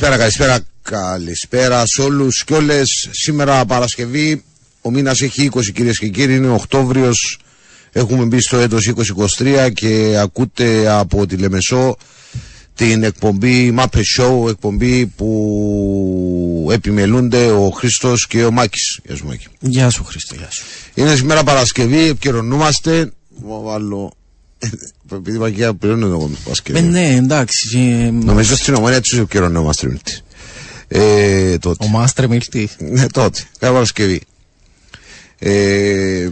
Καλησπέρα, καλησπέρα, καλησπέρα σε όλους και όλες. Σήμερα Παρασκευή, ο μήνας έχει 20 κυρίες και κύριοι, είναι Οκτώβριος. Έχουμε μπει στο έτος 2023 και ακούτε από τη Λεμεσό την εκπομπή Μάπε Show, εκπομπή που επιμελούνται ο Χρήστος και ο Μάκης. Γεια σου Μάκη. Γεια σου Χρήστο, γεια σου. Είναι σήμερα Παρασκευή, επικαιρωνούμαστε. Βάλω επειδή παγιά πληρώνω εγώ με Παρασκευή. Ε, ναι, εντάξει. Νομίζω στην ομόνια τους επικαιρωνόμαστε Μίλτη. Ε, τότε. Ο Μάστρε Μίλτη. Ναι, τότε. Κάθε Παρασκευή. Ε,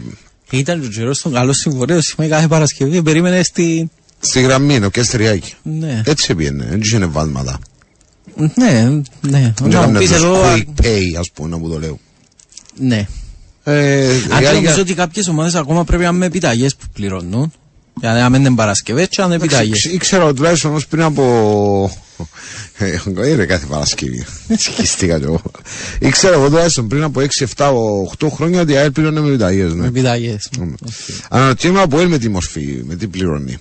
ήταν ο καιρός των καλών συμβολέων. Σήμερα κάθε Παρασκευή περίμενες στη. Στη γραμμή, ο Κέστριάκη. Ναι. Έτσι πήγαινε, δεν είχε βάλματα. Ναι, ναι. Δεν πεις εδώ... Quick pay, ας πούμε, να μου το λέω. Ναι. Ε, Αν νομίζω ότι κάποιες ομάδες ακόμα πρέπει να είναι με επιταγές που πληρώνουν. Για να μην είναι Παρασκευές και να είναι επιταγές. Ήξερα τουλάχιστον όμως πριν από... Είναι κάθε Παρασκευή. Συγχυστήκα κι εγώ. Ήξερα εγώ τουλάχιστον πριν από 6, 7, 8 χρόνια ότι η ΑΕΛ πληρώνει με επιταγές. Με επιταγές. Αναρωτιέμαι από ΑΕΛ με τι μορφή, με τι πληρώνει.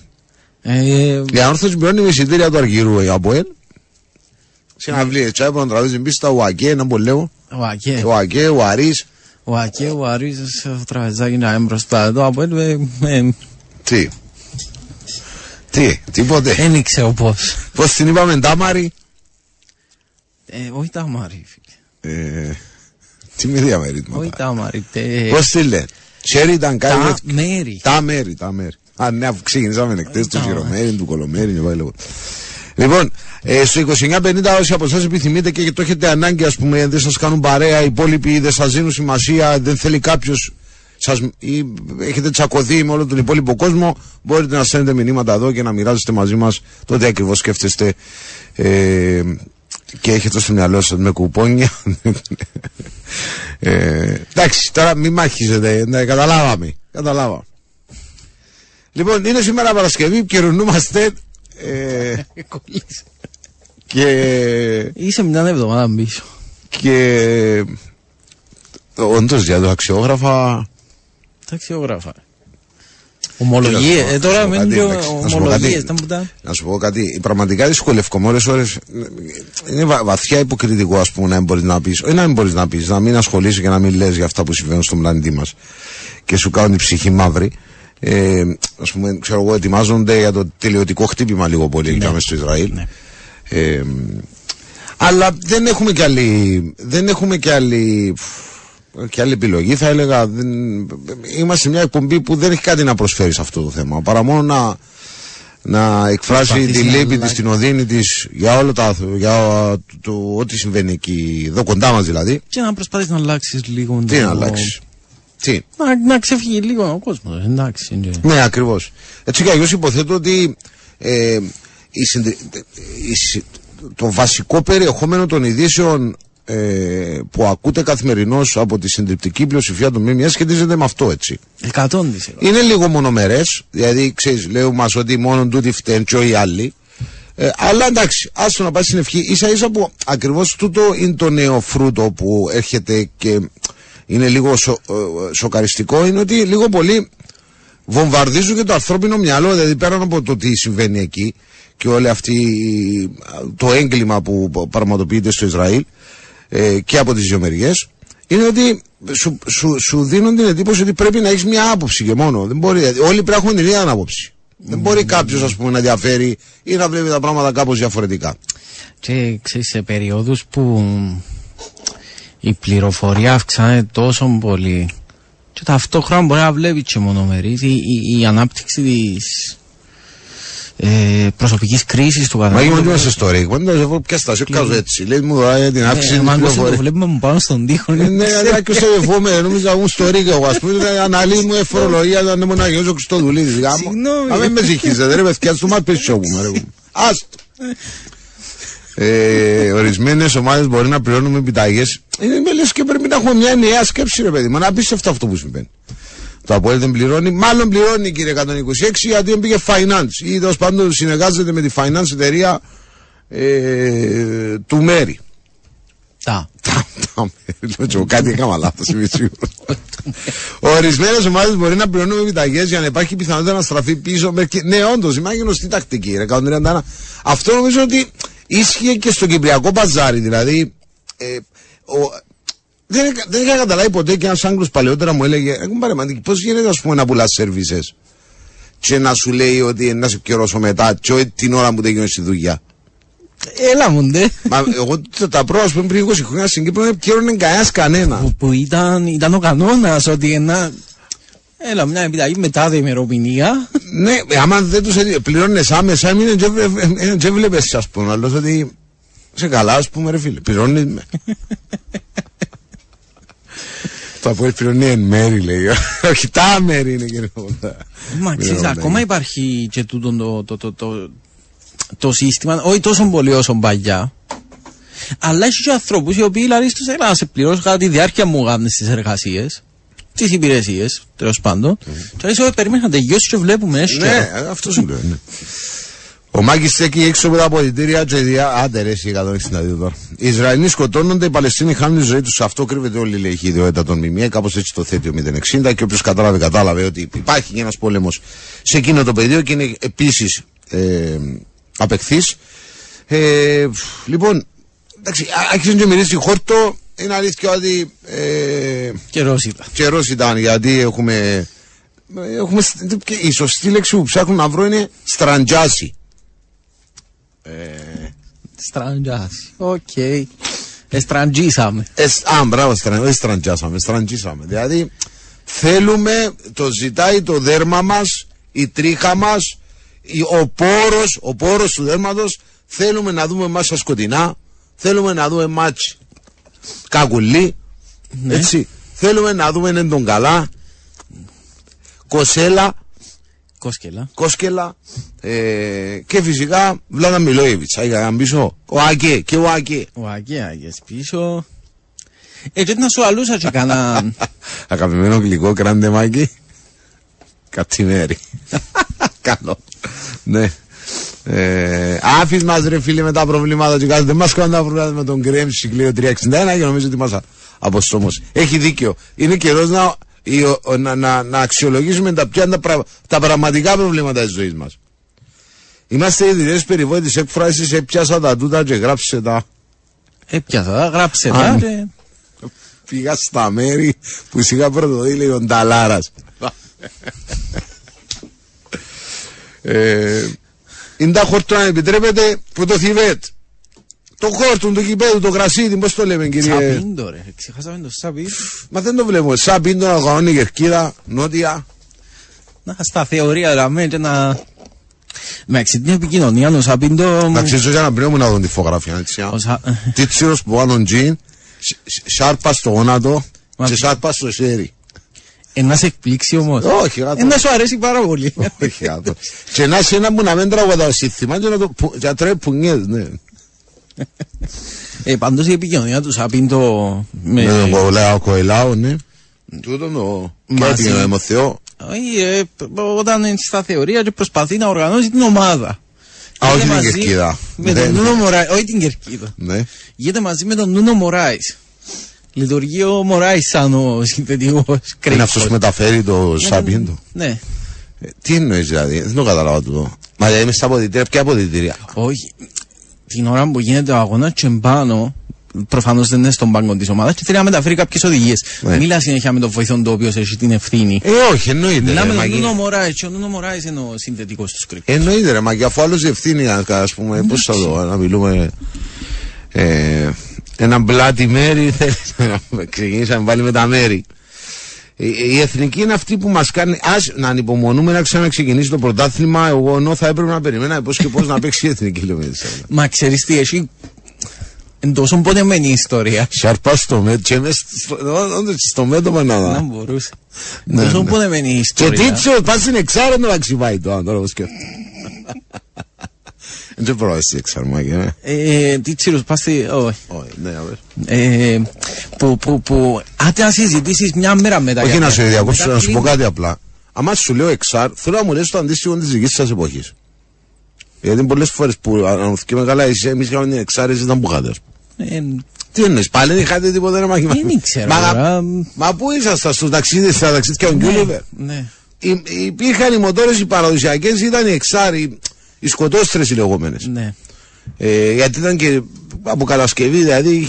Ε, η ανόρθωση πληρώνει με εισιτήρια του Αργυρού η ΑΠΟΕΛ. Συναυλίες, τσάι που να τραβήζει πίστα, ο Ακέ, να πω λέω. Ο Ακέ. Ο Ακέ, ο Αρής. Ο Ακέ, ο Αρής, ο τραβεζάκι να είναι μπροστά. Το ΑΠΟΕΛ, Τι; Τι, τίποτε. Δεν ήξερα πώς. Πώς την είπαμε, Τάμαρη. Ε, όχι Τάμαρη, φίλε. Ε, τι με διαμερίτματα. Όχι Τάμαρη. Πώς τη λένε; Ξέρει ήταν κάτι. Τα μέρη. Τα μέρη, τα μέρη. Α, ναι, αφού ξεκινήσαμε χτε του Γυρομέρι, του Κολομέρι, και πάλι Λοιπόν, ε, στο 2950 όσοι από εσάς επιθυμείτε και το έχετε ανάγκη, ας πούμε, δεν σας κάνουν παρέα, οι υπόλοιποι δεν σας δίνουν σημασία, δεν θέλει κάποιος σας, ή έχετε τσακωθεί με όλο τον υπόλοιπο κόσμο, μπορείτε να στέλνετε μηνύματα εδώ και να μοιράζεστε μαζί μας το τι ακριβώς σκέφτεστε ε, και έχετε στο μυαλό σας με κουπόνια. ε, εντάξει, τώρα μην μάχιζετε, ναι, καταλάβαμε. Καταλάβαμε. Λοιπόν, είναι σήμερα Παρασκευή, καιρονούμαστε. Ε, και. Είσαι μια εβδομάδα πίσω. Και. Όντως για το αξιόγραφα. Τα αξιόγραφα. Ομολογίε. Ε, τώρα με ομολογίε. Να σου πω κάτι. Πραγματικά δυσκολεύομαι ώρε ώρες. Είναι βαθιά υποκριτικό, ας πούμε, να μην μπορείς να πει. Όχι να μην μπορείς να πεις, να μην ασχολείσαι και να μην λες για αυτά που συμβαίνουν στον πλανήτη μας. Και σου κάνουν η ψυχή μαύρη ε, ας πούμε, ξέρω εγώ, ετοιμάζονται για το τελειωτικό χτύπημα λίγο πολύ ναι. στο Ισραήλ. Ναι. Ε, αλλά δεν έχουμε και άλλη, δεν έχουμε και άλλη, και άλλη επιλογή θα έλεγα. Δεν, είμαστε μια εκπομπή που δεν έχει κάτι να προσφέρει σε αυτό το θέμα. Παρά μόνο να, να εκφράσει τη λύπη της, την οδύνη της για όλο τα, για το, ό,τι συμβαίνει εκεί, εδώ κοντά μας δηλαδή. Και να προσπαθήσει να αλλάξεις λίγο. Τι να αλλάξεις; Τι; Να, να ξεφύγει λίγο ο κόσμος. Εντάξει. Είναι. Ναι, ακριβώς. Έτσι κι αλλιώς υποθέτω ότι ε, η, η, το βασικό περιεχόμενο των ειδήσεων ε, που ακούτε καθημερινώς από τη συντριπτική πλειοψηφία των ΜΜΕ σχετίζεται με αυτό έτσι. Εκατόντισε. Είναι λίγο μονομερές, δηλαδή ξέρεις, λέω μας ότι μόνο τούτοι φταίνουν και οι άλλοι. Ε, αλλά εντάξει, άστο να πάει στην ευχή. σα ίσα που ακριβώς τούτο είναι το νέο φρούτο που έρχεται και είναι λίγο σο, ε, σοκαριστικό είναι ότι λίγο πολύ βομβαρδίζουν και το ανθρώπινο μυαλό, δηλαδή πέραν από το τι συμβαίνει εκεί και όλη αυτή το έγκλημα που πραγματοποιείται στο Ισραήλ ε, και από τις δύο μεριές είναι ότι σου, σου, σου δίνουν την εντύπωση ότι πρέπει να έχεις μια άποψη και μόνο. Δεν μπορεί, δηλαδή, όλοι πρέπει να έχουμε την ίδια άποψη. Δεν μπορεί κάποιος ας πούμε να διαφέρει ή να βλέπει τα πράγματα κάπως διαφορετικά. Και ξέρεις σε περιόδους που η πληροφορία αυξάνεται τόσο πολύ και ταυτόχρονα μπορεί να βλέπει και μονομερή η, η, η ανάπτυξη της ε, προσωπικής κρίσης του καθένα. Μα είμαι είμαστε στο ρίγμα, δεν εγώ πια στάση, κάζω έτσι. Λέει μου δωράει την αύξηση της πληροφορίας. το βλέπουμε μου πάνω στον τοίχο. Ναι, αλλά και στο ευούμε, νομίζω να στο ρίγμα εγώ, ας πούμε, αναλύει μου εφορολογία, να μου να γιώσω στο δουλίδι. Συγγνώμη. Αν με ζυχίζετε, ρε παιδιά, στο μάτ πέσει μου. Άστο ε, Ορισμένες ομάδες μπορεί να πληρώνουν επιταγές. Είναι με και πρέπει να έχουμε μια νέα σκέψη, ρε παιδί μου. Να απίστευτο αυτό που συμβαίνει. Το Αποέλ δεν πληρώνει. Μάλλον πληρώνει κύριε 126 γιατί δεν πήγε finance. Ή τέλος πάντων συνεργάζεται με τη finance εταιρεία ε, του Μέρι. Τα. Τα μέρη. Κάτι έκανα λάθος. Ορισμένες ομάδες μπορεί να πληρώνουν επιταγές για να υπάρχει πιθανότητα να στραφεί πίσω. Ναι, όντως, υπάρχει γνωστή τακτική. Ρε, Αυτό νομίζω ότι ίσχυε και στο Κυπριακό Παζάρι. Δηλαδή, ε, ο, δεν, δεν είχα καταλάβει ποτέ και ένας Άγγλος παλαιότερα μου έλεγε: Έχουν παρεμβάνει, πώς γίνεται ας πούμε, να πουλάς σερβίσες και να σου λέει ότι να σε πληρώσω μετά, και όχι την ώρα που τελειώνει τη δουλειά. Έλα μου ντε. Μα εγώ τα- τα πρώτα, ας πούμε, πριν 20 χρόνια στην Κύπρο δεν πλήρωνε κανένας κανένα. Που, που ήταν, ήταν ο κανόνας ότι ένα. Έλα, μια επιταγή μετά την ημερομηνία. Ναι, ε, άμα δεν τους πληρώνε άμεσα, μην δεν βλέπεις, ας πούμε, άλλος ότι. Σε καλά, ας πούμε, ρε φίλε. Πληρώνεις με. Το από πληρώνει εν μέρη, λέει. Όχι, τα μέρη είναι κύριε Παπαδά. Μα ξέρεις, Πληρώνει. ακόμα υπάρχει και τούτο το, το, το, το, το σύστημα, όχι τόσο πολύ όσο παλιά. Αλλά έχεις και ανθρώπους οι οποίοι δηλαδή στους έλα να σε πληρώσω κατά τη διάρκεια μου γάμνες τις εργασίες, τις υπηρεσίες, τέλος πάντων. Και λέει, περίμενα να τελειώσει και βλέπουμε έτσι. Ναι, αυτό σου λέω. Ναι. Ο Μάκης στέκει έξω από τα αποδητήρια και διά. Άντε ρε, εσύ 162 τώρα. Οι Ισραηλοί σκοτώνονται, οι Παλαιστίνοι χάνουν τη ζωή τους. Σε αυτό κρύβεται όλη λέει, η ιδιότητα των ΜΜΕ. Κάπως έτσι το θέτει ο 060. Και όποιος κατάλαβε, κατάλαβε ότι υπάρχει και ένας πόλεμος σε εκείνο το πεδίο και είναι επίσης ε, απεχθής. Ε, λοιπόν, εντάξει, α- άρχισε και μυρίζεις χόρτο. Είναι αλήθεια ότι ε, Καιρός ήταν. καιρός ήταν γιατί έχουμε. έχουμε σ- και η σωστή λέξη που ψάχνω να βρω είναι στραντζάσι. Στραντζάς. Οκ. Εστραντζήσαμε. Εσ, α, μπράβο, στρα, όχι στραντζάσαμε, στραντζίσαμε. Δηλαδή θέλουμε, το ζητάει το δέρμα μας, η τρίχα μας, η- ο πόρος, ο πόρος του δέρματος, θέλουμε να δούμε εμάς στα σκοτεινά, θέλουμε να δούμε μάτς κακουλή, έτσι, θέλουμε να δούμε εν τον καλά, κοσέλα, Κόσκελα. Κόσκελα ε, και φυσικά Βλάτα Μιλόιβιτς. Άγια να πίσω. Ο Άκε και ο Άκε. Ο Αγίας πίσω. Ε, και να σου αλούσα και κάνα... Αγαπημένο γλυκό κράντε μάκι. Κάτι μέρη. Καλό. ναι. Ε, άφης μας ρε φίλε με τα προβλήματα και κάθεται μας κάνουν τα προβλήματα με τον Γκρέμς Σικλείο 361 και νομίζω ότι μας α- αποστόμως. Έχει δίκιο. Είναι καιρός να, η- ο- ο- να, να, να αξιολογήσουμε τα, ποια είναι τα, πρα- τα πραγματικά προβλήματα της ζωής μας. Είμαστε ειδητές περιβόητες έκφρασης, έπιασα τα τούτα και γράψε τα. Έπιασα, γράψε Α, τα ναι. και... Πήγα στα μέρη που σιγά πρωτοδήλει ο Νταλάρας. ε, είναι τα χόρτο να επιτρέπεται που το Θιβέτ. Το χόρτο του κυπέδου, το γρασίδι, πώς το λέμε κύριε; Σαπίντο ρε, ξεχάσαμε το σαπίντο. Μα δεν το βλέπουμε. Σαν πίντο να γαώνει η κερκίδα, νότια. Να στα θεωρία γραμμέ και να... Με την επικοινωνία ο σαπίντο... Να ξέρω για να πνεύμα να δουν τη φωτογραφία, έτσι. α. ο σα- Τι τσίρος που πάνω τζιν, σ- σάρπα στο γόνατο Μα- και σάρπα στο σέρι. Ε, να σε εκπλήξει όμως. Όχι, γάτο. Ε, να σου αρέσει πάρα πολύ. Όχι, γάτο. Και να είσαι ένα που να μην τραγουδά σύνθημα και να το που- και να τρώει πουνιές, ναι. Ε, πάντως η επικοινωνία τους σαπίντο με... Με τον Λέω Κοελάο, ναι. Τούτο το Μαζί. και με Θεό. Όχι, ε, όταν είναι στα θεωρία και προσπαθεί να οργανώσει την ομάδα. Α, όχι Γίνεται την μαζί Κερκίδα. Με Ναι, τον ναι. Νούνο Μωράης, όχι την Κερκίδα. Ναι. Γίνεται μαζί με τον Νούνο Μωράης. Λειτουργεί ο Μωράης σαν ο συνθετικός Είναι κρίκος. αυτός που μεταφέρει το σαπίντο. Ναι. Ε, Τι εννοείς δηλαδή, δεν το κατάλαβα τούτο. Μα δηλαδή είμαι στα αποδητήρια, ποια αποδητήρια; Όχι. Την ώρα που γίνεται ο αγώνας, τσεμπάνω, προφανώς δεν είναι στον πάγκο της ομάδας και θέλει να μεταφέρει κάποιες οδηγίες. Ναι. Μιλά συνέχεια με τον βοηθόν το οποίος έχει την ευθύνη. Ε, όχι, εννοείται. Μιλάμε ρε, με τον Μάκη. Νούνο Μωράη και ο Νούνο Μωράης είναι ο συνθετικός του κρίκος. Εννοείται ρε, μα και αφού άλλος ευθύνη, α ας πούμε, πώς θα το, να μιλούμε, ε, ένα μπλάτι μέρη, θέλεις να ξεκινήσαμε πάλι με τα μέρη. Η, η εθνική είναι αυτή που μας κάνει, ας να ανυπομονούμε να ξαναξεκινήσει το πρωτάθλημα, εγώ ενώ θα έπρεπε να περιμένω πώς και πώς να παίξει η εθνική λέμε. Μα ξέρεις τι έχει. Εν τόσο πονεμένη η ιστορία. Σαρπά στο μέτωπο, και μες στο, όντως στο μέτωπο να Να δω. μπορούσε. Ναι, Τόσο ναι. πονεμένη η Και ιστορία. τίτσο, πας στην εξάρα να αξιβάει το, αν τώρα που σκέφτομαι. Δεν πρόβλημα στην εξάρμαγε, ναι. Ε, τι τσίρους, πας στη... όχι. Όχι, ναι, αβες. Ε, που, που, που, άντε να συζητήσεις μια μέρα μετά. Όχι για να τα- σου διακόψω, μετά να σου πω κλείνει. κάτι απλά. Αν σου λέω εξάρ, θέλω να μου λες το αντίστοιχο της δικής σας εποχής. Γιατί πολλές φορές που αναφερθήκαμε καλά, εσεί εμείς είχαμε εξάρ, εσεί ήταν μπουγάτε. Ε, Τι εννοείς, πάλι δεν είχατε τίποτα να μαχημά. Δεν ξέρω, Μα, τώρα. μα πού ήσασταν στου ταξίδε, στα ταξίδια του Γκούλιβερ; ναι. Υ- Υπήρχαν οι μοτόρες οι παραδοσιακές, ήταν οι εξάρ, οι, οι σκοτώστρε οι λεγόμενες. Ναι. Ε, γιατί ήταν και από κατασκευή, δηλαδή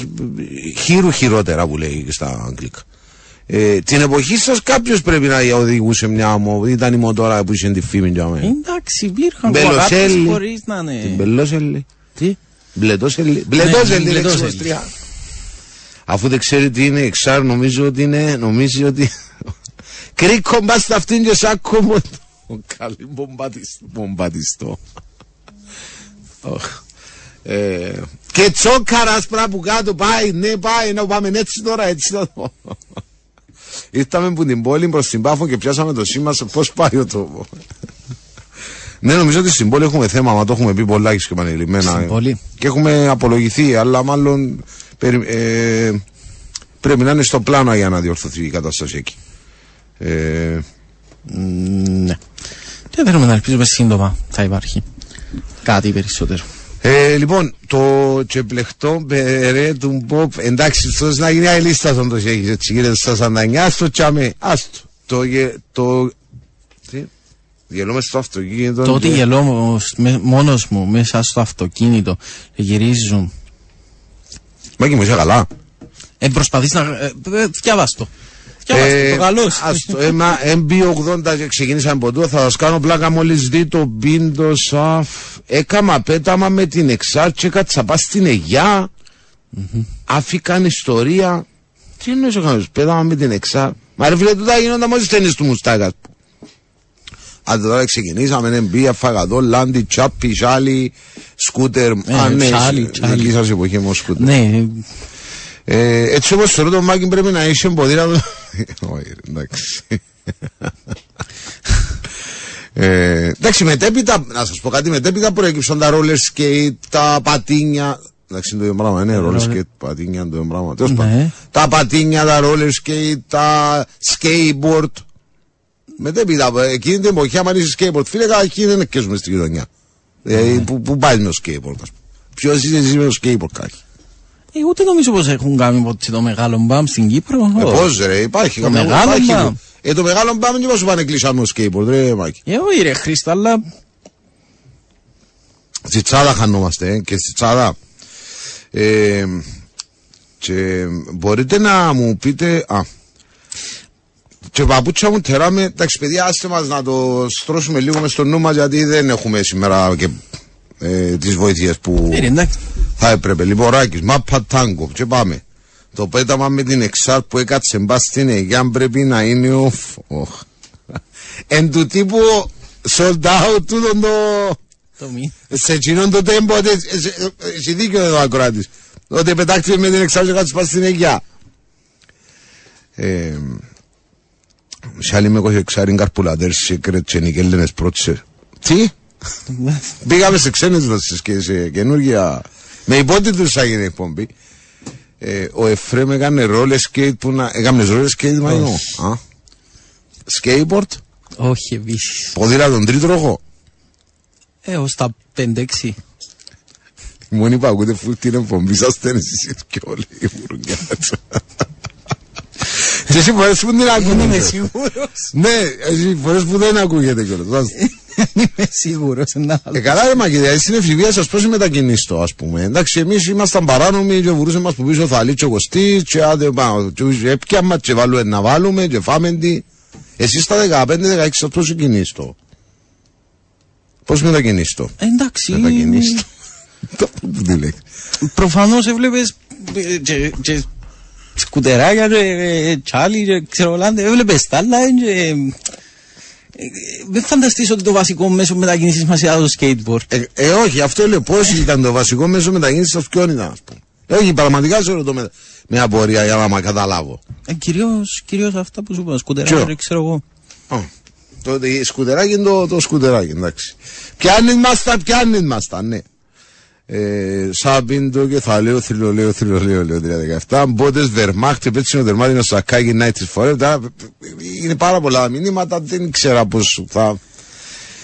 χείρου χειρότερα που λέει στα αγγλικά. Ε, την εποχή σας κάποιος πρέπει να οδηγούσε μια μου, ήταν η μοτόρα που είχε τη φήμη για μένα. Εντάξει, υπήρχαν Μπελοσέλη. χωρίς να είναι... Την Μπελόσελη. Τι; Μπλετόσελη. ναι, Μπλετόσελη, Μπλετόσελη. 623. Αφού δεν ξέρει τι είναι εξάρ, νομίζω ότι είναι, νομίζει ότι. Κρίκο μπας στα αυτήν και σάκο μου. Καλή μπομπατιστό. μπομπατιστό. Οχ. Ε, και τσόκαρας πράγμα που κάτω πάει, ναι πάει, να πάμε έτσι τώρα, έτσι θα το. Ήρθαμε από την πόλη προς την Πάφο και πιάσαμε το σήμα σε πώς πάει ο τόπος. ναι, νομίζω ότι στην πόλη έχουμε θέμα, μα το έχουμε πει πολλά και επανειλημμένα. Στην πόλη. Και έχουμε απολογηθεί, αλλά μάλλον περι- ε, πρέπει να είναι στο πλάνο για να διορθωθεί η κατάσταση εκεί. Ε, Μ, Ναι. Και θέλουμε να ελπίζουμε σύντομα θα υπάρχει κάτι περισσότερο. Ε, λοιπόν, το τσεπλεχτό μπερέ του Μποπ, εντάξει, αυτό να γίνει άλλη λίστα σαν το έχει έτσι, γίνεται στα 49, άστο τσάμε, άστο. Το, γε, το, τι, γελούμε στο αυτοκίνητο. Το ότι και- γελώ μος- με- μόνος μου μέσα στο αυτοκίνητο και γυρίζουν. Μάκη μου, είσαι καλά. Ε, προσπαθείς να... Ε, ε, διάβας το. Διάβας το, το καλό σου. Άστο, έμα, MB80 και ξεκινήσαμε από τούτο, θα σας κάνω πλάκα μόλις δει το μπίντο σαφ. Έκαμα πέταμα με την εξάρτηση, κάτσα πά στην Αιγιά. Άφηκαν ιστορία. Τι εννοείς ο κανόνας, πέταμα με την εξάρ. Μα ρε φίλε, τούτα γίνονταν μόλις ταινίες του Μουστάκας. Αν τώρα ξεκινήσαμε, MB, αφαγαδό, λάντι, τσάπι, ζάλι, σκούτερ. Α, ναι, τσάλι, στη τσάλι. δική σας εποχή μου σκούτερ. Ναι, Ε, έτσι όπως θεωρώ το Μάκη πρέπει να είσαι ποδήλατο. Όχι, ρε, εντάξει. ε, εντάξει, μετέπειτα, να σας πω κάτι, μετέπειτα προέκυψαν τα roller skate, τα πατίνια. Εντάξει, είναι το ίδιο πράγμα, είναι roller skate, πατίνια, είναι το ίδιο πράγμα. Τέλος Ναι. πάντων. Τα πατίνια, τα roller skate, τα skateboard. Μετέπειτα, εκείνη την εποχή, άμα είσαι skateboard, φίλε, εκεί δεν εκκέζουμε στη γειτονιά. Ε, που, που πάει με το skateboard, ας πούμε. Ποιος είσαι εσύ με το skateboard, κάτι. Ε, ούτε νομίζω πως έχουν κάνει ποτέ το μεγάλο μπαμ στην Κύπρο. Ε, Όχι. πώς ρε, υπάρχει. Το καμιά- μεγάλο υπάρχει. μπαμ. Ε, το μεγάλο μπαμ δεν σου πάνε κλείσαμε το skateboard, ρε Μάκη. Ε, όχι ρε Χρήστο, αλλά Στη τσάδα χανόμαστε, ε, και στη τσάδα. Ε, και μπορείτε να μου πείτε, α, και παπούτσια μου τεράμε, εντάξει παιδιά άστε μας να το στρώσουμε λίγο μες στο νου μας γιατί δεν έχουμε σήμερα και ε, τις βοήθειες που ε, ρε, εντάξει. Θα έπρεπε. Λοιπόν, Ράκης, μάπα τάγκο και πάμε. Το πέταμα με την εξάρ που έκατσε μπα στην Αιγιά πρέπει να είναι ο... Οχ. Εν του τύπου sold out τούτον το... Το μη. Σε εκείνον το τέμπο, ότι- ε, σε- ε, έχει δίκιο εδώ ο ακροάτης. Ότι πετάχτηκε με την εξάρ και κάτσε μπα στην Αιγιά. Ε, σε άλλη με κόχε εξάριν καρπουλατέρ secret και νικέλενες πρότσε. Τι; Πήγαμε σε ξένες δόσεις και σε καινούργια... Με υπότιτλους θα γίνει εκπομπή. Ε, ο Εφρέμ έκανε roller skate που να... Έκαμε roller skate μαγινό. Α. Skateboard. Όχι επίσης. Ποδήλατον τρίτροχο. Ε, ως τα 5-6. Η μόνη που ακούτε φουλ την εκπομπή σας ήταν εσείς και όλοι οι μουρουγκιάτες. Και εσύ φορές που την Δεν ακούτε. είμαι σίγουρος. Ναι, εσύ φορές που δεν ακούγεται κιόλας. Βάζω. Δεν είμαι σίγουρος. να Ε, καλά ρε Μακεδιά, στην εφηβεία σας πώς μετακινήστο ας πούμε. Εντάξει, εμείς ήμασταν παράνομοι και βουρούσε μας που πίσω θα λύτσει ο Κωστής και άντε πάω. Και έπιαμα και βάλουμε να βάλουμε και φάμε τι. Εσείς στα 15-16 σας πώς κινήστο. Πώς μετακινήστο. Εντάξει. Μετακινήστο. Το που τι λέει. Προφανώς έβλεπες ε, και- και σκουτεράκια και ε, τσάλι και ξέρω λάντε. Έβλεπες τα άλλα ε, και... ε, ε, Δεν φανταστείς ότι το βασικό μέσο μετακίνησης μας ήταν το skateboard. Ε, ε, όχι, αυτό λέω. Πώς ήταν το βασικό μέσο μετακίνησης σας ποιον ήταν ας πούμε. Ε, όχι, πραγματικά σε ρωτώ με, με απορία για να μα καταλάβω. Ε, κυρίως, κυρίως αυτά που σου είπα, Ποιο; σκουτεράκια, ξέρω εγώ. Α, Το η σκουτεράκι είναι το, το σκουτεράκι, εντάξει. Πιάνει μας τα, πιάνει μας τα, ναι. Ε, Σάμπιντο και θα λέω θρυλολέω, θρυλολέω, λέω 317. Μπότες Βερμάχτ, έτσι ο δερμάτινο Σακάγι Night Forever. Τώρα, Είναι πάρα πολλά μηνύματα, δεν ήξερα πώς θα.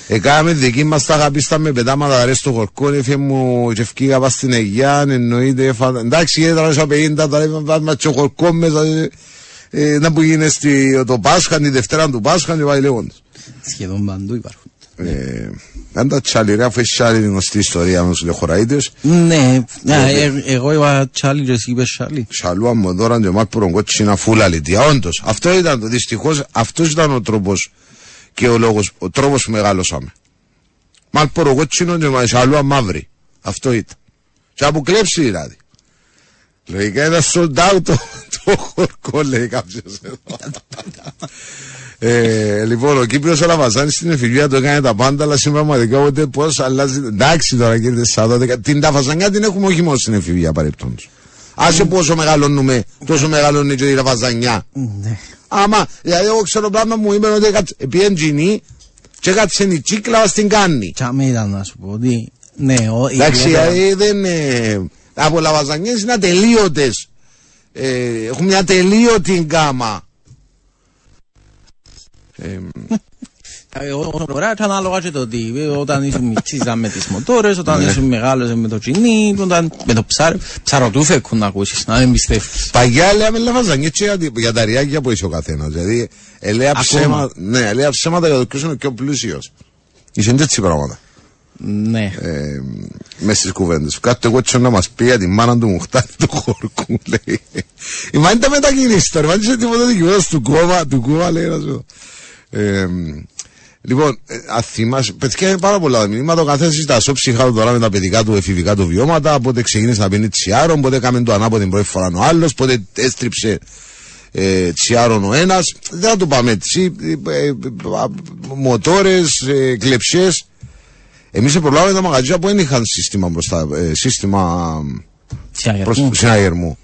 Εκάμε δική μας τα αγαπήστα με πετάματα ρε στο χορκό, έφυγε μου και ευκήγα πας στην Αιγιά, εννοείται, έφα... εντάξει, ήταν στα 50, τώρα είπαμε μας και ο χορκός μέσα, ε, ε, να που γίνει στη, το Πάσχα, τη Δευτέρα του Πάσχα και πάει λέγοντας. Σχεδόν παντού υπάρχουν. Ε, αν τα τσάλι, ρε, αφού έχει άλλη γνωστή ιστορία με του λεχοραίδε. Ναι, ναι, ε, εγώ είπα τσάλι και εσύ είπες τσάλι. Σαλούα μου δώραν και μάτ πουρον κότσινα φούλα λιτία. Όντως, αυτό ήταν το δυστυχώς, αυτός ήταν ο τρόπος και ο λόγος, ο τρόπος που μεγαλώσαμε. Μάτ πουρον κότσινο και μα σαλούα μαύρη. Αυτό ήταν. Και από κλέψει δηλαδή. Λογικά ήταν sold out το, το χορκό, λέει κάποιος εδώ. ε, λοιπόν, ο Κύπριος ο Λαβαζάνης στην εφηβεία του έκανε τα πάντα, αλλά συμπραγματικά ούτε πώς αλλάζει. Εντάξει τώρα κύριε Σάδο, την ταφαζανιά την έχουμε όχι μόνο στην εφηβεία παρεπτόντως. Άσε πόσο μεγαλώνουμε, τόσο μεγαλώνει και η ταφαζανιά. Ναι. Άμα, δηλαδή εγώ ξέρω πράγμα μου είπε ότι επί εντζινή και κάτσε η τσίκλα στην κάνει. Τσάμε ήταν να σου πω ότι ναι, ο, Εντάξει, ιδιαίτερα- δηλαδή δεν είναι. Από λαβαζανιές είναι ατελείωτες. Ε, έχουν μια ατελείωτη γκάμα. Ε, Εγώ τώρα και ανάλογα και το τι, ε, όταν ήσουν μητσής ήταν με τις μοτόρες, όταν ήσουν μεγάλος με το τσινί, όταν με το ψάρι, ψαροτούφεκο να ακούσεις, να μην πιστεύεις. Παγιά λέμε λαβαζανιές και για, για τα ριάκια που έχει ο καθένας. Δηλαδή, ελέα Ακόμα. ψέματα, ναι, ελέα ψέματα για το ποιος είναι πιο πλούσιος. Είσαι έτσι πράγματα. Ναι. Ε, μες στις κουβέντες. Κάτω εγώ έτσι να μας πει για τη μάνα του Μουχτάρη του χορκού, λέει. Η μάνα ήταν μετακινήσει τώρα, μάνα είσαι τίποτα δικαιώδας του κόμμα, του κόμμα, λέει να σου. Ε, λοιπόν, ε, αν θυμάσαι, παιδιά είναι πάρα πολλά τα μηνύματα, ο καθένας στα σώψυχα του τώρα με τα παιδικά του εφηβικά του βιώματα, πότε ξεκίνησε να πίνει τσιάρον, πότε έκαμε το ανάποδο την πρώτη φορά ο άλλος, πότε έστριψε ε, τσιάρον ο ένας, δεν θα το πάμε έτσι, ε, ε, ε, μοτόρες, ε, κλεψιές, Εμείς προλάβαμε τα μαγαζιά που δεν είχαν σύστημα μπροστά, ε, σύστημα προς Τσιαγερμού. συναγερμού.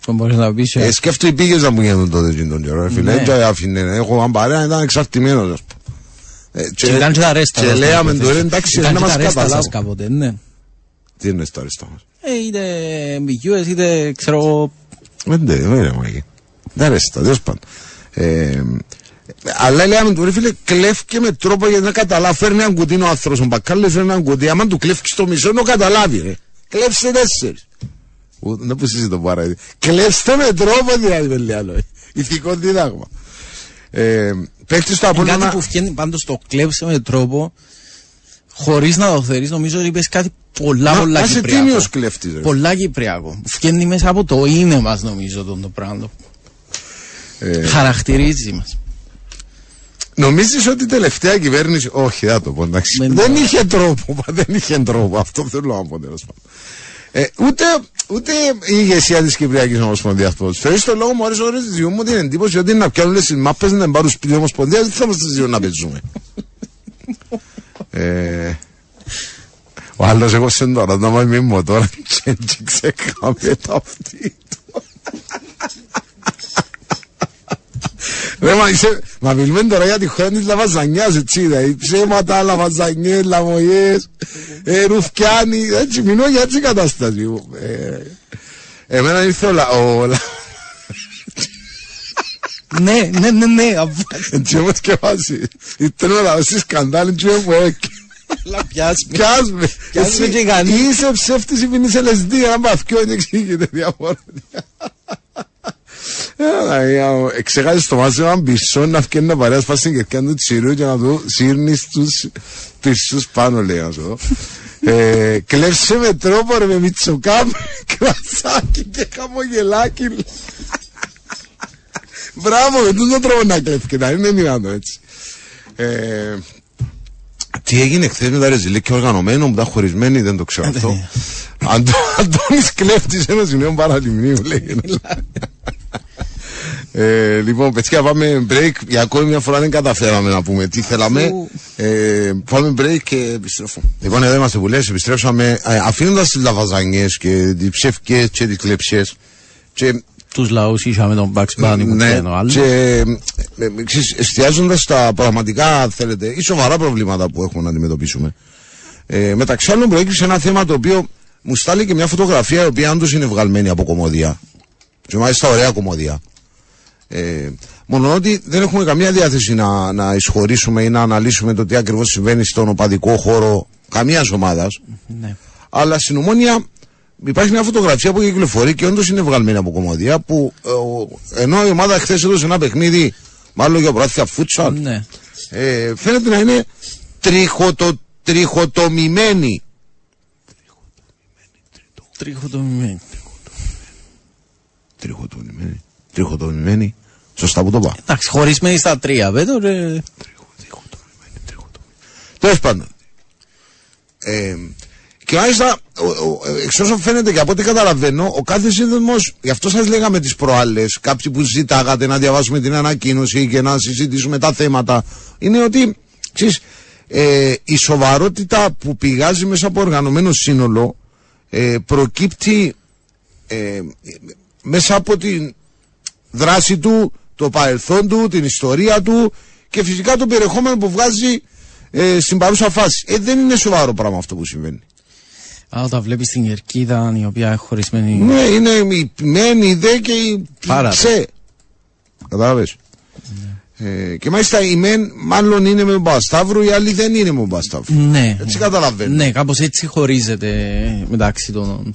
Που μπορείς να πεις, Ε, ε, σκέφτομαι οι πήγες να μου γίνουν τότε εκείνον τον καιρό. ρε Φίλε, Ναι. δεν το άφηνε. Έχω αν παρέα, ήταν εξαρτημένος. ας πούμε. Ε, και ήταν και τα ρέστα. Και σας, λέαμε να τώρα υποθέσω. εντάξει, Ήταν να και μας τα ρέστα σας καταλάβουν. κάποτε, ναι. Τι είναι στα αριστερά μας; Ε, είτε ambiguous, είτε ξέρω εγώ, Δεν τε- δεν είναι μαγεί. Δεν αρέσει, τέλος πάντων. Ε, αλλά λέμε του ρε φίλε, κλέφκε με τρόπο γιατί να καταλάβει. Φέρνει έναν κουτί ο άνθρωπος, ο μπακάλος φέρνει έναν κουτί. Άμα του κλέφκει το μισό, να το καταλάβει ρε. Κλέψτε τέσσερις. Ου, Δεν που συζητώ πάρα. έτσι. Κλέψτε με τρόπο δηλαδή, με λέει άλλο. ε. Ηθικό δίδαγμα. Ε, παίχτης στο είναι κάτι Απόλλωνα... που βγαίνει πάντως το κλέψε με τρόπο χωρίς να το θέλεις, νομίζω ότι είπες κάτι πολλά Να- πολλά να είσαι κυπριακό. τίμιος κλέφτης, ρε. Πολλά κυπριακό. Βγαίνει μέσα από το είναι μας νομίζω τον το πράγμα. Ε, Χαρακτηρίζει μας. Νομίζεις ότι η τελευταία κυβέρνηση. Όχι, δεν θα το πω. εντάξει. Δεν Δεν το- είχε τρόπο. Δεν είχε τρόπο. Αυτό θέλω να πω τέλος πάντων. Ε, ούτε, ούτε η ηγεσία της Κυπριακής Ομοσπονδίας Ποδοσφαίρου. Στο λόγο μου άρεσε ώρε τη μου την εντύπωση ότι να πιάνουν τις μάπες να πάρουν σπίτι Ομοσπονδίας. Δεν θα είμαστε δύο να παίζουμε. ε, ο άλλος εγώ σε τώρα να μην μου τώρα και έτσι ξεκάμε τα αυτή του. Ρε μα είσαι, μα μιλούμε τώρα για τη χώρα της λαβαζανιάς έτσι δηλαδή ψέματα, λαβαζανιές, λαμογιές, ε, ρουφιάνοι, έτσι μιλώ για έτσι κατάσταση μου. Ε, εμένα ήρθε ο, λα- ο, λα- ναι, ναι, ναι, ναι. αφού- έτσι όμως και βάζει, ήρθε ο λαός στη σκανδάλη και μου έκει. Αλλά πιάσουμε. Πιάσ' με. Πιάσ' με Εσύ και κανείς. Είσαι ψεύτης ή πίνεις LSD, ένα παθιό είναι εξήγητε διαφορετικά. Εξεγάζεις το μάζι έναν πισό να φκένει να παρέας πας στην κερκιά του τσιρού και να του σύρνεις τους πισούς πάνω λέει να σου δω. Ε, Κλέψε με τρόπο ρε με μιτσοκάμ, κρασάκι και χαμογελάκι. Μπράβο, με τούτο τρόπο να κλέφει, να είναι δυνατό έτσι. Ε, τι έγινε χθε με τα ρεζιλίκια οργανωμένο, που ήταν χωρισμένοι, δεν το ξέρω αυτό. Αντώ, Αντώνης κλέφτης ένας νέο παραλιμνίου, λέει. Ε, λοιπόν, παιδιά, πάμε break. Για ακόμη μια φορά δεν καταφέραμε να πούμε τι θέλαμε. Ε, πάμε break και επιστρέφουμε. Λοιπόν, εδώ είμαστε που λες, επιστρέψαμε ε, αφήνοντας τις λαβαζανιές και τις ψευκές και τις κλεψιές. Και Τους λαούς είχαμε τον Bugs Bunny που ναι, ξέρει ο άλλος. και ε, ε, ξέρεις, εστιάζοντας στα πραγματικά, αν θέλετε, ή σοβαρά προβλήματα που έχουμε να αντιμετωπίσουμε. Ε, μεταξύ άλλων προέκυψε ένα θέμα το οποίο μου στάλει και μια φωτογραφία η οποία όντως είναι βγαλμένη από κομμωδία. Και μάλιστα ωραία κομμωδία. Ε, μόνο ότι δεν έχουμε καμία διάθεση να, να εισχωρήσουμε ή να αναλύσουμε το τι ακριβώς συμβαίνει στον οπαδικό χώρο καμίας ομάδας. Ναι. Αλλά στην ομόνια υπάρχει μια φωτογραφία που κυκλοφορεί και όντως είναι βγαλμένη από κομμωδία που ε, ο- ενώ η ομάδα χθες έδωσε ένα παιχνίδι, μάλλον για πρωτάθλημα φούτσαλ, Ναι. ε, φαίνεται να είναι τριχοτο, τριχοτομημένη. Τριχοτομημένη. Τριχοτομημένη. Τριχοτομημένη. Σωστά που το πάω. Εντάξει, χωρισμένη στα τρία, βέβαια. ρε. Τέλος πάντων. Ε, και μάλιστα, ο- ο- εξ όσων φαίνεται και από ό,τι καταλαβαίνω, ο κάθε σύνδεσμος, γι' αυτό σας λέγαμε τις προάλλες, κάποιοι που ζητάγατε να διαβάσουμε την ανακοίνωση και να συζητήσουμε τα θέματα, είναι ότι ξέρεις, ε, η σοβαρότητα που πηγάζει μέσα από οργανωμένο σύνολο ε, προκύπτει ε, μέσα από την δράση του, το παρελθόν του, την ιστορία του και φυσικά το περιεχόμενο που βγάζει ε, στην παρούσα φάση. Ε, δεν είναι σοβαρό πράγμα αυτό που συμβαίνει. Α, όταν βλέπεις την κερκίδα η οποία είναι χωρισμένη. Ναι, είναι η μεν, η δε και η Πάρα ξε. Κατάλαβες; Ε, και μάλιστα η μεν μάλλον είναι με τον Παπασταύρου, η άλλη δεν είναι με τον Παπασταύρου. Ναι. Έτσι καταλαβαίνω. Ναι, κάπως έτσι χωρίζεται μεταξύ των,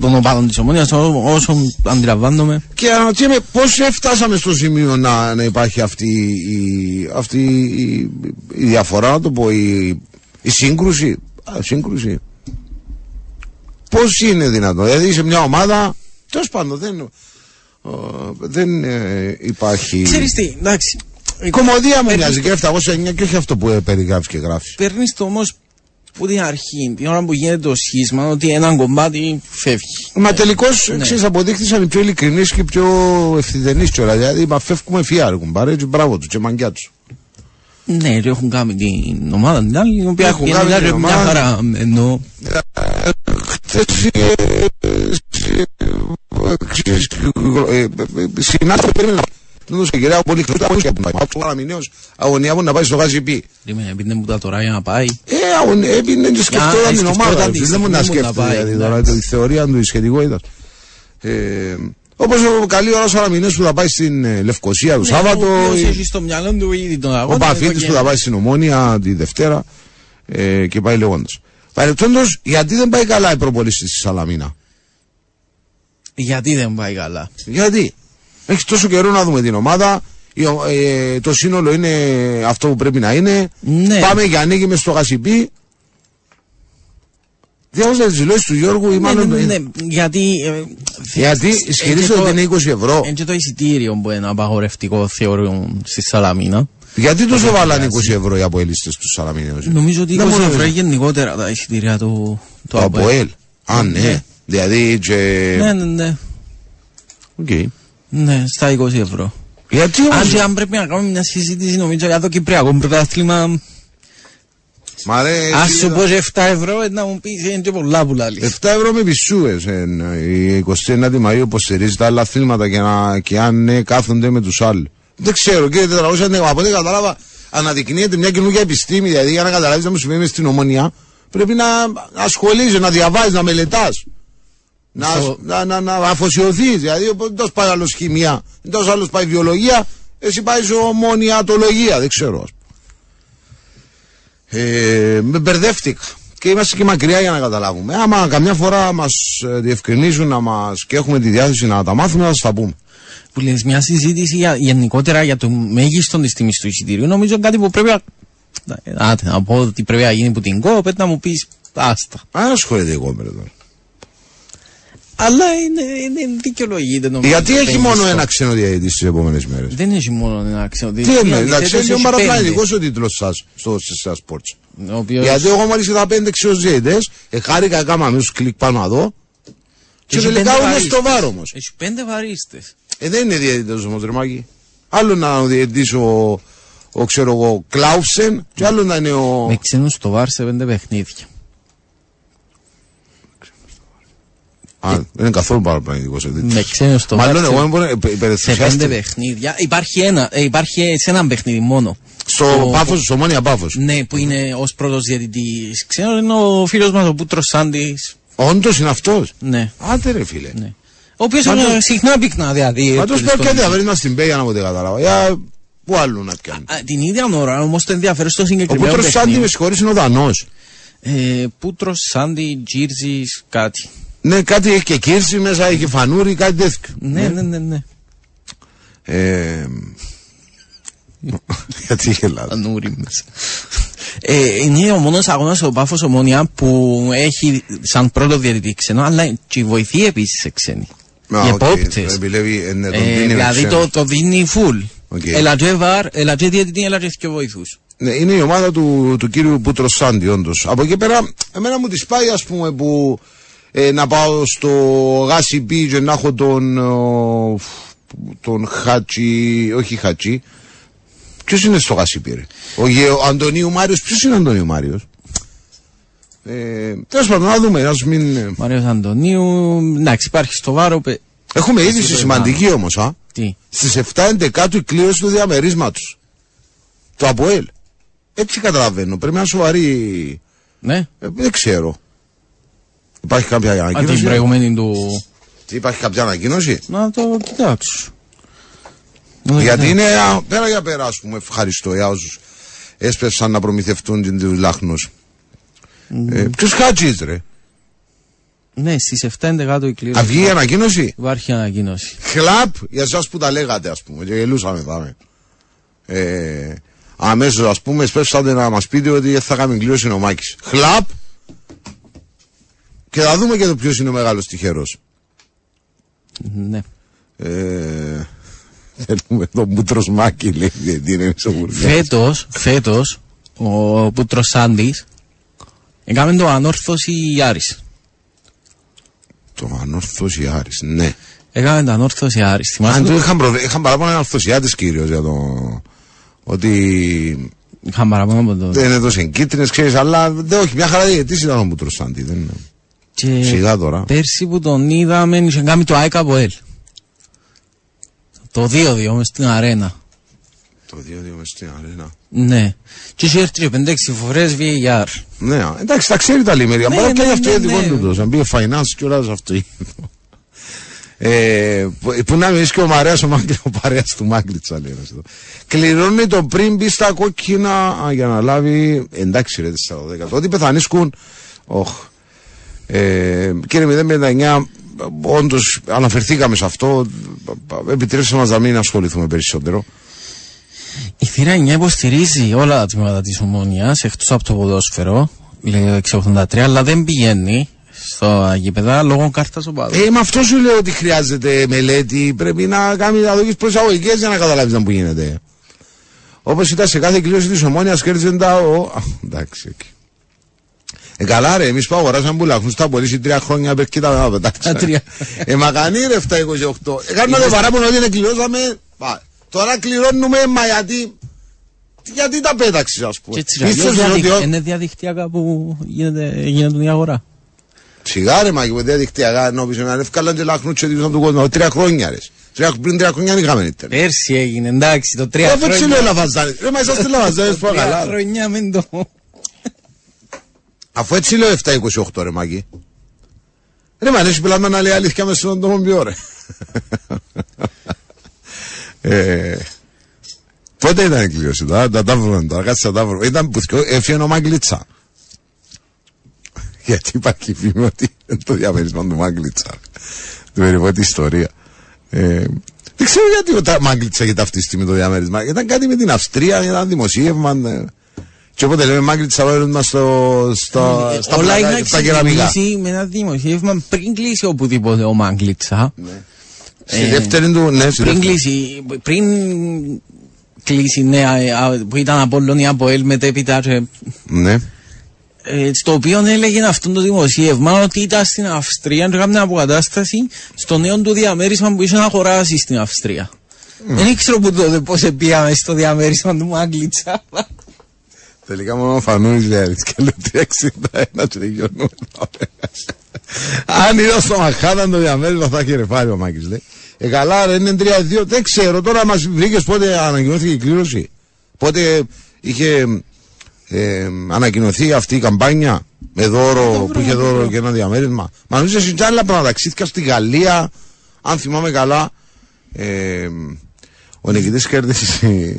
των οπάδων της ομόνια, όσο αντιλαμβάνομαι. Και αναρωτιέμαι πώς έφτασαμε στο σημείο να, να υπάρχει αυτή, η, αυτή η, η διαφορά, να το πω, η, η σύγκρουση; Α, σύγκρουση. Πώς είναι δυνατόν; Δηλαδή σε μια ομάδα, τέλος πάντων δεν, ε, δεν ε, υπάρχει... Ξέρεις τι, εντάξει. Η κομμωδία μου Παίρνεις μοιάζει και 709 και όχι αυτό που ε, περιγράφεις και γράφεις. Παίρνεις το όμως που την αρχή, την ώρα που γίνεται το σχίσμα, ότι ένα κομμάτι φεύγει. Μα τελικώ, Ναι. ξέρει, αποδείχθησαν οι πιο ειλικρινεί και οι πιο ευθυδενεί κιόλα. Δηλαδή, μα φεύγουμε φιάρ, κουμπάρε, και μπράβο του, και μαγκιά του. Ναι, και έχουν κάνει την ομάδα την άλλη, η οποία Έχουν πηγαίνει κάνει μια, την μια ομάδα. χαρά. Ενώ Χθε. Συνάντησα, περίμενα. Δεν δώσε κυρία, πολύ χρόνο, πολύ χρόνο. Άκουσα ένα μηνύο αγωνία μου να πάει στο γάζι πει. Περίμενε, επειδή μου τα τώρα για να πάει. Ε, αγωνία, έπινε και σκεφτόταν την σκεφτόταν ομάδα. τη Δεν μου να στιγμή μου να σκέφτεται, πάει, δηλαδή τώρα, εντάξει. τη θεωρία του, η σχετικότητας. Ε, Όπως ο καλή ώρα ο Αραμινέ που θα πάει στην ε, Λευκοσία το Σάββατο. Ο οποίος η- έχει στο μυαλό του ήδη τον Ο αγώνα. Παφίτης εδώ που θα πάει στην Ομόνια τη Δευτέρα ε, και πάει λέγοντας. Παρεπτόντω, γιατί δεν πάει καλά η προπολίση στη Σαλαμίνα; Γιατί δεν πάει καλά; Γιατί; Έχει τόσο καιρό να δούμε την ομάδα. η ο- ε, το σύνολο είναι αυτό που πρέπει να είναι. Ναι. Πάμε για ανοίγει μες στο γασιπί. Διάβαζα τις δηλώσεις του Γιώργου ή Ναι, μάλλον. ναι, ναι, γιατί. ε, Γιατί ε, ισχυρίζεται και το- ότι είναι 20 ευρώ. Είναι και το εισιτήριο που είναι απαγορευτικό θεωρούν στη Σαλαμίνα. Γιατί τους έβαλαν πειράζει. 20 ευρώ οι αποελίστε του Σαλαμίνες; Νομίζω ότι 20 Δεν μόνο ευρώ είναι. γενικότερα τα εισιτήρια του, του Το Αποέλ. Α, ναι. Ναι. Δηλαδή. Και... Ναι, ναι, ναι. Οκ. Ναι, στα 20 ευρώ. Γιατί Αν όμως... και αν πρέπει να κάνουμε μια συζήτηση νομίζω για το Κυπριακό πρωτάθλημα, Μ' αρέσει. ας σου πω και 7 ευρώ ε, να μου πεις είναι και πολλά που λάλλεις. 7 ευρώ με πισούες η 29η Μαΐου υποστηρίζει τα άλλα αθλήματα και, να, και αν ναι, κάθονται με τους άλλους. Δεν ξέρω κύριε Τετραγώσια, ναι, από ό,τι κατάλαβα αναδεικνύεται μια καινούργια επιστήμη, δηλαδή για να καταλάβεις να μου συμβαίνει μες στην ομονία πρέπει να, να ασχολείσαι, να διαβάζεις, να μελετάς. Να, Στο- να, να, να αφοσιωθείς, δηλαδή δεν τόσο πάει άλλος χημεία, δεν τόσο άλλος πάει βιολογία, εσύ πάει σε ομονιατολογία, δεν ξέρω. ας πούμε. Ε, με μπερδεύτηκα. Και είμαστε και μακριά για να καταλάβουμε. Άμα καμιά φορά μας διευκρινίζουν να μας, και έχουμε τη διάθεση να τα μάθουμε, θα σα τα πούμε. Που λες μια συζήτηση για, γενικότερα για το μέγιστο της τιμής του εισιτήριου νομίζω είναι κάτι που πρέπει να... Άτε, να πω ότι πρέπει να γίνει που την κόπε να μου πεις άστα. Αν ασχολείται εγώ με τώρα. Αλλά είναι, είναι δικαιολογείται νομίζω. Γιατί το έχει μέγιστο. μόνο ένα ξένο διαιτητή τις επόμενες μέρες; Δεν έχει μόνο ένα ξένο. Τι είναι, εντάξει, είναι ο πέντε. παραπλανητικός ο τίτλος σας στο στα sports. Ο οποίος Γιατί εγώ μόλις είδα πέντε ξένου διαιτητέ, χάρηκα κάμα με κλικ πάνω εδώ. Και έχει τελικά πέντε είναι βαρίστες. στο βάρο όμω. Έχει πέντε βαρίστες. Ε, δεν είναι διαιτητής όμω, Ρεμάκη. Άλλο να είναι ο διαιτητής ο, ο, ξέρω εγώ, Κλάουσεν, και άλλο να είναι ο. Με ξένους στο βάρ σε πέντε παιχνίδια. Α, δεν είναι καθόλου παραπλανητικό ο διαιτητής. Με ξένους στο βάρ Μάλλον σε- εγώ δεν μπορώ σε πέντε υπερεθουσιάστηκα. παιχνίδια. Υπάρχει ένα, ε, υπάρχει σε ένα παιχνίδι μόνο. Στο πάφο, στο μόνια πάφο. Ναι, που είναι ως πρώτος διαιτητής ξένος, είναι ο φίλος μας ο Πούτρος Σάντι. Όντως είναι αυτός; Ναι, Άντε ρε φίλε. ναι. Ο οποίος Μα το- συχνά πυκνά δηλαδή. Μα το έπαιζε σπέκ στον- και διαβαίνει στην Πέγια να μου δεν κατάλαβα. Για πού άλλου να πιάνει. Α, Την ίδια ώρα όμως το ενδιαφέρον στο Ο συγκεκριμένο Πούτρος Σάντι με παιχνίδι. συγχωρείς είναι ο Δανός. Ε, Πούτρος Σάντι, Τζίρζη, κάτι. Ναι, κάτι έχει και κύρση μέσα, έχει φανούρι, κάτι τέτοιο. Ναι, ναι, ναι. ναι. Ε, γιατί γελάτε. Ανούρι μέσα. Ε, είναι ο μόνος αγώνας ο Πάφος Ομόνια που έχει σαν πρώτο διαιτητή ξένο, αλλά και βοηθεί επίσης ξένοι. Α, Οι οκ, επόπτες. επιλέγει, ε, ναι, τον Ε, δίνει με δηλαδή ξένο. το, το δίνει full. Οκ. Έλα και βαρ, έλα και διαιτητή, έλα και και βοηθούς. Ναι, είναι η ομάδα του, του κύριου Πούτρος Σάντι, όντως. Από εκεί πέρα, εμένα μου τη πάει, ας πούμε, που ε, να πάω στο Γάσι Μπι και να έχω τον. ο, τον Χάτσι. Όχι Χάτσι. Ποιος είναι στο Γάσι Μπι, ρε; Ο, Γε- ο Αντωνίου Μάριος. Ποιος είναι ο Αντωνίου Μάριος; Ε, Τέλος πάντων, να δούμε. Ας μην... ε, Μάριος Αντωνίου, εντάξει υπάρχει στο βάρο, πε... Έχουμε Εσύ είδηση το σημαντική όμως, α. τι; Στις 7 11 η κλήρωση του διαμερίσματος. Το ΑΠΟΕΛ. Έτσι καταλαβαίνω. Πρέπει να είναι σοβαρή. Ναι, Ε, δεν ξέρω. Υπάρχει κάποια Α, την ανακοίνωση. προηγούμενη του... Υπάρχει κάποια ανακοίνωση; Να το κοιτάξω. Να το Γιατί κοιτάξω. είναι α, πέρα για πέρα, ας πούμε, ευχαριστώ για όσους έσπευσαν να προμηθευτούν την τους λάχνους. Ε, Ποιος χάτζι, ρε; Ναι, στις 7 11 η κλήρωση. Θα βγει η ανακοίνωση; Υπάρχει ανακοίνωση. Χλαπ για εσάς που τα λέγατε, ας πούμε, και γελούσαμε θα Ε, Αμέσως, ας πούμε, σπεύσατε να μας πείτε ότι θα κάνουμε κλήρωση ο Μάκης. Χλαπ και θα δούμε και το ποιος είναι ο μεγάλος τυχερός. Ναι. Ε, θέλουμε τον Μπούτρος Μάκη, λέει, γιατί είναι μισογουρδιά. Φέτος, φέτος, ο Πούτρος Σάντης έκαμε το ανόρθωση Άρης. Το ανόρθωση Άρης, ναι. Έκαμε το ανόρθωση Άρης. Θυμάσαι Αν το... του είχαν, προβε... είχαν παράπονα ανορθωσιάτες κυρίως για το... Ότι Είχαμε παραπάνω από το... δεν έδωσε κίτρινες, ξέρεις, αλλά δεν, όχι, μια χαρά διαιτής ήταν ο Μπούτρος Σάντι. Δεν... είναι. Και Σιγά τώρα. πέρσι που τον είδαμε είχε κάνει το ΑΕΚ από ελ. Το 2-2 μες στην αρένα. Το 2-2 μες στην αρένα. Ναι. Και είχε έρθει και 5-6 φορές VAR. Ναι, α, εντάξει, τα ξέρει τα λιμέρια. Ναι, Μπορεί να ναι, κάνει ναι, αυτό για δικό ναι. του τόσο. Αν πήγε finance και όλα αυτό. Ε, που- που να μιλήσει και ο Μαρέας ο, Μάγκλη, ο παρέας του Μάγκλητσα λέει ένας εδώ. Κληρώνει το πριν μπει στα κόκκινα α, για να λάβει εντάξει ρε 4-10 ότι πεθανίσκουν όχ ε, κύριε 059 όντως αναφερθήκαμε σε αυτό επιτρέψτε μας να μην ασχοληθούμε περισσότερο Η θύρα 9 υποστηρίζει όλα τα τμήματα της ομόνιας εκτός από το ποδόσφαιρο. Λέει 683 αλλά δεν πηγαίνει στο γήπεδα λόγω κάρτας οπαδού. Ε, με αυτό σου λέω ότι χρειάζεται μελέτη. Πρέπει να κάνει να δώσει προσαγωγικές για να καταλάβεις να που γίνεται. Όπως ήταν σε κάθε κλήρωση της ομόνοια, κέρδιζε τα. Ο... Α, εντάξει, οκ. Ε, καλά, ρε, εμείς που αγοράσαμε που λαχνού στα πωλήσει τρία χρόνια πέρα κοίτα να πετάξει. Τα τρία. Ε, μα κανεί ρε 728. Ε, κάνουμε το παράπονο ότι δεν κληρώσαμε. Πα, Τώρα κληρώνουμε, μα γιατί. Γιατί τα πέταξες, ας Και πούμε. έτσι αλλιώς Πίστευες ότι διαδικ- ο- είναι διαδικτυακά που γίνεται, γίνεται η αγορά. Σιγάρε μα και διαδικτυακά νόμιζε να είναι εύκολα και λαχνούτσε του του κόσμου. Τρία χρόνια ρε. Τρία, πριν τρία χρόνια δεν είχαμε ίντερνετ. Πέρσι έγινε, εντάξει, το τρία Αφού έτσι χρόνια. λέω λαβαζάνες. Ρε μα είσαστε λαβαζάνες που Τρία καλά. ρε. χρόνια με το... Αφού έτσι λέω 7-28 ρε μαγί. Ρε μα λες πελάμα να λέει αλήθεια μέσα στον τόμο πιο ρε. Ε, Πότε ήταν η κλήρωση τώρα, τα τα βρούμε τώρα, κάτσε να τα βρούμε. Ήταν που θυκιο- έφυγε ο Μάγκλητσα. Γιατί υπάρχει φήμη ότι είναι το διαμέρισμα του Μάγκλητσα. Του περιβόητη ιστορία. Ε, δεν ξέρω γιατί ο Τα- Μάγκλητσα είχε ταυτιστεί με το διαμέρισμα. Ήταν κάτι με την Αυστρία, ήταν δημοσίευμα. Ε. Και όποτε λέμε Μάγκλητσα βάλουμε στο, στο, στα, Ε, Όλα πλάκα- είναι στα κεραμικά. ξεκινήσει με ένα δημοσίευμα πριν κλείσει οπουδήποτε ο Μάγκλητσα. Στη Ε, δεύτερη του, ναι, στη Πριν δεύτερη. κλείσει, πριν κλείσει νέα, ε, α, που ήταν Απόλλωνη από ελ μετέπειτα και Ναι. ε, στο οποίο έλεγε αυτό το δημοσίευμα ότι ήταν στην Αυστρία και έκανε αποκατάσταση στο νέο του διαμέρισμα που είχε να αγοράσει στην Αυστρία. Δεν ξέρω που τότε πώς πήγαμε στο διαμέρισμα του Μάγκλητσα. Τελικά μόνο ο Φανούρης λέει αλήθεια και λέει 361 και τελειώνουμε. Αν είδα στο Μαχάταν το διαμέρισμα θα έχει ρεφάρει ο Μάκης λέει. Ε καλά ρε είναι 3-2 δεν ξέρω τώρα μας βρήκες πότε ανακοινώθηκε η κλήρωση. Πότε είχε ε, ανακοινωθεί αυτή η καμπάνια με δώρο που είχε δώρο και ένα διαμέρισμα. Μα νομίζω εσύ άλλα πράγματα ταξίδια στη Γαλλία αν θυμάμαι καλά ε, ο νικητής κέρδισε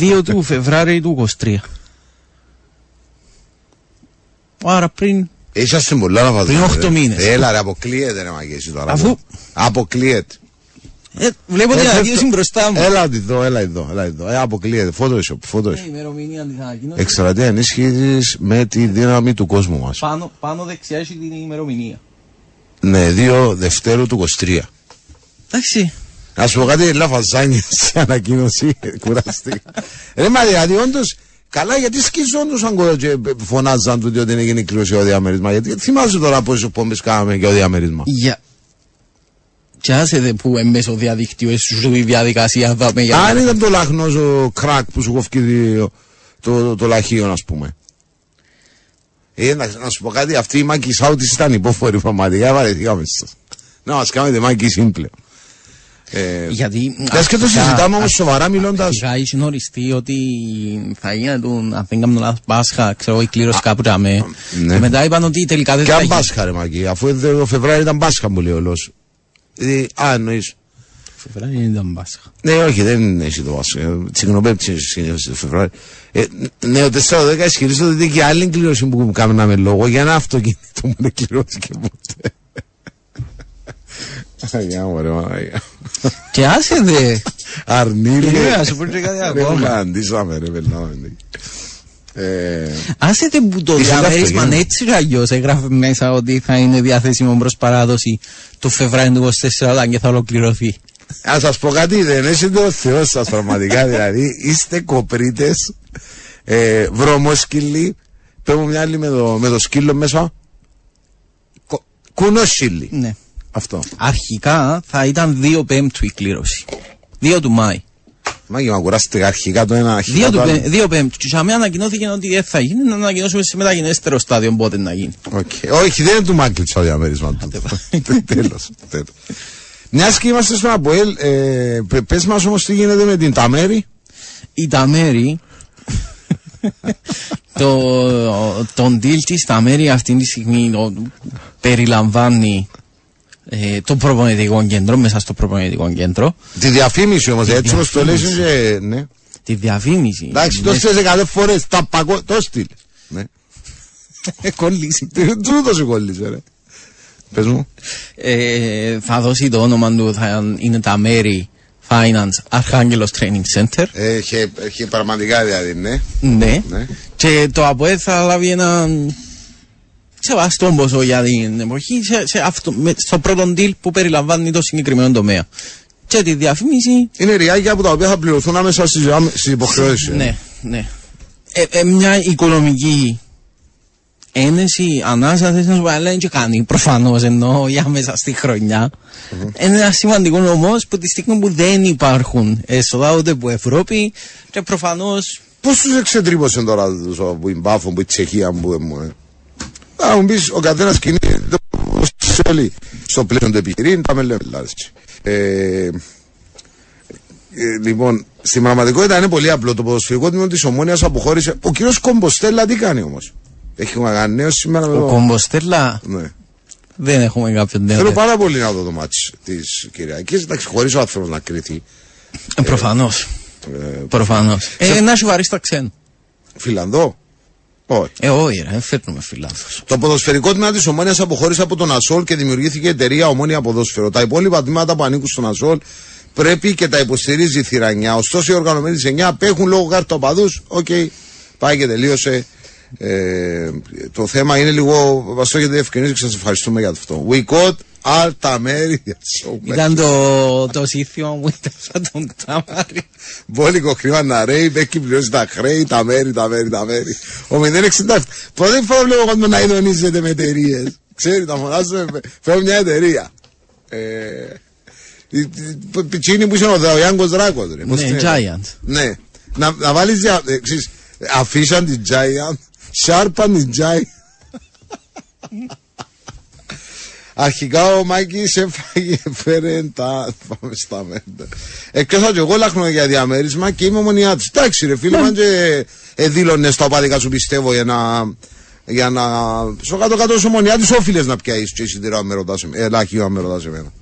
2 του Φεβράρι του 23. Άρα πριν. Είσαστε πολλά να Πριν 8 μήνες. Έλα, ρε, αποκλείεται να μαγέσει τώρα. Αφού. Αποκλείεται. Ε, βλέπω την ε, ανακοίνωση ε, μπροστά μου. Έλα εδώ, έλα εδώ. Έλα εδώ. Ε, αποκλείεται. Photoshop, Photoshop. Εξτρατεία ενίσχυσης με τη δύναμη του κόσμου μας. Πάνω, πάνω δεξιά έχει την ημερομηνία. Ναι, 2 Δευτέρου του 23. Εντάξει. Να σου πω κάτι λαφαζάνια σε ανακοίνωση. Κουραστή. Ρε μα δηλαδή όντως καλά γιατί σκιζόντουσαν κο- και φωνάζαν του ότι έγινε κλήρωση ο διαμέρισμα. Γιατί θυμάσαι τώρα πόσες εκπομπέ κάναμε για ο διαμέρισμα. Για... Και άσε δε που εν μέσω διαδικτύου έσου τη διαδικασία δάμε για... Αν ήταν το λαχνός ο κράκ που σου κοφκεί το, το, το λαχείο, α πούμε. Ε, να, να σου πω κάτι, αυτή η Μάκη Σάουτης ήταν υπόφορη πραγματικά, βαρεθήκαμε σας. Να μας κάνετε Μάκη Σύμπλε. Ε, Γιατί... Λες και το αρχικά- συζητάμε όμως σοβαρά μιλώντας. Αρχικά είχε οριστεί ότι θα γίνει τον, αν δεν κάνω λάθος, Πάσχα, ξέρω, η κλήρωση κάπου τζαμέ. ναι. Και μετά είπαν ότι τελικά δεν Και θα αν γίνει. Πάσχα ρε Μάκη, αφού εδώ το Φεβράρι ήταν Πάσχα μου λέει ο Λος. Δηλαδή, α, εννοείς. Φεβράρι δεν ήταν Πάσχα. Ναι, όχι, δεν έχει το Πάσχα. Τσιγνοπέμπτη συνήθως το Φεβράρι. Ε, ναι, ο 4-10 ισχυρίζεται ότι είναι και άλλη κλήρωση που κάναμε λόγο για ένα αυτοκίνητο μου δεν κληρώθηκε ποτέ. Αγιά μου ρε Μάγια. Και άσε δε. Αρνήλια. Ναι, να σου πω και κάτι ακόμα. Αντίσαμε ρε πελάμε. Ε, Άσε δε που το Είσαι διαμέρισμα αυτό, έτσι κι αλλιώς έγραφε μέσα ότι θα είναι διαθέσιμο προς παράδοση το Φεβράρι του 24 όταν και θα ολοκληρωθεί. Α σας πω κάτι, δεν έχετε ο Θεός σας πραγματικά. Δηλαδή, είστε κοπρίτες, ε, βρωμόσκυλοι. Παίρνω μια άλλη με το, με το σκύλο μέσα. Κο- Κουνόσκυλοι. Ναι. Αυτό. Αρχικά θα ήταν 2 Πέμπτου η κλήρωση. 2 του Μάη. Μάγι, μα κουράστηκα αρχικά το ένα. 2 αρχικά του το άλλο. Πέ- 2 Πέμπτου. Και για μένα ανακοινώθηκε ότι δεν θα γίνει, να ανακοινώσουμε σε μεταγενέστερο στάδιο πότε να γίνει. Οκ. Όχι, δεν είναι του Μάκλιτ το διαμέρισμα του. Τέλος. Μιας και είμαστε στον Αποέλ, ε, πε μας όμως τι γίνεται με την Ταμέρη. Η Ταμέρη, το, τον deal της Ταμέρη αυτή τη στιγμή ο, περιλαμβάνει ε, το προπονητικό κέντρο, μέσα στο προπονητικό κέντρο, Τη διαφήμιση όμως, έτσι όπως το λέει. και- Ναι. τη διαφήμιση. Εντάξει, το στείλε 100 φορές. Τα παγκο... Το στείλε. Ναι. κολλήσει. Τούτο σου κολλήσε, ρε. Πες μου. Ε, θα δώσει το όνομα του, θα είναι Ταμέρη Finance Αρχάγγελος Training Center. Έχει, έχει πραγματικά δηλαδή, ναι. Ναι. ναι. Και το ΑΠΟΕ θα λάβει ένα σεβαστό ποσό για την εποχή σε, σε αυτό, με, στο πρώτο deal που περιλαμβάνει το συγκεκριμένο τομέα. Και τη διαφήμιση. Είναι ριάκια από τα οποία θα πληρωθούν άμεσα στις υποχρεώσεις. Ναι, ναι. Ε, ε, μια οικονομική ένεση, ανάσα, θες να σου πω, αλλά δεν και κάνει προφανώς εννοώ για μέσα στη χρονιά. Είναι ένα σημαντικό όμω που τη στιγμή που δεν υπάρχουν έσοδα ούτε από Ευρώπη και προφανώς Πώς τους εξεντρύπωσε τώρα τους, ο- που είναι Μπάφο, που είναι Τσεχία, που είναι. Ε; Θα μου πεις ο καθένας κινείται όπως θέλει στο πλαίσιο του επιχειρήν, τα λέμε έτσι. Ε, ε, λοιπόν, στην πραγματικότητα είναι πολύ απλό. Το ποδοσφαιρικό τμήμα της Ομόνιας αποχώρησε. Ο κύριος Κομποστέλα τι κάνει όμως; Έχει κάνει νέο σήμερα με ο το. Κομποστέλα; Ναι. δεν έχουμε κάποιον νέο. Θέλω πάρα πολύ να δω το μάτι της Κυριακής. Εντάξει, χωρίς ο άνθρωπος να κρυθεί. Ε, Προφανώς. Ε, Προφανώς. Ε, να σου βαρύ στα ξένα. Φιλανδό. Όχι. Ε, όχι, ρε, δεν φέρνουμε φιλάθου. Το ποδοσφαιρικό τμήμα της Ομόνιας αποχώρησε από τον Ασόλ και δημιουργήθηκε η εταιρεία Ομόνια Ποδόσφαιρο. Τα υπόλοιπα τμήματα που ανήκουν στον Ασόλ πρέπει και τα υποστηρίζει η Θηρανιά. Ωστόσο, οι οργανωμένοι της 9 απέχουν λόγω χαρτοπαδού. Οκ, πάει και τελείωσε. Ε, το θέμα είναι λίγο. Μα το έχετε ευκαιρίσει και σας ευχαριστούμε για αυτό. We got all τα μέρη για το show. Ήταν το, το σύνθημα μου, ήταν σαν τον Τάμαρη. Μπόλικο χρήμα να ρέει, έχει πληρώσει τα χρέη, τα μέρη, τα μέρη, τα μέρη. Ο 067. Πρώτη φορά βλέπω κόσμο να ειδονίζεται με εταιρείες. Ξέρει, τα φωνάζουμε, φέρω μια εταιρεία. Ε, η- η- η Πιτσίνη που είσαι ο Δα- ο Γιάνγκος Ράκος, ρε. Πώς Ναι, την- Giant. Ναι. Να, να βάλεις, δια, ε, ξέρεις, αφήσαν την Giant, σάρπαν την Giant. Αρχικά ο Μάκης έφαγε, φέρε τα. Πάμε στα μέντα. Εκτός και εγώ λάχνω για διαμέρισμα και είμαι ομονιάτης. Εντάξει, ρε φίλε, αν και ε, δήλωνε στα οπαδικά σου πιστεύω για να. Για να. Στο κάτω-κάτω σου ομονιάτης όφιλες να πιάσεις και εισιτήριο αν με ρωτάς εμένα. Ε, λάχιο αν με ρωτάς εμένα.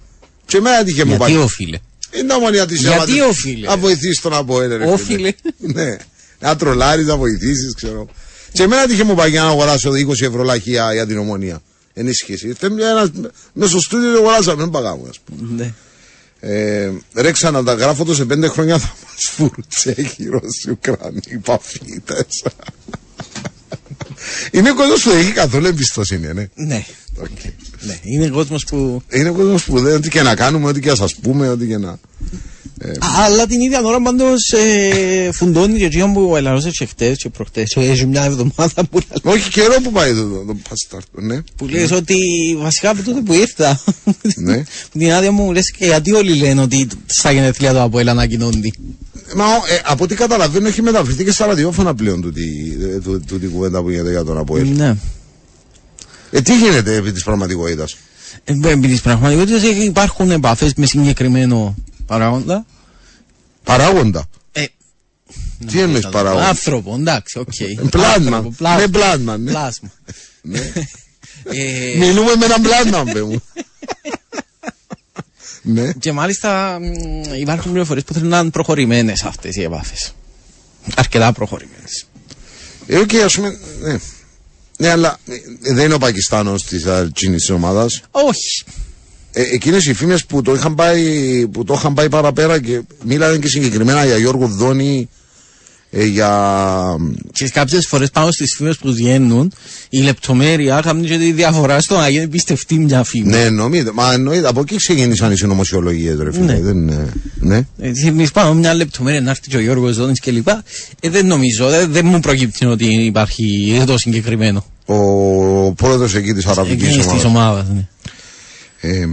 Και εμένα τύχε μου Γιατί πάει. όφιλε; Είναι ομονιάτης Γιατί άμα- όφιλε; Να βοηθήσεις τον από ρε, φίλε. Όφιλε; Ναι. Να τρολάρεις, να βοηθήσεις, ξέρω. Και εμένα τύχε μου πάει για να αγοράσω 20 ευρώ λαχεία για την ομονία. Ενίσχυση. Ήρθε μια- ένα, μέσα στο στούντιο το αγοράσαμε, δεν παγάμε, ας πούμε. Ναι. Ε, ρε ξαναταγράφω το σε πέντε χρόνια θα μας φούρουν Τσέχοι, Ρώσοι, Ουκρανοί, Παφίτες. Είναι ο κόσμος που δεν έχει καθόλου εμπιστοσύνη, ναι. Ναι. Okay. ναι. Είναι κόσμος που. Είναι ο κόσμος που δεν, ό,τι και να κάνουμε, ό,τι και να σας πούμε, ό,τι και να... Ε, αλλά την ίδια ώρα πάντως ε, φουντώνει και εκείνο που ελαρρώσε και χτες και προχτές έχει μια εβδομάδα που Όχι καιρό που πάει το, το, το παστάρτο, ναι. Που λες ότι βασικά από τότε που ήρθα ναι. την άδεια μου λες και γιατί όλοι λένε ότι στα γενέθλια του Αποέλ ανακοινώνται Μα ε, από ό,τι καταλαβαίνω έχει μεταφερθεί και στα ραδιόφωνα πλέον τούτη, τούτη κουβέντα που γίνεται για τον Αποέλ. Ναι. Ε, τι γίνεται επί της πραγματικότητας; Ε, επί της πραγματικότητας υπάρχουν επαφές με συγκεκριμένο παράγοντα. Παράγοντα. Ε, Τι εννοείς παράγοντα; Άνθρωπο, εντάξει, OK. Okay. Πλάσμα. Ναι, πλάσμα. Ναι. Πλάσμα. ναι. ε... Μιλούμε με έναν πλάσμα, μπε μου. ναι. Και μάλιστα υπάρχουν πληροφορίες που θέλουν να είναι προχωρημένες αυτές οι επαφές. Αρκετά προχωρημένες. Ε, OK, okay, ας πούμε. Ναι. ναι, αλλά ε, δεν είναι ο Πακιστάνος της της ομάδας. Όχι ε, εκείνες οι φήμες που το, είχαν πάει, που το είχαν πάει παραπέρα και μίλανε και συγκεκριμένα για Γιώργο Δόνη, ε, για... Και κάποιες φορές πάνω στις φήμες που βγαίνουν, η λεπτομέρεια κάνει και τη διαφορά στο να γίνει πιστευτή μια φήμη. Ναι, εννοείται. Μα εννοείται. Από εκεί ξεκίνησαν οι συνωμοσιολογίες, ρε φίλε. Ναι. Δεν, ναι. Ε, πάνω μια λεπτομέρεια να έρθει και ο Γιώργος Δόνης κλπ. Ε, δεν νομίζω, δεν, δεν μου προκύπτει ότι υπάρχει εδώ συγκεκριμένο. Ο πρόεδρος εκεί της Αραβικής ομάδας. Ναι. Ε,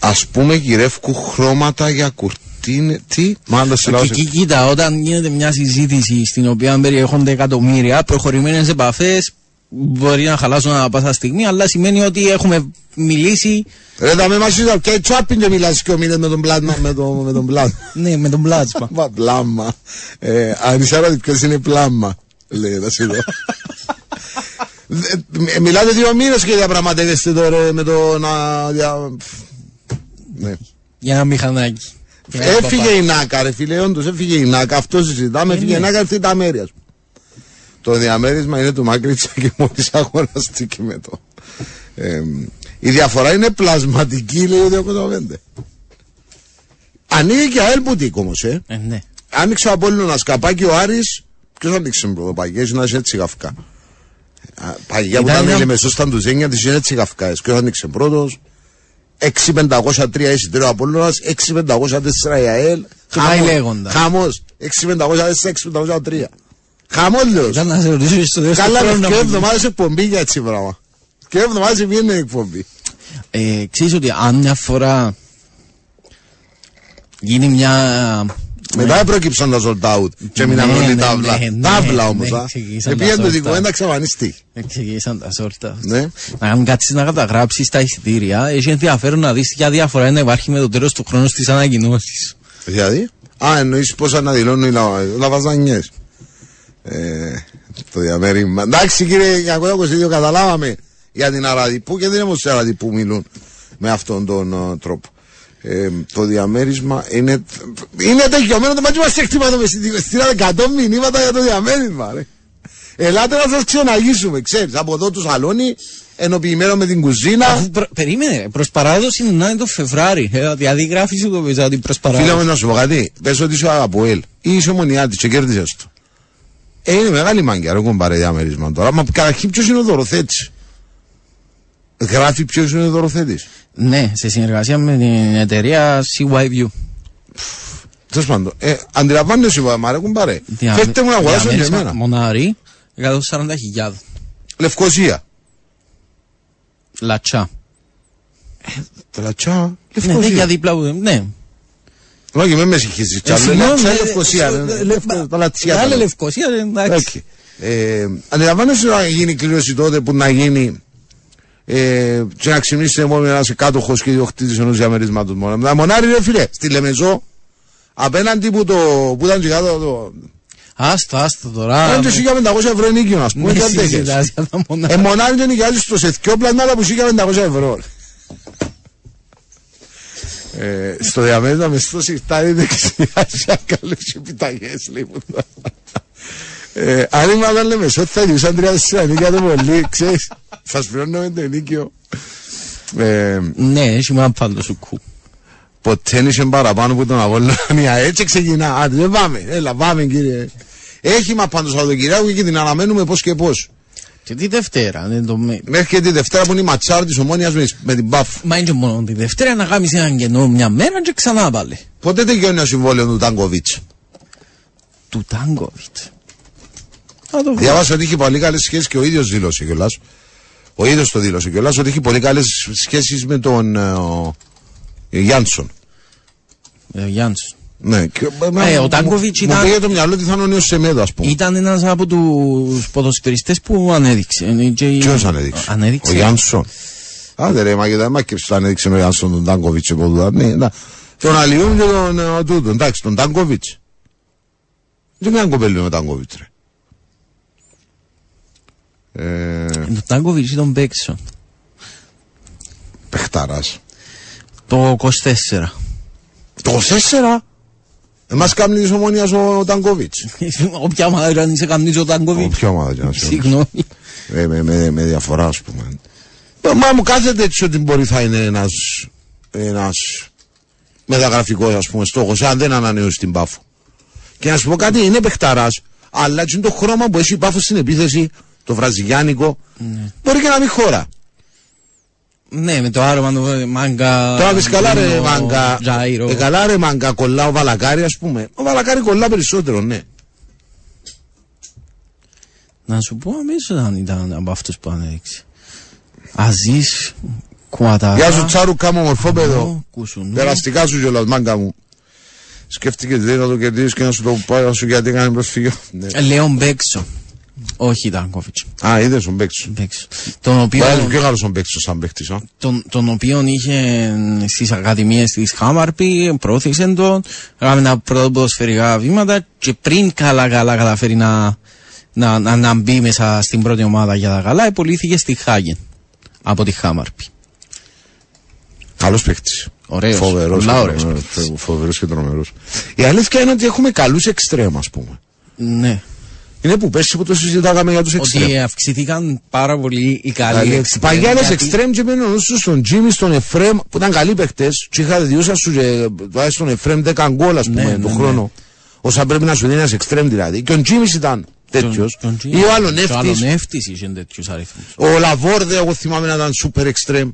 ας πούμε γυρεύκου χρώματα για κουρτίν τι; Μάλλον σε Εκεί κοίτα όταν γίνεται μια συζήτηση στην οποία περιέχονται εκατομμύρια προχωρημένες επαφές μπορεί να χαλάσουν ανά πάσα στιγμή αλλά σημαίνει ότι έχουμε μιλήσει. Ρε τα με μας είδα και τσάπιν και μιλάς και ομίλες με τον πλάσμα με, το, με τον πλάσμα Ναι με τον πλάσμα Πλάσμα ε, Αν είσαι άρα ποιος είναι πλάσμα λέει να σου Μιλάτε δύο μήνες και διαπραγματεύεστε τώρα με το να... Ναι. Για ένα μηχανάκι. Έφυγε η ΝΑΚΑ ρε φίλε, όντως έφυγε η ΝΑΚΑ, αυτό συζητάμε, έφυγε η ΝΑΚΑ, αυτή τα μέρη Το διαμέρισμα είναι του Μάκριτσα και μόλις αγοραστήκε με το. η διαφορά είναι πλασματική, λέει ο 285. Ανοίγει και ΑΕΛ Μπουτίκ όμως, ε. ε ναι. Άνοιξε ο Απόλλωνας καπάκι ο Άρης, ποιος άνοιξε με πρωτοπαγιές, να είσαι έτσι γαυκά. Παγιά που ήταν η μεσούσταν του Ζένια της είναι έτσι καυκάες. Και άνοιξε πρώτος. 6.503 εισιτήριο Απόλλωνας, 6.504 η ΑΕΛ. Και πάει λέγοντα. Χαμός. 6.504, 6.503. Χαμός λέω. Ήταν να σε ρωτήσω στο δεύτερο Καλά, και εβδομάδες εκπομπή για έτσι πράγμα. Και εβδομάδες βγαίνει εκπομπή. Ε, ξέρεις ότι αν μια φορά γίνει μια μετά πρόκειψαν τα sold out και έμειναν ναι, όλοι ναι, τάβλα. Ναι, τάβλα όμως. Επήγαν το δικό ένα ξαφανιστεί. Εξηγήσαν τα sold out. Να κάτσεις να καταγράψεις τα εισιτήρια, έχει ενδιαφέρον να δεις ποια διαφορά είναι υπάρχει με το τέλος του χρόνου στις ανακοινώσεις. Δηλαδή; Α, εννοείς πώς αναδηλώνουν οι λαβαζανιές. Ε, το διαμέρισμα. Εντάξει κύριε 922, καταλάβαμε για την Αραδίπου και δεν είναι μόνο που μιλούν με αυτόν τον uh, τρόπο ε, το διαμέρισμα είναι, είναι τελειωμένο το μάτι μας εκτιμάτο με στείλατε 100 μηνύματα για το διαμέρισμα ρε. Ελάτε να σας ξεναγήσουμε, ξέρεις, από εδώ το σαλόνι, ενοποιημένο με την κουζίνα. Προ, περίμενε, προς παράδοση είναι να το Φεβράρι, ε, δηλαδή γράφεις το ότι προς παράδοση. Φίλα μου να σου πω κάτι, πες ότι είσαι ο ελ ή είσαι ομονιάτης και κέρδισες το. Ε, είναι μεγάλη μάγκια, ρε κομπάρε διαμέρισμα τώρα, μα καταρχήν ποιος είναι ο δωροθέτης; Γράφει ποιος είναι ο δωροθέτης. Ναι, σε συνεργασία με την εταιρεία CYView. Τέλος πάντων, ε, αντιλαμβάνεσαι, μα ρε κουμπάρε. Φέρτε μου να αγοράσω και εμένα. Μονάρι, 140.000. Λευκοσία. Λατσά. Ε, λατσά, Λευκοσία. Ναι, για δίπλα, ναι. Όχι, με μες συγχύζεις. Λατσά, Λευκοσία. Τα λατσιά. Άλλη Λευκοσία, εντάξει. Αντιλαμβάνεσαι να γίνει κλήρωση τότε που να γίνει ε, και να ξυπνήσει μόνο ένα κάτοχος και ιδιοκτήτης ενός διαμερίσματος μόνο. Να μονάρι, ρε φίλε, στη Λεμεζό, απέναντι που, το, που ήταν και κάτω. Το... Άστα, άστα τώρα. Είναι και 1500 ευρώ νίκιο, ας πούμε. Ναι, ε, μονάρι δεν νοικιάζει στο σεθκιό πλανάτα που 1500 ευρώ. Ε, στο διαμέρισμα με στο σιρτάρι δεξιά σε ακαλέψει επιταγές λέει μου ε, αν ήμασταν λέμε ότι θα διούσαν τρία τέσσερα νίκια το πολύ ξέρεις σας πληρώνουμε το ενίκιο ε, ναι έχει μια πάντο σου κου Ποτέ δεν είχε παραπάνω που τον Απόλλωνα. Έτσι ξεκινά. Άντε, δεν πάμε. Έλα, πάμε κύριε. Έχει μα πάντως Σαββατοκυριακό και την αναμένουμε πώς και πώς. Και τη Δευτέρα. Δεν το... Μέχρι και τη Δευτέρα που είναι η ματσάρα της ομόνιας με, με την Πάφ. Μα είναι και μόνο τη Δευτέρα να κάνεις έναν κενό μια μέρα και ξανά πάλι. Πότε τελειώνει ο συμβόλαιο του Τάγκοβιτς. Του Τάγκοβιτς. Διαβάσα ότι έχει πολύ καλές σχέσεις και ο ίδιος δήλωσε κιόλας. Ο ίδιος το δήλωσε κιόλας ότι έχει πολύ καλές σχέσεις με τον ε, ο, Γιάνσον. Ε, Γιάνσον. Ναι, και, ε, ο Τάγκοβιτς ήταν... Μου πήγε το μυαλό ότι θα είναι ο νέος Σεμέδο, ας πούμε. Ήταν ένας από τους ποδοσφαιριστές που ανέδειξε. Ε, Ποιος ανέδειξε; ανέδειξε. Ο Γιάνσον. Άντε ρε, μα και δεν μάκεψε ανέδειξε ο Γιάνσον τον Τάγκοβιτς από εδώ. Ναι, ναι. Τον Αλιούν και τον ε, τούτο. Εντάξει, τον Τάγκοβιτς. Δεν κάνει κοπέλι με Τάγκοβιτς ρε. Ε... Το Τάγκοβιτς ήταν Μπέξον. Πεχταράς. Το 24. Το 24? Εμάς κάνει της ομόνιας ο Ταγκόβιτς. Όποια ομάδα αν είσαι κάνει ο Ταγκόβιτς. Όποια ομάδα αν είσαι. Συγγνώμη. Με, με, με, με διαφορά ας πούμε. Μα μου κάθεται έτσι ότι μπορεί θα είναι ένας, ένας μεταγραφικός ας πούμε στόχος αν δεν ανανεώσει την Πάφο. Και να σου πω κάτι είναι παιχταράς αλλά έτσι είναι το χρώμα που έχει η Πάφο στην επίθεση το βραζιλιάνικο ναι. μπορεί και να μην χώρα. Ναι, με το άρωμα του μάγκα. Τώρα πεις καλά ρε μάγκα. Ε, καλά ρε μάγκα, κολλά ο Βαλακάρη, ας πούμε. Ο Βαλακάρη κολλά περισσότερο, ναι. Να σου πω αμέσω αν ήταν από αυτούς που ανέδειξε. Αζής, κουατάρα. Γεια σου Τσάρου, κάμω μορφό παιδό. Περαστικά σου κιόλα, μάγκα μου. Σκέφτηκες τι να το κερδίσει και να σου το πάει, σου γιατί κάνεις προσφυγή. Λέον Μπέξο. Όχι Τάνκοβιτ. Α, είδες τον Μπέξο. Τον οποίο. Βάλει πιο καλός τον Μπέξο σαν παίκτης. Τον, τον οποίο είχε στις ακαδημίες της Χάμαρπη, πρόθυσε τον, έκαμε τα πρώτα ποδοσφαιρικά βήματα και πριν καλά καλά καταφέρει να, να, να, να μπει μέσα στην πρώτη ομάδα για τα καλά, επολύθηκε στη Χάγεν από τη Χάμαρπη. Καλός παίκτης. Ωραίος. Φοβερός και τρομερός. Η αλήθεια είναι ότι έχουμε καλούς εξτρέμ, ας πούμε. Ναι. Είναι που πέρσι που το συζητάγαμε για τους εξτρέμ. Ότι αυξηθήκαν πάρα πολύ οι καλοί εξτρέμ. Παγιά γιατί... εξτρέμ και μένουν όσο στον Τζίμι, στον Εφρέμ που ήταν καλοί παίχτε. Και είχατε διούσα σου και στον Εφρέμ 10 γκολ, ας πούμε, ναι, τον ναι, χρόνο. Ναι. Όσα πρέπει να σου δίνει ένας εξτρέμ δηλαδή. Και ο Τζίμις ήταν τέτοιος. Ή ο άλλο νεύτη. Ο άλλο νεύτης είχε τέτοιους αριθμούς. Ο Λαβόρδε, εγώ θυμάμαι να ήταν σούπερ εξτρέμ.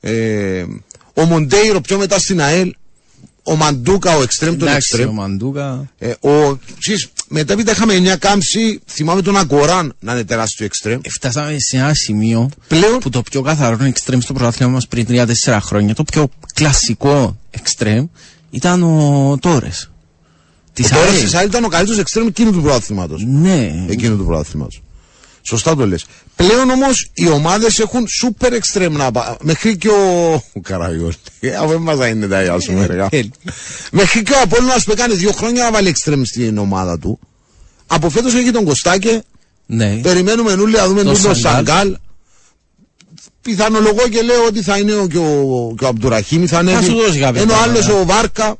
Ε, ο Μοντέιρο πιο μετά στην ΑΕΛ ο Μαντούκα, ο εξτρέμ τον εξτρέμ. Ο Μαντούκα. Ε, ο, ξέρεις, μετά επειδή είχαμε 9 κάμψη, θυμάμαι τον Αγκοράν να είναι τεράστιο εξτρέμ. Ε, φτάσαμε σε ένα σημείο πλέον που το πιο καθαρό εξτρέμ στο πρωτάθλημα μας πριν 3-4 χρόνια, το πιο κλασικό εξτρέμ ήταν ο Τόρες. Ο Τόρες της ήταν ο καλύτερος εξτρέμ εκείνου του πρωτάθληματο. Ναι. Εκείνου του πρωτάθληματο. Σωστά το λες. Πλέον όμως οι ομάδες έχουν σούπερ εξτρέμ να πάνε. Μέχρι και ο. Ο Καραϊόλ. Αυτό μα είναι τα ίδια σου Μέχρι και ο Απόλυνα που έκανε δύο χρόνια να βάλει εξτρέμ στην ομάδα του. Από φέτος έχει τον Κωστάκε. Ναι. Περιμένουμε νουλί να δούμε τον Σαγκάλ. Πιθανολογώ και λέω ότι θα είναι ο, και ο, και ο Αμπτουραχήμι. Θα είναι. Ενώ άλλος ο Βάρκα.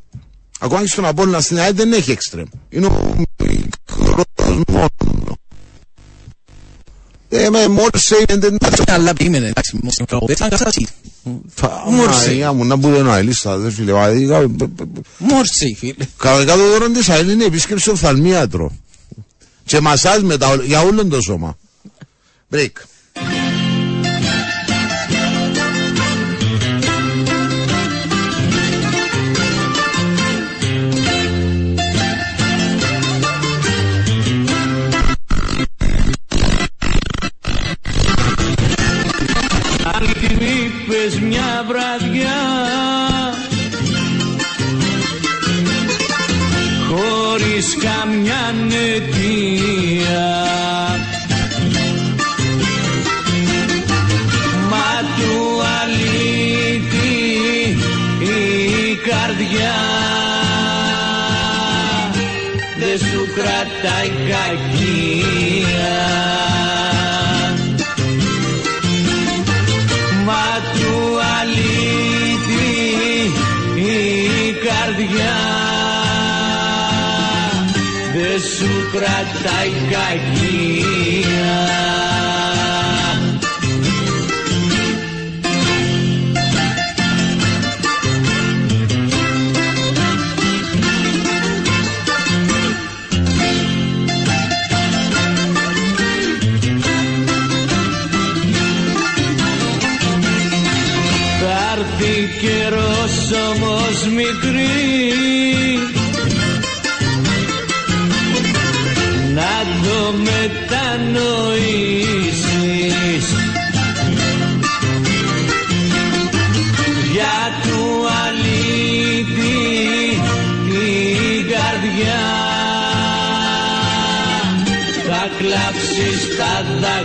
Ακόμα και στον Απόλυνα στην ΑΕΔ δεν έχει εξτρέμ. Είναι ο μικρό μόνο. Ε, με μόρσε δεν Αλλά πήγαινε, εντάξει, Μόρσε. μου, να μπουν ένα ελίστα, δεν φίλε. Μόρσε, φίλε. Κανονικά το δώρο της ΑΕΛ είναι επίσκεψη οφθαλμίατρο. Και μασάζ μετά, για όλο το σώμα. Break. Βραδιά χωρίς καμιά αιτία κρατάει κακία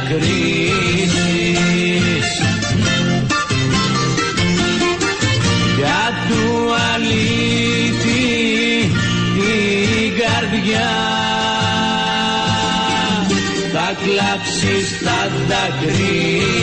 δακρύσεις για του αλήτη την καρδιά. Θα κλάψεις, θα δακρύσεις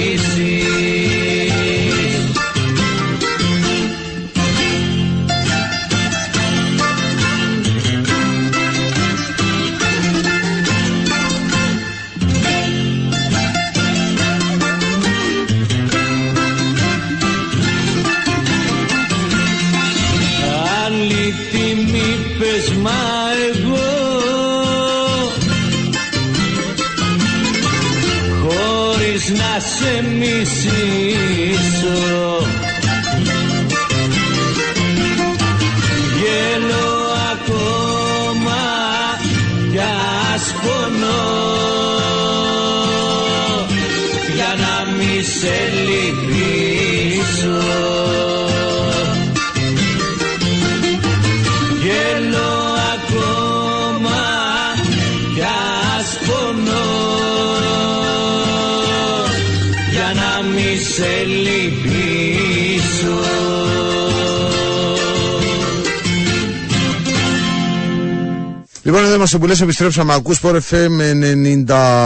Λοιπόν, εδώ είμαστε που λες, επιστρέψαμε. Ακούς Sport FM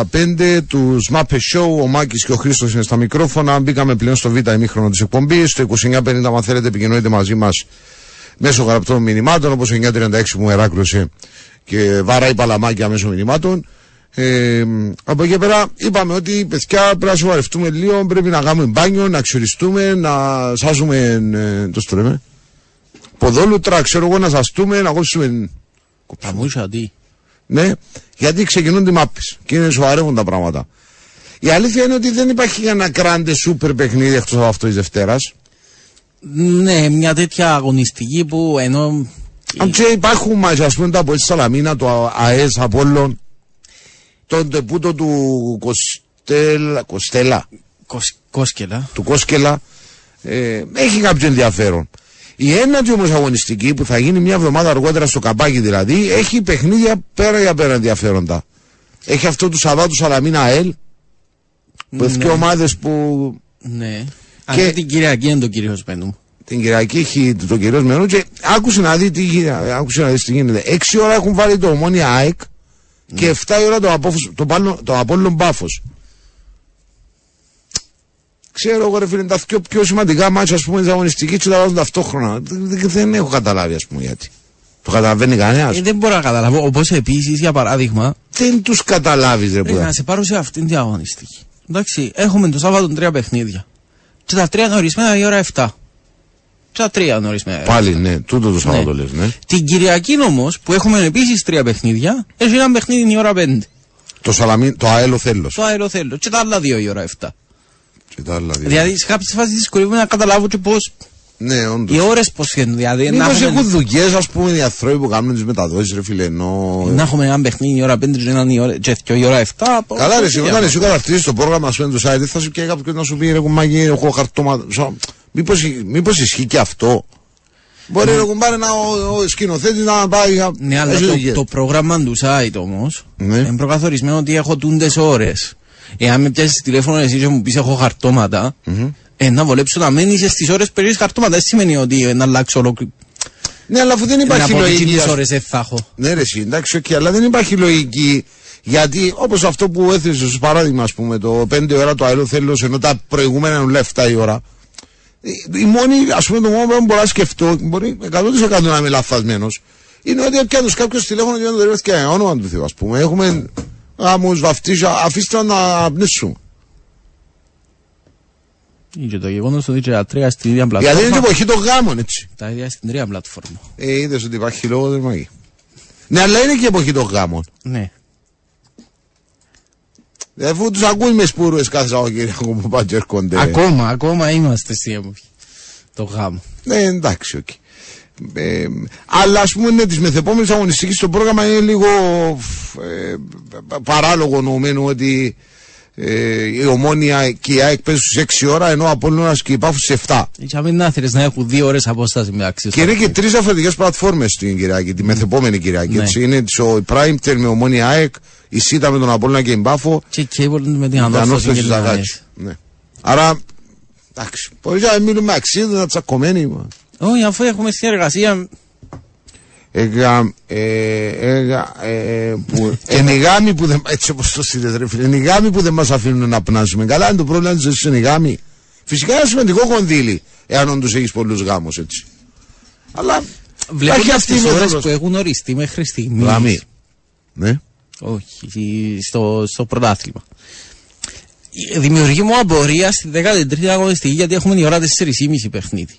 95 τους Muppet Show. Ο Μάκης και ο Χρήστος είναι στα μικρόφωνα. Μπήκαμε πλέον στο β' ημίχρονο της εκπομπής. Στο 2950, αν θέλετε, επικοινωνείτε μαζί μας μέσω γραπτών μηνυμάτων, όπως 936 μου εράκλωσε και βαράει παλαμάκια μέσω μηνυμάτων. Ε, από εκεί πέρα είπαμε ότι παιδιά πρέπει να σοβαρευτούμε λίγο, πρέπει να κάνουμε μπάνιο, να ξυριστούμε, να σάζουμε, ε, το στρέμε, ποδόλουτρα, ξέρω εγώ, να ζαστούμε, να κόψουμε Τα μούσα τι. ναι, γιατί ξεκινούν οι μάπε και είναι σοβαρεύουν τα πράγματα. Η αλήθεια είναι ότι δεν υπάρχει ένα κράντε σούπερ παιχνίδι εκτός από αυτός της Δευτέρας. Ναι, μια τέτοια αγωνιστική που ενώ. Αν και υπάρχουν μάτια, ας πούμε, το από Σαλαμίνα, το ΑΕΣ Απόλλων, το ντεπούτο του Κοστέλα, Κοστέλα Κος- Κόσκελα. του Κόσκελα, ε, έχει κάποιο ενδιαφέρον. Η ένατη όμως αγωνιστική που θα γίνει μια εβδομάδα αργότερα στο καμπάκι δηλαδή, έχει παιχνίδια πέρα για πέρα ενδιαφέροντα. Έχει αυτό τους Σαββάτου Σαλαμίνα ΑΕΛ, που Ναι. ναι. ομάδες που Ναι. Και- Και την Κυριακή είναι το κυρίω πέντε την Κυριακή έχει το κυρίω μενού και άκουσε να δει τι, γι- άκουσε να δεις τι γίνεται. Έξι ώρα έχουν βάλει το ομόνια ΑΕΚ και 7 η ώρα το, απόφος, το, πάνω, το Απόλλων Πάφος. Ξέρω εγώ ρε φίλε τα πιο, πιο σημαντικά μάτια ας πούμε της αγωνιστικής και τα βάζουν ταυτόχρονα. Δεν, δεν- δεν έχω καταλάβει ας πούμε γιατί. Το καταλαβαίνει κανένας. Ε, δεν μπορώ να καταλάβω. Όπως επίσης, για παράδειγμα, δεν τους καταλάβεις ρε πρέπει που να σε πάρω σε αυτήν την αγωνιστική. Εντάξει, έχουμε το Σάββατο τρία παιχνίδια. Και τα τρία είναι ορισμένα η ώρα 7. Και τα τρία είναι ορισμένα. η ώρα Πάλι ναι, τούτο το Σαββατό λες ναι. Την Κυριακή όμως, που έχουμε επίσης τρία παιχνίδια, έχει ένα παιχνίδι η ώρα 5. Το, σαλαμί, το αέλο θέλος. Το αεροθέλο. Και τα άλλα δύο η ώρα 7. Και τα άλλα δύο. Δηλαδή, σε κάποιες φάσεις δυσκολεύομαι να καταλάβω και πώς. Ναι, όντως. Οι ώρες πώς φαίνονται. Δηλαδή, να Μήπως έχουμε, έχουν δουλειές ας πούμε οι άνθρωποι που κάνουν τις μεταδόσεις ρε φίλε ενώ... να έχουμε ένα παιχνίδι η ώρα 5 και έναν η ώρα, και δύο η ώρα 7. πω, Καλά ρε πω, εσύ, τι όταν να- εσύ καταρτίζεις το πρόγραμμα σου το site θα σου και κάποιος να σου πει ρε κουμπάκι έχω χαρτόμα... Σα- Μήπως, μήπως ισχύει και αυτό; Μπορεί ρε κουμπάρε να ο, ο σκηνοθέτης να πάει... α- Ναι, αλλά έχει το, δουλειές. το πρόγραμμα του site όμως Ναι. είναι προκαθορισμένο ότι έχω τούντες ώρες. Εάν με πιάσεις τηλέφωνο εσύ και μου πεις έχω χαρτώματα, ε, να βολέψω να μένει στις ώρες που έχεις χαρτώματα. Δεν σημαίνει ότι ε, να αλλάξω ολόκληρο. Ναι, αλλά αφού δεν Να υπάρχει πω λογική... τις ας- ώρες δεν θα έχω. Ναι, ρε, εσύ, εντάξει, οκ, αλλά δεν υπάρχει λογική. Γιατί όπως αυτό που έθεσε ως παράδειγμα, ας πούμε, το 5 ώρα το αέριο θέλω, ενώ τα προηγούμενα είναι όλα 7 η ώρα. Η, η μόνη, ας πούμε, το μόνο που μπορώ να σκεφτώ, μπορεί 100% να είμαι λαθασμένος, είναι ότι πιάνει κάποιος τηλέφωνο και δεν το ρίχνει και όνομα του Θεού, ας πούμε. Έχουμε γάμου, βαφτίσια, αφήστε να πνίσουν. Και το γεγονός ότι και τα τρία στην ίδια Γιατί είναι και πλατφόρμα. εποχή των γάμων, έτσι. Τα ίδια στην τρία πλατφόρμα. Ε, είδες ότι υπάρχει λόγο, δεν υπάρχει. Ναι, αλλά είναι και εποχή των γάμων. Ναι. Αφού τους ακούει με σπούροε κάθε Σαββατοκύριακο που πάνε και έρχονται. Ακόμα, ακόμα είμαστε στη εποχή. Το γάμο. Ναι, εντάξει, οκ. Ε, αλλά ας πούμε ναι, της μεθεπόμενης αγωνιστικής στο πρόγραμμα είναι λίγο ε, παράλογο νομένου ότι ε, η Ομόνια και η ΑΕΚ παίζουν στις 6 ώρα ενώ ο Απόλλωνας και η Πάφου στις 7. Για μην να θέλεις να έχουν δύο ώρες απόσταση μεταξύ Και είναι και τρεις διαφορετικές πλατφόρμες την Κυριακή, τη μεθεπόμενη Κυριακή. Ναι. Έτσι. Είναι της- ο PrimeTel με Ομόνια ΑΕΚ, η Cyta με τον Απόλλωνα και η Μπάφο, Και Cablenet με την η ανόρθωση Ανόρθωση και την Ζαγάκη. Ανέση. Ναι. Άρα, εντάξει, μπορείς να μείνουμε αξίδα, τσακωμένοι. Μα. Όχι, αφού έχουμε συνεργασία. Εγα, ε, εγα, ε, που, είναι οι γάμοι που δεν, έτσι όπως το στείλες ρε φίλε, είναι οι γάμοι που δεν μας αφήνουν να πνάσουμε. Καλά είναι το πρόβλημα της ζωής είναι οι γάμοι. Φυσικά είναι σημαντικό κονδύλι, εάν όντως έχεις πολλούς γάμους έτσι. Αλλά Βλέποντας υπάρχει αυτή η τις ώρες μέθοδος. που έχουν οριστεί μέχρι στιγμής. Γάμοι. Ναι. Όχι, στο, στο πρωτάθλημα. Δημιουργεί μου απορία στη 13η αγωνιστική γιατί έχουμε η ώρα 4.30 παιχνίδι.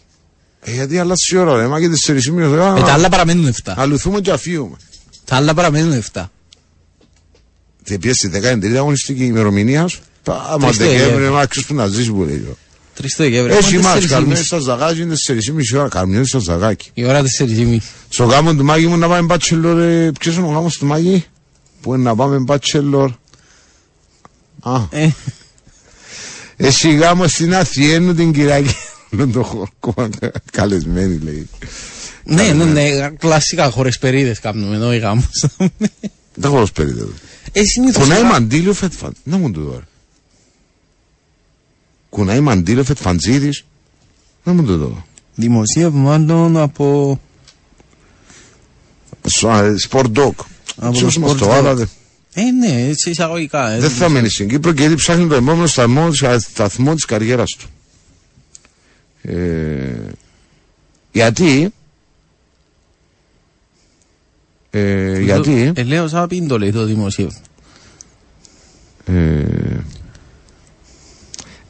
Ε, γιατί αλλάζει η ώρα ρε, μα και τις 4.30 Με τα ώρα άλλα παραμένουν 7. αλουθούμε και αφίουμε. Τα άλλα παραμένουν 7. Και πιέσει στη 13η αγωνιστική ημερομηνία σου; Άμα Τρεις το Δεκέμβρη, Δεκέμβρη. μα ξέρεις που να ζεις που λέει. 3 το Δεκέμβρη. Έχει έχουμε μας, 4.30. καρμιές στα ζαγάκι είναι 4.30 ώρα, καρμιές στα ζαγάκι. Η ώρα 4.30. Στο γάμο του Μάγη μου να πάμε μπάτσελορ, ε, ποιος είναι ο γάμος του Μάγη, που είναι να πάμε μπάτσελορ. Α, Ε, εσύ γάμο στην Αθιένου την Κυριακή. Δεν το έχω ακόμα καλεσμένη λέει. ναι, ναι, ναι, κλασικά χωρές περίδες κάνουμε εδώ οι γάμους. Δεν έχω σπέρι εδώ. Ε, συνήθως... Κουνάει μαντήλιο φετφαν. Να μου το δω. ρε. Κουνάει μαντήλιο φετφαντζίδης. Να μου το δω. Δημοσίευμα μάλλον από... Sport Dog. Από Ποιος το μας Sport το Dog. άραδε. Ε, ναι, έτσι εισαγωγικά. ε, Δεν θα μείνει στην Κύπρο και γιατί ψάχνει το επόμενο σταθμό, σταθμό της καριέρας του. Ε, γιατί; Ε, γιατί; Ε, λέω σαν πίντο λέει το δημοσίευμα. ε,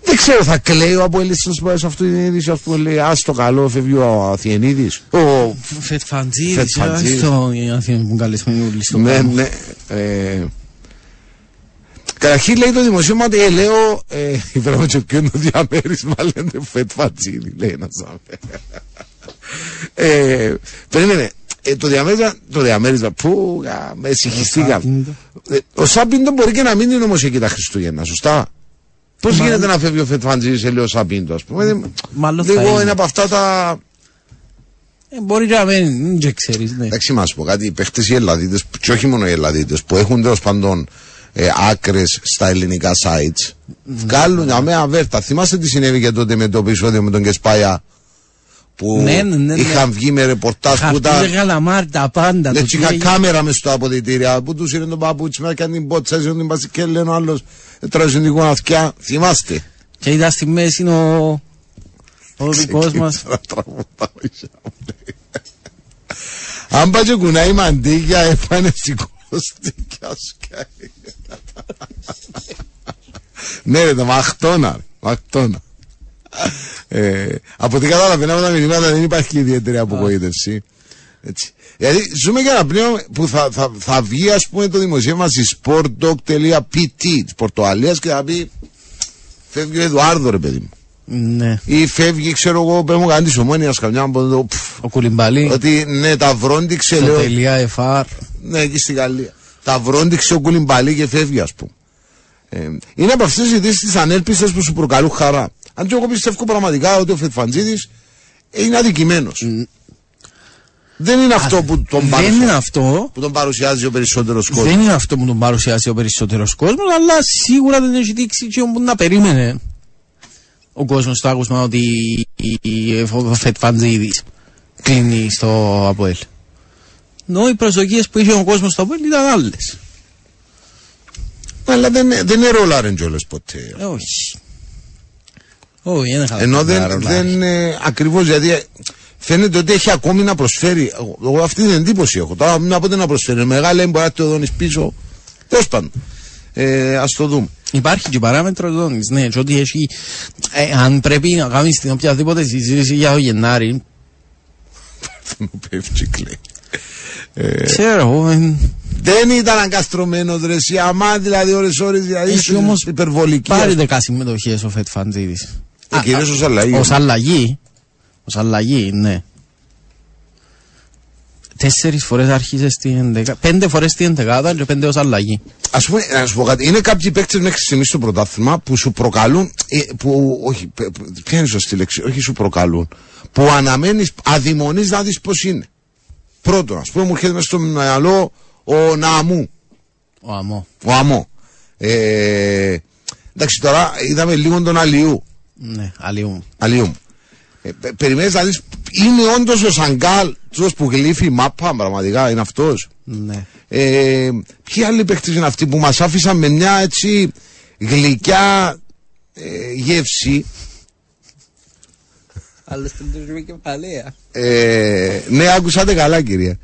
δεν ξέρω θα κλαίει ο Αποέλιστος που σε αυτή την είδηση ας πούμε λέει ας το καλό φεύγει ο Αθιενίδης ο, Φετφαντζίδης, Φετφαντζίδης. αυτό οι Αθήνες που καλεσμένοι όλοι στο ναι γάμο. ναι ε, Καταρχήν λέει το δημοσίευμα ότι ε, λέω ε, είπαμε και ποιο είναι το διαμέρισμα λένε φετ φατσίδι λέει ένας άνθρωπος. ε, περίμενε ε, το διαμέρισμα το διαμέρισμα που α, με συγχυστήκα Σάπιντο. ε, ο Σάπιντο μπορεί και να μην είναι όμως εκεί τα Χριστούγεννα σωστά; Πώς Μα- γίνεται να φεύγει ο Φετ Φαντζίδη σε λέει ο Σαπίντο, ας πούμε; Δεν- Μάλλον θα Λίγο είναι. είναι από αυτά τα. Ε, μπορεί να μην, δεν ξέρεις, ναι. Εντάξει, μα πω κάτι. Οι παίχτες οι Ελλαδίτες, και όχι μόνο οι Ελλαδίτες, που έχουν τέλος πάντων ε, άκρες στα ελληνικά sites, βγάλουν για μένα αβέρτα. Θυμάστε τι συνέβη και τότε με το επεισόδιο με τον Κεσπάια που Ναι, ναι, ναι, ναι. είχαν βγει με ρεπορτάζ που τα. Χαρτί γαλαμάρ, τα πάντα. το Έτσι τι είχα έγινε. κάμερα μες στο αποδητήρια που τους είναι τον παπούτσι με έκανε την πότσα, έζησε την πάση και λένε ο άλλος «Έτραζε την γοναθιά». Θυμάστε. Και ήταν στη μέση είναι ο, ο δικός μας. Ξεκίνησα να τραγουδάω, είσαι μου λέει. Αν πάει και κουνάει μαντίγια, έπανε σηκώστηκια σκάει. Ναι ρε, το μαχτώνα, ρε, μαχτώνα. Ε, από ό,τι καταλαβαίνω από τα μηνύματα δεν υπάρχει και ιδιαίτερη απογοήτευση. Έτσι. Δηλαδή ζούμε για ένα πνεύμα που θα, θα, θα βγει ας πούμε το δημοσίευμα στη sportdoc.pt της Πορτοαλίας και θα πει φεύγει ο Εδουάρδο ρε παιδί μου. Ναι. Ή φεύγει, ξέρω εγώ, πες μου κάνει της ομόνιας καμιά από εδώ. πφ, Ο Κουλιμπαλή. Ότι ναι, τα βρόντιξε, Το λέω. τελεία εφάρ. Ναι, εκεί στη Γαλλία. Τα βρόντιξε ο Κουλιμπαλί και φεύγει, ας πούμε. Ε, είναι από αυτές τις ειδήσεις τι ανέλπιστες που σου προκαλούν χαρά. Αν και εγώ πιστεύω πραγματικά ότι ο Φετφαντζίδη είναι αδικημένος. Δεν είναι αυτό που τον, Δεν παρουσια- είναι αυτό. που τον παρουσιάζει ο περισσότερος κόσμος. Δεν είναι αυτό που τον παρουσιάζει ο περισσότερος κόσμος, αλλά σίγουρα δεν έχει δείξει και όπου να περίμενε ο κόσμος στο άκουσμα ότι ο Φετφαντζίδη κλείνει στο Αποέλ. Ενώ οι προσδοκίες που είχε ο κόσμος στο Αποέλ ήταν άλλες. Αλλά δεν, δεν είναι ρολάρεν κιόλας ποτέ. Ε, όχι. Όχι, δεν είχα Ενώ δεν, ρολάρι. δεν ε, ακριβώς γιατί ε, φαίνεται ότι έχει ακόμη να προσφέρει. Εγώ, εγώ αυτή την εντύπωση έχω. Τώρα μην πότε να προσφέρει. Μεγάλα μπορεί να το δώνεις πίσω. Τέλος πάντων. Ε, ας το δούμε. Υπάρχει και παράμετρο ζώνη. Ναι, και ότι έχει. Ε, αν πρέπει να κάνεις την οποιαδήποτε συζήτηση για το Γενάρη, Μου πέφτει κλαίει. Ε, ξέρω εγώ. ε, δεν ήταν αγκαστρωμένος ρε εσύ, αμά δηλαδή ώρες ώρες δηλαδή Έχει είσαι όμως υπερβολική. πάρει δεκά συμμετοχές ο Φετ Φαντζίδης. Ε, κυρίως ως αλλαγή. Ω αλλαγή. Ως αλλαγή, ναι. Τέσσερις φορές άρχισες στην ενδεκάδα. Πέντε φορές στην ενδεκάδα και πέντε ως αλλαγή. Α πούμε, να σου πω κάτι. Είναι κάποιοι παίκτες μέχρι στιγμής στο πρωτάθλημα που σου προκαλούν. ε, που, όχι, πε- πε- ποια είναι η σωστή λέξη, όχι σου προκαλούν. Που αναμένεις, αδειμονείς να δεις πώς είναι. Πρώτον, ας πούμε, μου έρχεται μέσα στο μυαλό ο Ναμού, Ο αμό. ο Αμό. Ε, εντάξει, τώρα είδαμε λίγο τον Αλιού. Ναι, αλλιού. Αλιού μου. Ε, πε- περιμένεις να δεις, είναι όντως ο Σαγκάλ, τους που γλύφει η μάπα, πραγματικά, είναι αυτός. Ναι. Ε, ποιοι άλλοι παίκτες είναι αυτοί που μας άφησαν με μια έτσι γλυκιά ε, γεύση; Άλλος τελειώσουμε κεφαλαία. Ε, ναι, άκουσατε καλά κυρία.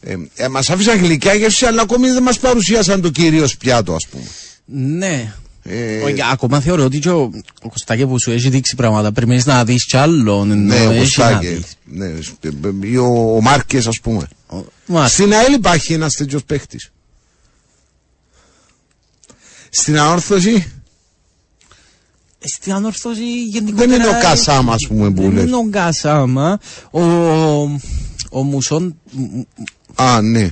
Ε, ε, μας άφησαν γλυκιά γεύση αλλά ακόμη δεν μας παρουσίασαν το κυρίως πιάτο ας πούμε. Ναι. Ε, Όχι, ακόμα θεωρώ ότι και ο, ο Κωστάκη που σου έχει δείξει πράγματα περιμένεις να δεις κι άλλο. ναι, ενώ ο έχει να Κωστάκη. δεις. Ναι, ε, ε, ή ο, ο Μάρκες ας πούμε. Ο- Μα, Στην ΑΕΛ υπάρχει ένας τέτοιος παίχτης. Στην ανόρθωση Στην ανόρθωση γενικότερα... δεν είναι ο Κασάμα ας πούμε που Δεν λες. είναι ο Κασάμα. Ο, ο Μουσον... Α, ναι.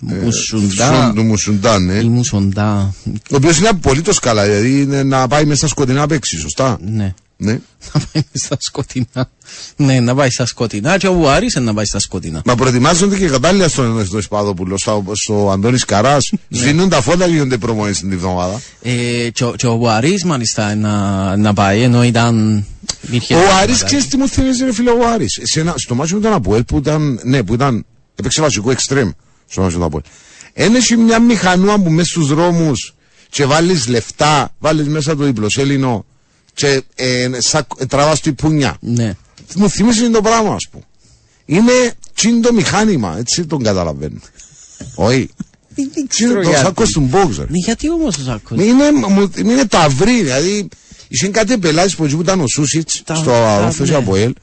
Μουσουντά. Σον- του Μουσουντά, ναι. Ή Μουσοντά. Ο οποίος είναι απολύτως καλά, δηλαδή είναι να πάει μέσα στα σκοτεινά να παίξει, σωστά. Ναι. Ναι. Να πάει στα σκοτεινά. Ναι, να πάει στα σκοτεινά. Και ο Άρης να πάει στα σκοτεινά. Μα προετοιμάζονται και κατάλληλα στον, στο Σπάδοπουλο, στο, στο Αντώνης Καράς. Σβήνουν τα φώτα και γίνονται προμονές την εβδομάδα. Ε, και, ο- και ο Άρης μάλιστα να, να πάει ενώ ήταν... υπήρχε Ο θέματα. Άρης ξέρεις τι μου θυμίζει ρε φίλε ο Άρης. Σε ένα- στο μάτσο με τον Αποέλ που ήταν, ναι, που ήταν, έπαιξε βασικό εξτρέμ στο μάτσο με τον Αποέλ. Ένεση μια μηχανούα που μέσα στους δρόμους και βάλεις λεφτά, βάλεις μέσα το διπλοσέλινο και ε, σα, ε, τραβάς τη πουνιά. Ναι. Μου θυμίζει το πράγμα, ας πούμε. Είναι τσίντο μηχάνημα, έτσι τον καταλαβαίνω. Όχι. Δεν Είναι το γιατί. σάκος του boxer. Ναι, γιατί όμως ο Σάκος. Είναι, μου- είναι ταυρί, δηλαδή είσαι κάτι πελάτης που εκεί που ήταν ο Σούσιτς Τα- στο τα- Αρόφες ναι. από ελ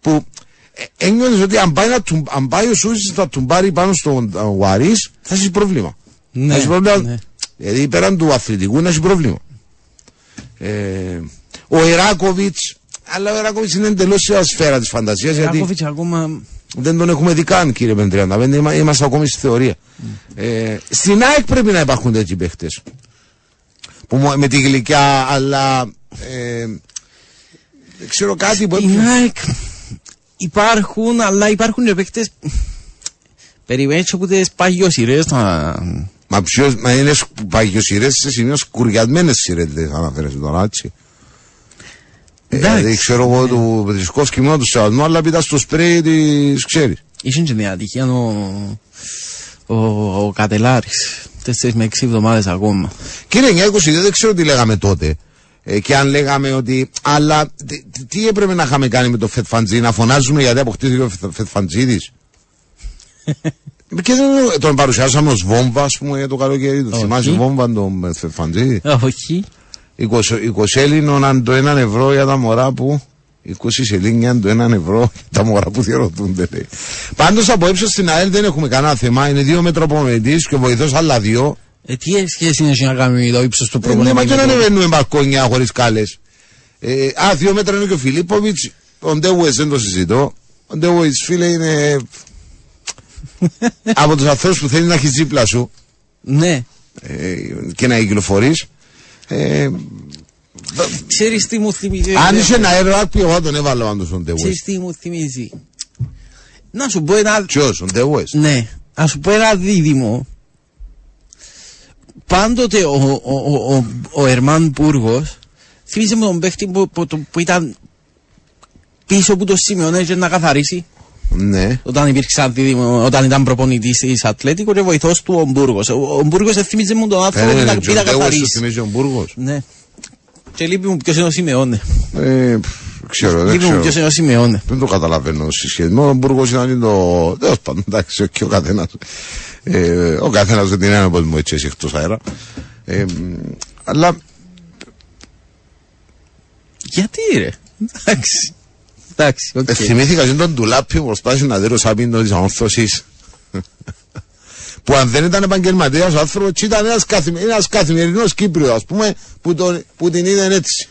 που ε, ένιωθες ότι αν πάει, να του, αν πάει ο Σούσιτς να του πάρει πάνω στον ε, Βαρύς θα έχεις πρόβλημα. Ναι, θα έχεις πρόβλημα, ναι. δηλαδή πέραν του αθλητικού να έχεις πρόβλημα. Ε, ο Εράκοβιτς αλλά ο Εράκοβιτς είναι εντελώς σε σφαίρα της φαντασίας γιατί Ράκοβιτς ακόμα... δεν τον έχουμε δει καν κύριε Πεντριάντα. Δεν είμα- είμαστε ακόμη στη θεωρία. Ε, στην ΑΕΚ πρέπει να υπάρχουν τέτοιοι παίχτες. Που μου- με τη γλυκιά, αλλά. Ε, δεν ξέρω κάτι που Στην έπρεπε. ΑΕΚ υπάρχουν, αλλά υπάρχουν και παίκτες... Περιμένεις από τις παγιοσυρές να... Μα ποιο. Μα είναι παγιοσυρέ σε σημείο σκουριασμένες σειρές, δεν αναφέρεσαι τώρα, έτσι. Ε, Εντάξει. δηλαδή ξέρω εγώ του Πετρισκόφσκι μόνο του σεβασμού, αλλά πήτα στο σπρέι της ξέρεις. Ήσουν και την ατυχία ο, ο, ο Κατελάρης. Τέσσερις με έξι εβδομάδες ακόμα. Κύριε 922, δεν ξέρω τι λέγαμε τότε. Ε, και αν λέγαμε ότι. Αλλά τι, τι- τι έπρεπε να είχαμε κάνει με το Φετφαντζή, να φωνάζουμε γιατί αποκτήθηκε ο Φετ- Φετφαντζίδη. και δεν, τον παρουσιάσαμε ως βόμβα, ας πούμε, για το καλοκαίρι του. Όχι. Θυμάσαι βόμβα τον Φετφαντζίδη. Όχι. 20, 20 Έλληνων αν το 1 ευρώ για τα μωρά που. 20 σελίνια αν το 1 ευρώ για τα μωρά που διαρωτούνται. λέει. Πάντως από ύψος στην ΑΕΛ δεν έχουμε κανένα θέμα. Είναι δύο μέτρο προμηθευτή και βοηθός άλλα δύο. Ε, τι σχέση είναι να κάνει με το ύψος του Ε, Ναι, προπονητή. μα και με να το- ανεβαίνουμε μπαλκόνια χωρίς κάλες. Ε, α, δύο μέτρα είναι και ο Φιλίπποβιτς. Ο Ντέουε δεν το συζητώ. Ο Ντέουε, φίλε, είναι. από τους ανθρώπου που θέλει να έχει δίπλα σου Ναι. ε, και να κυκλοφορείς. Ε, Ξέρεις τι μου θυμίζει. αν είσαι ένα αεράκι, εγώ τον έβαλα πάντω τον Ντέουε. Ξέρεις τι μου θυμίζει. Να σου πω ένα... Ποιος, ο Ντέουε. Ναι. Να σου πω ένα δίδυμο. Πάντοτε ο, ο, ο, ο, ο Ερμάν Πούργος θυμίζει με τον παίχτη που, που, που, που ήταν πίσω από το σημείο και να καθαρίσει. Ναι. Όταν υπήρξε αντίδημο, όταν ήταν προπονητής της Ατλέτικο και βοηθός του ο Μπούργος. Ο, ο Μπούργος θυμίζει μου τον άνθρωπο που Περίμενε, να ο πει να Ντέουες σου καθαρίσει. θυμίζει ο Μπούργος. Ναι. Και λείπει μου ποιος είναι ο Σιμεώνε. Ε, πφ, ξέρω, δεν Λείπει μου ποιος ξέρω. είναι ο Σιμεώνε. Δεν το καταλαβαίνω συσχετισμό. Ο Μπούργος ήταν το. Τέλος πάντων, εντάξει, και ο καθένας. Ε, ο καθένας δεν είναι ένα μου έτσι εκτός αέρα. Ε, μ, αλλά Γιατί ρε. Εντάξει. Εντάξει, οκ. ε, θυμήθηκα και τον Ντουλάπη που προσπάθησε να δει το σάπινο της όρθωση. που αν δεν ήταν επαγγελματίας ο άνθρωπος, ήταν ένας καθημερινό καθημερινός Κύπριος, ας πούμε, που, τον, που την είδε έτσι.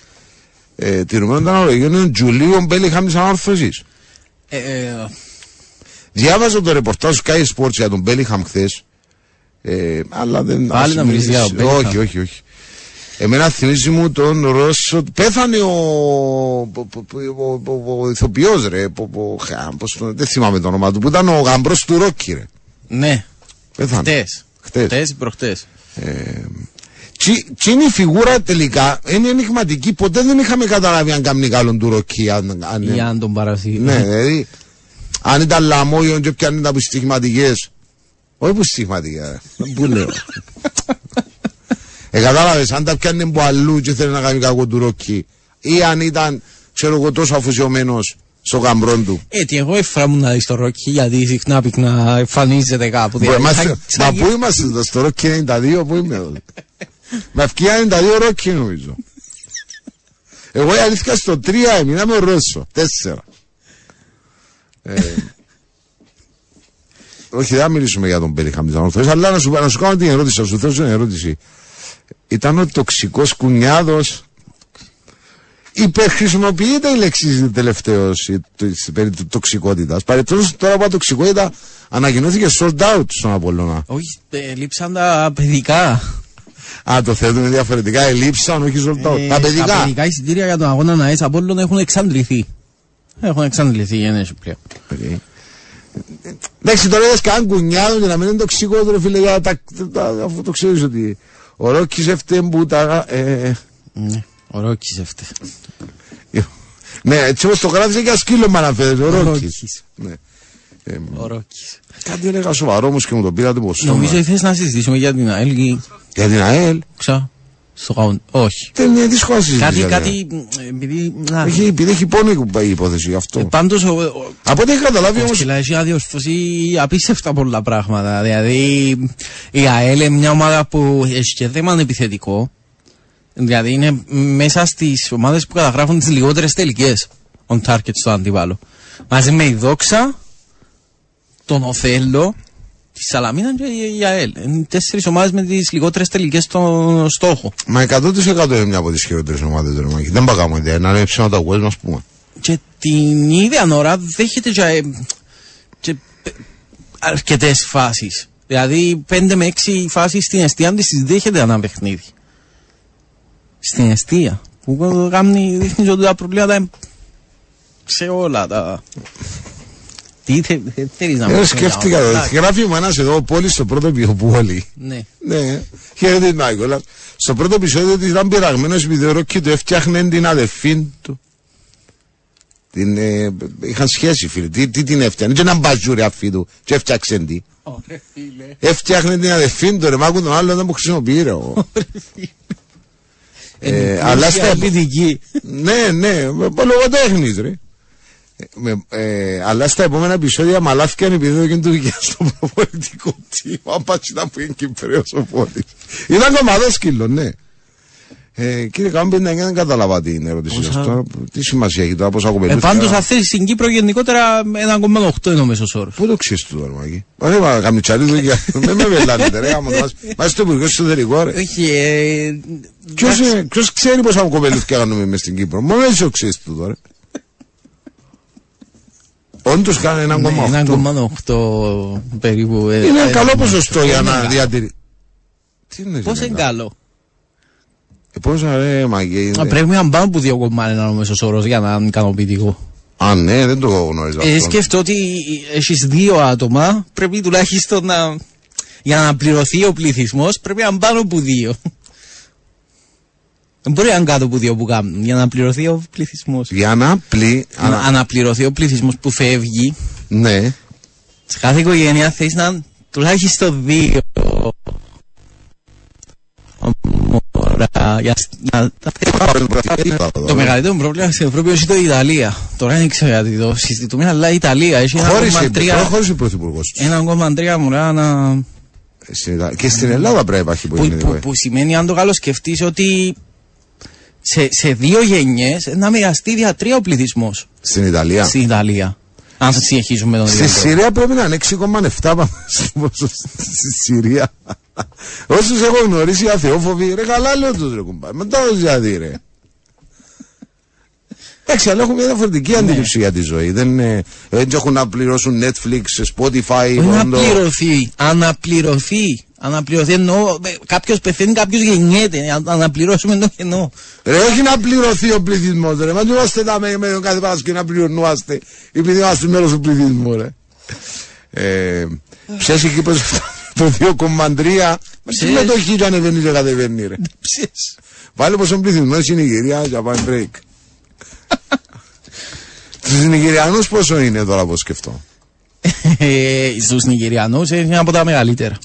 ε, τηρουμένων των αναλογιών είναι ο Τζουλίο Μπέλιχαμ της ανόρθωση. Ε, ε, Διάβαζα το ρεπορτάζ του Sky Sports για τον Μπέλιχαμ χθες. Ε, αλλά δεν. Πάλι ας να μην- μιλήσεις για τον Bellingham. Όχι, όχι, όχι. Εμένα θυμίζει μου τον Ρώσο. Πέθανε ο. ο, ο, ο, ο, ο ηθοποιός, ρε. Ο, ο, χα, πώς το- δεν θυμάμαι το όνομα του. Που ήταν ο γαμπρό του Ρόκκι, ρε. ναι, Πέθανε. χτες. Χτες. Χτες ή προχτές. Τσι, τσι είναι η φιγούρα τελικά είναι ενηγματική. Ποτέ δεν είχαμε καταλάβει αν κάνει καλόν του Ρόκκι. Αν, αν, Ή αν τον παρασύρει. ναι, δηλαδή. Αν ήταν λαμόγιον και πιάνει τα στοιχηματικές. Όχι που στοιχηματικά. Πού λέω. ε, κατάλαβες, αν τα πιάνει από αλλού και θέλει να κάνει κακό του Ρόκκι. Ή αν ήταν, ξέρω εγώ, τόσο αφοσιωμένος στο γαμπρόν του. Έτσι, εγώ εφράμουν να δεις το ρόκι γιατί συχνά πυκνά εμφανίζεται κάπου. Μα, Δηλαδή, είμαστε- θα- Μα θα- πού είμαστε εδώ, στο Ρόκκι 92, πού είμαι εδώ. Με ευκαιρία 92 Ρόκκι νομίζω. Εγώ η αλήθεια στο 3 έμεινα με Ρώσο, 4. Ε, όχι, δεν θα μιλήσουμε για τον Μπέλιχαμ της Ανορθώσης, αλλά να σου, να σου κάνω την ερώτηση, να σου θέσω την ερώτηση. Ήταν ο τοξικός κουνιάδος υπερχρησιμοποιείται η λέξη τελευταίω περί του τοξικότητας. Παρεπτώσει τώρα από τοξικότητα ανακοινώθηκε sold out στον Απόλλωνα. Όχι, ε, λείψαν τα παιδικά. Α, το θέτουν διαφορετικά. Ελείψαν, όχι sold out. Ε, τα παιδικά. Τα παιδικά εισιτήρια για τον αγώνα ΝΑΕΣ Απόλλων έχουν εξαντληθεί. Έχουν εξαντληθεί, δεν έχει πλέον. Παιδί. Εντάξει, τώρα είδες καν κουνιάδο και να μην είναι τοξικό, τώρα φίλε, για τα, τα, αφού το ξέρεις ότι ο Ρόκης έφταιγε που τα... Ε, Ναι, ο Ρόκης έφτε. ε, ναι, έτσι όπως το γράφησε και σκύλο με αναφέρεται, ο Ο Ρόκης. Ρόκης. Ναι. Ε, Ο Ρόκης. κάτι έλεγα σοβαρό όμως και μου το πήρατε πως Νομίζω θες να συζητήσουμε για την ΑΕΛ ή Για την ΑΕΛ. ξα, στο καουν. Όχι. Δεν είναι δύσκολο να συζητήσει. Κάτι, για την κάτι, ε, επειδή, να, Έχει, επειδή έχει πόνο η- η υπόθεση γι' αυτό. ε, πάντως ο, ο, Από ό,τι έχει καταλάβει ο όμως Σκυλά έχει αδιορθώσει απίστευτα πολλά πράγματα. Δηλαδή η ΑΕΛ είναι μια ομάδα που έχει και θέμα επιθετικό. Δηλαδή είναι μέσα στις ομάδες που καταγράφουν τις λιγότερες τελικές on target στο αντιβάλλο. Μαζί με η Δόξα, τον Οθέλο, τη Σαλαμίνα και η- η ΑΕΛ. Είναι τέσσερις ομάδες με τις λιγότερες τελικές στον στόχο. Μα 100% είναι μια από τις χειρότερες ομάδες του Ρεμάκη. Δεν παγάμε ιδέα, να είναι ψέματα τα γουές μας πούμε. Και την ίδια ώρα δέχεται και, ε, και ε, αρκετές φάσεις. Δηλαδή 5 με 6 φάσεις στην αιστεία της τις δέχεται ένα παιχνίδι. Στην αιστεία. Που κάνει, δείχνει ότι τα προβλήματα είναι σε όλα τα... Τι θε, θε, θέλεις να Ε, πούμε σκέφτηκα για όλα. εδώ. Εντάξει. Γράφει μου ένας εδώ ο Πόλης στο πρώτο επεισόδιο. Ναι. Ναι, χαίρετε Νάικολα. Στο πρώτο επεισόδιο της ήταν πειραγμένος επειδή ο Ρόκκι του έφτιαχνε την αδερφή του. Την, ε, είχαν σχέση φίλε. Τι, τι την έφτιαχνε. Και έναν μπαζούρι αφή του. Και έφτιαξε τι. Ωραία φίλε. Έφτιαχνε την αδερφή του. Ρε μάκου τον άλλο δεν μου χρησιμοποιεί ρε. εγώ. Ε, αλλά στα- πολιτική. ναι, ναι, με- με λογοτέχνης ρε. Ε, με- ε, αλλά στα επόμενα επεισόδια μαλάθηκαν επειδή δεν έγινε του δικιά στο προπολιτικό τίμο. Πας ήταν που είναι Κυπρέος ο Πόλης. Ήταν κομμαδό σκύλο, ναι. Ε, κύριε Κάμπη, ναι, δεν κατάλαβα την ερώτηση Πόσα- σας τώρα. Τι σημασία έχει τώρα, πόσα Ε, κοπελούθηκα. πάντως αν θέλεις στην Κύπρο γενικότερα 1,8 είναι ο μέσος όρος. Πού το ξέρεις του τώρα, Μάκη. Μα δεν είπα, καμιτσαρί δουλειά. Δεν με βελάνετε, ρε. άμα μας- Μας στο υπουργό εσωτερικό, ρε. Όχι, ε, Ποιος, ε, ποιος ξέρει πόσα κοπελούθηκα κάνουμε μες στην Κύπρο; Μόνο έτσι ο ξέρεις του τώρα. Όντως κάνει 1,8. Ναι, 1,8 περίπου. ε, Είναι ε, καλό ε, ποσοστό ε, για ε, να ε, διατηρεί. Τι είναι Πώς είναι καλό; Ε, Πόσα ρε μαγε Α, Πρέπει να πάμε που δύο κομμάτια να είναι ο μέσος όρος για να είναι ικανοποιητικό. Α, ναι, δεν το γνώριζα Ε, αυτό. σκέφτομαι ότι έχεις δύο άτομα, πρέπει τουλάχιστον να... Για να πληρωθεί ο πληθυσμός πρέπει να είναι πάνω από δύο. Δεν μπορεί να είναι κάτω από δύο που κάνουν για να πληρωθεί ο πληθυσμός. Για να πλή. Να αναπληρωθεί ο πληθυσμός που φεύγει, Ναι. σε κάθε οικογένεια θες να είναι τουλάχιστον δύο. Μωρά, για να τα Το μεγαλύτερο πρόβλημα στην Ευρώπη είναι το Ιταλία. Τώρα δεν ξέρω γιατί το συζητούμε, αλλά η Ιταλία έχει Χώρισε, 1,3 χώρισε ο πρωθυπουργός. 1,3 μωρά να... Στην Ιτα- Και στην Ελλάδα πρέπει να υπάρχει που, πολιτικό. που, που σημαίνει αν το καλό σκεφτείς ότι σε, σε δύο γενιές να μοιραστεί δια τρία ο πληθυσμός Στην Ιταλία. στην Ιταλία. Αν συνεχίζουμε τον Στη ίδιο τρόπο. Συρία πρέπει να είναι 6,7 πάμε στο ποσοστό. Στη Συρία. Όσους έχω γνωρίσει αθεόφοβοι, ρε καλά λέω τους ρε κουμπά. Μετά τους γιατί ρε. Εντάξει, αλλά έχουν μια διαφορετική αντίληψη για τη ζωή. Δεν, είναι, δεν έχουν να πληρώσουν Netflix, Spotify, Όχι Rondo. να πληρωθεί. Αναπληρωθεί. Αναπληρωθεί εννοώ. Κάποιος πεθαίνει, κάποιος γεννιέται. Αν- Αναπληρώσουμε το κενό. Ρε, όχι να πληρωθεί ο πληθυσμός, ρε. Μα δεν είμαστε να με, με κάθε Παρασκευή να πληρωνόμαστε. Επειδή είμαστε μέρος του πληθυσμού, ρε. Ε, Ψες εκεί πως το 2,3 με συμμετοχή και ανεβαίνει και κατεβαίνει, ρε. Ψες. Βάλε πως ο πληθυσμός στην Νιγηρία για πάμε break. Στους Νιγηριανούς πόσο είναι τώρα που σκεφτώ; Ε, Στους Νιγηριανούς είναι από τα μεγαλύτερα.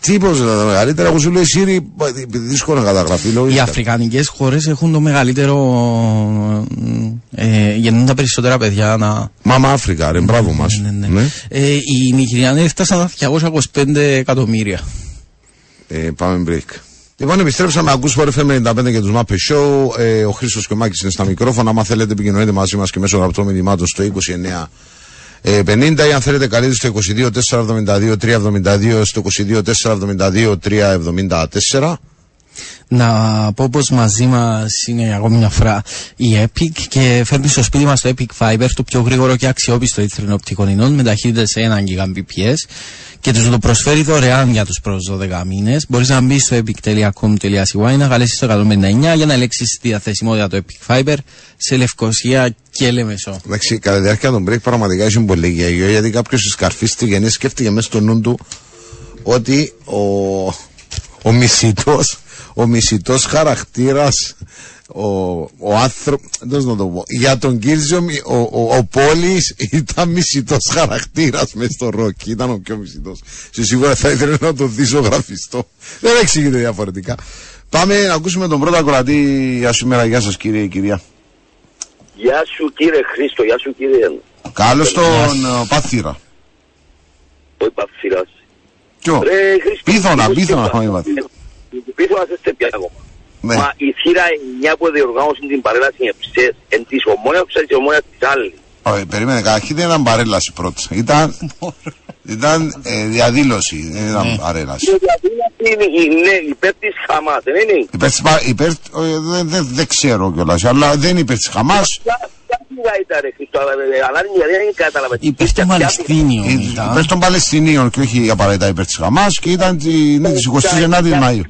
Τι πως είναι τα μεγαλύτερα, εγώ σου λέω Σύριοι, επειδή δύσκολο να καταγραφεί. λόγω Οι ίντερνετ. Αφρικανικές χώρες έχουν το μεγαλύτερο... Ε, γεννούν τα περισσότερα παιδιά να... Μάμα Αφρικα, ρε, μπράβο μας. Ναι, ναι. Ναι. Ε, οι Νιγηριανοί έφτασαν στα 225 εκατομμύρια. Ε, πάμε break. Λοιπόν, επιστρέψαμε. Ακούς for FM 95 και τους Muppet Show. Ε, ο Χρήστος και ο Μάκης είναι στα μικρόφωνα. Αν θέλετε, επικοινωνείτε μαζί μας και μέσω γραπτών μηνυμάτων στο 29 ε, 50 ή αν θέλετε καλείτε στο 22 472 372 στο 22 472 374. Να πω πως μαζί μας είναι ακόμη μια φορά η Epic και φέρνει στο σπίτι μας το Epic Fiber το πιο γρήγορο και αξιόπιστο ίθρινο οπτικών ινών με ταχύτητες 1 Gbps και τους το προσφέρει δωρεάν για τους πρώτους 12 μήνες. Μπορείς να μπεις στο epic.com.cy να καλέσεις το 159 για να ελέγξεις τη διαθεσιμότητα του Epic Fiber σε Λευκοσία και Λεμεσό. Εντάξει, κατά τη διάρκεια των break πραγματικά ήσουν πολύ γέγιο γιατί κάποιος σκαρφίστηκε και σκέφτηκε μέσα στο νου του ότι ο, ο μισητός, ο μισητός χαρακτήρας ο, ο άνθρωπο, δεν να το πω, για τον Κίρζιο μι- ο, ο, ο Πόλης ήταν μισητός χαρακτήρας μέσα στο ροκ, ήταν ο πιο μισητός. Σε σίγουρα θα ήθελες να το δισογραφιστώ. Δεν εξηγείται διαφορετικά. Πάμε να ακούσουμε τον πρώτο ακροατή για σήμερα. Γεια σας κύριε κυρία. Γεια σου κύριε Χρήστο, γεια σου κύριε Καλώς τον ε, Πάθυρα. ο Υπαφυράς. Ποιο; Ρε Χρήστο. Πίθωνα, πώς πίθωνα, είπα. όχι, είπατε. Πίθωνα σε στέπια ακόμα. Ναι. Μα η θύρα 9 που διοργάνωσαν την παρέλαση εψές εν της ομόνιας και της ομόνιας της άλλης. Όχι, περίμενε, καταρχήν δεν ήταν παρέλαση πρώτα. Ήταν, ήταν ε, διαδήλωση, δεν ήταν παρέλαση. Και διαδήλωση είναι η- ναι, υπέρ της Χαμάς, δεν είναι; Υπέρ, της πα- υπέρ, ε, δεν, δεν, δεν ξέρω κιόλας, αλλά δεν υπέρ της Χαμάς. Ποια ποια θύρα ήταν ρε Χρήστο, αλλά ε, αλλά είναι- δεν κατάλαβα. Υπέρ των Ποια- ποια- Παλαιστίνιων Ε, ήταν. Υπέρ των Παλαιστινίων και όχι απαραίτητα υπέρ της Χαμάς και ήταν τη, ναι, της 29ης Μαΐου.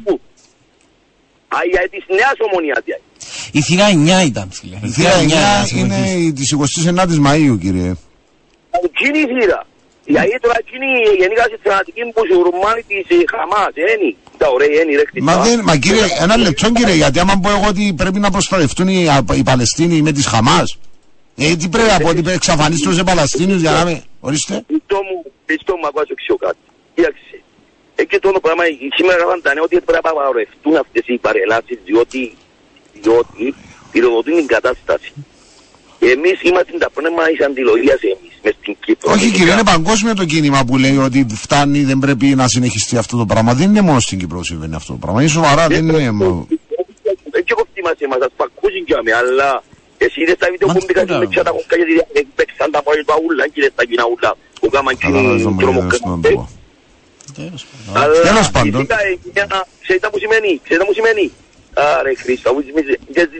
Α, για της νέας ομονίας. δηλαδή. Η θύρα 9 ήταν φίλε. Η θύρα 9 είναι η της 29ης Μαΐου κύριε. Εκείνη η θύρα. Γιατί τώρα εκείνη γενικά στη θανατική που σου ρουμάνει της ε, Χαμάς, ένι. Τα ωραία, ένι ρε Χρήστο. Μα, δεν, μα κύριε, ένα λεπτό κύριε, γιατί άμα πω εγώ ότι πρέπει να προστατευτούν οι, οι Παλαιστίνοι με τις Χαμάς, ε, τι πρέπει να πω, ότι πρέπει να εξαφανίσουν τους Παλαιστίνιους για να με... Ορίστε. Χριστό μου, Χριστό μου, ακούω εξηγώ κάτι. Κοίταξε. Εκεί το όνομα πράγμα, σήμερα γράφαν τα νέα ότι πρέπει να απαγορευτούν αυτές οι παρελάσεις διότι, διότι πυροδοτούν την κατάσταση. Εμείς είμαστε τα πνεύμα της αντιλογίας εμείς, μες στην Κύπρο. Όχι κύριε, είναι παγκόσμιο το κίνημα που λέει ότι φτάνει, δεν πρέπει να συνεχιστεί αυτό το πράγμα. Δεν είναι μόνο στην Κύπρο που συμβαίνει αυτό το πράγμα. Είναι σοβαρά, δεν είναι... μόνο- Δεν και εγώ φτύμασε μας, ας πακούσουν κι άμε, αλλά εσύ είδες τα βίντεο Μα που μπήκαν τι με να- τσάτα κοκκά γιατί παίξαν τα πόδια του αούλα και δεν τα κοινά ούλα. Που κάμαν Κατάλαβες το κοινή μέγεθος του τρομοκράτη. αντρού. Αλλά Τέλος πάντων. η θήτα εννιά, ξέρετε τι μου σημαίνει, ξέρετε τι μου σημαίνει. Άρε Χρήστο, αφού ζεις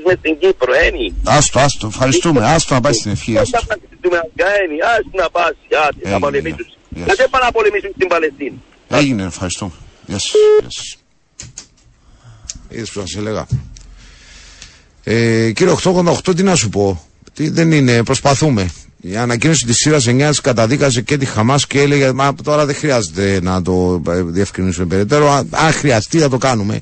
μες στην Κύπρο, ένι. Άστο, άστο, ευχαριστούμε. Άστο να πάει στην ευχή, Δεν άστο. θα πας να κάνει, ας να πας, άτε, Έγινε, θα πολεμήσουν. yes. Γιατί πάνε να πολεμήσουν στην Παλαιστίνη. Έγινε, ευχαριστούμε. Γεια σας. Γεια σας. Είδες που σας έλεγα; Ε, κύριε 888, τι να σου πω. Τι δεν είναι, προσπαθούμε. Η ανακοίνωση της σειρά 9 καταδίκαζε και τη Χαμάς και έλεγε Μα τώρα δεν χρειάζεται να το ε, διευκρινίσουμε περαιτέρω. Αν αν χρειαστεί θα το κάνουμε.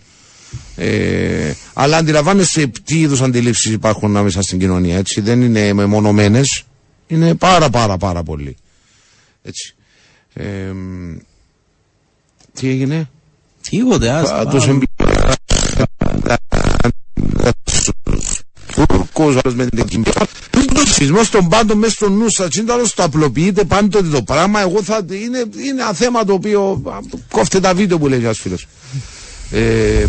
Ε, αλλά αντιλαμβάνεστε τι είδους αντιλήψεις υπάρχουν μέσα στην κοινωνία. Έτσι. Δεν είναι μεμονωμένες. Είναι πάρα πάρα πάρα πολύ. Έτσι. Ε, τι έγινε; Τίποτε, ας Πάντως πάμε. Τουρκός άλλος με την Κυπριακή. Το σεισμό των πάντων μέσα στο νου σας είναι άλλος το απλοποιείτε πάντοτε το πράγμα. Εγώ θα, είναι, είναι ένα θέμα το οποίο α, κόφτε τα βίντεο που λέει ένας φίλος. Ε,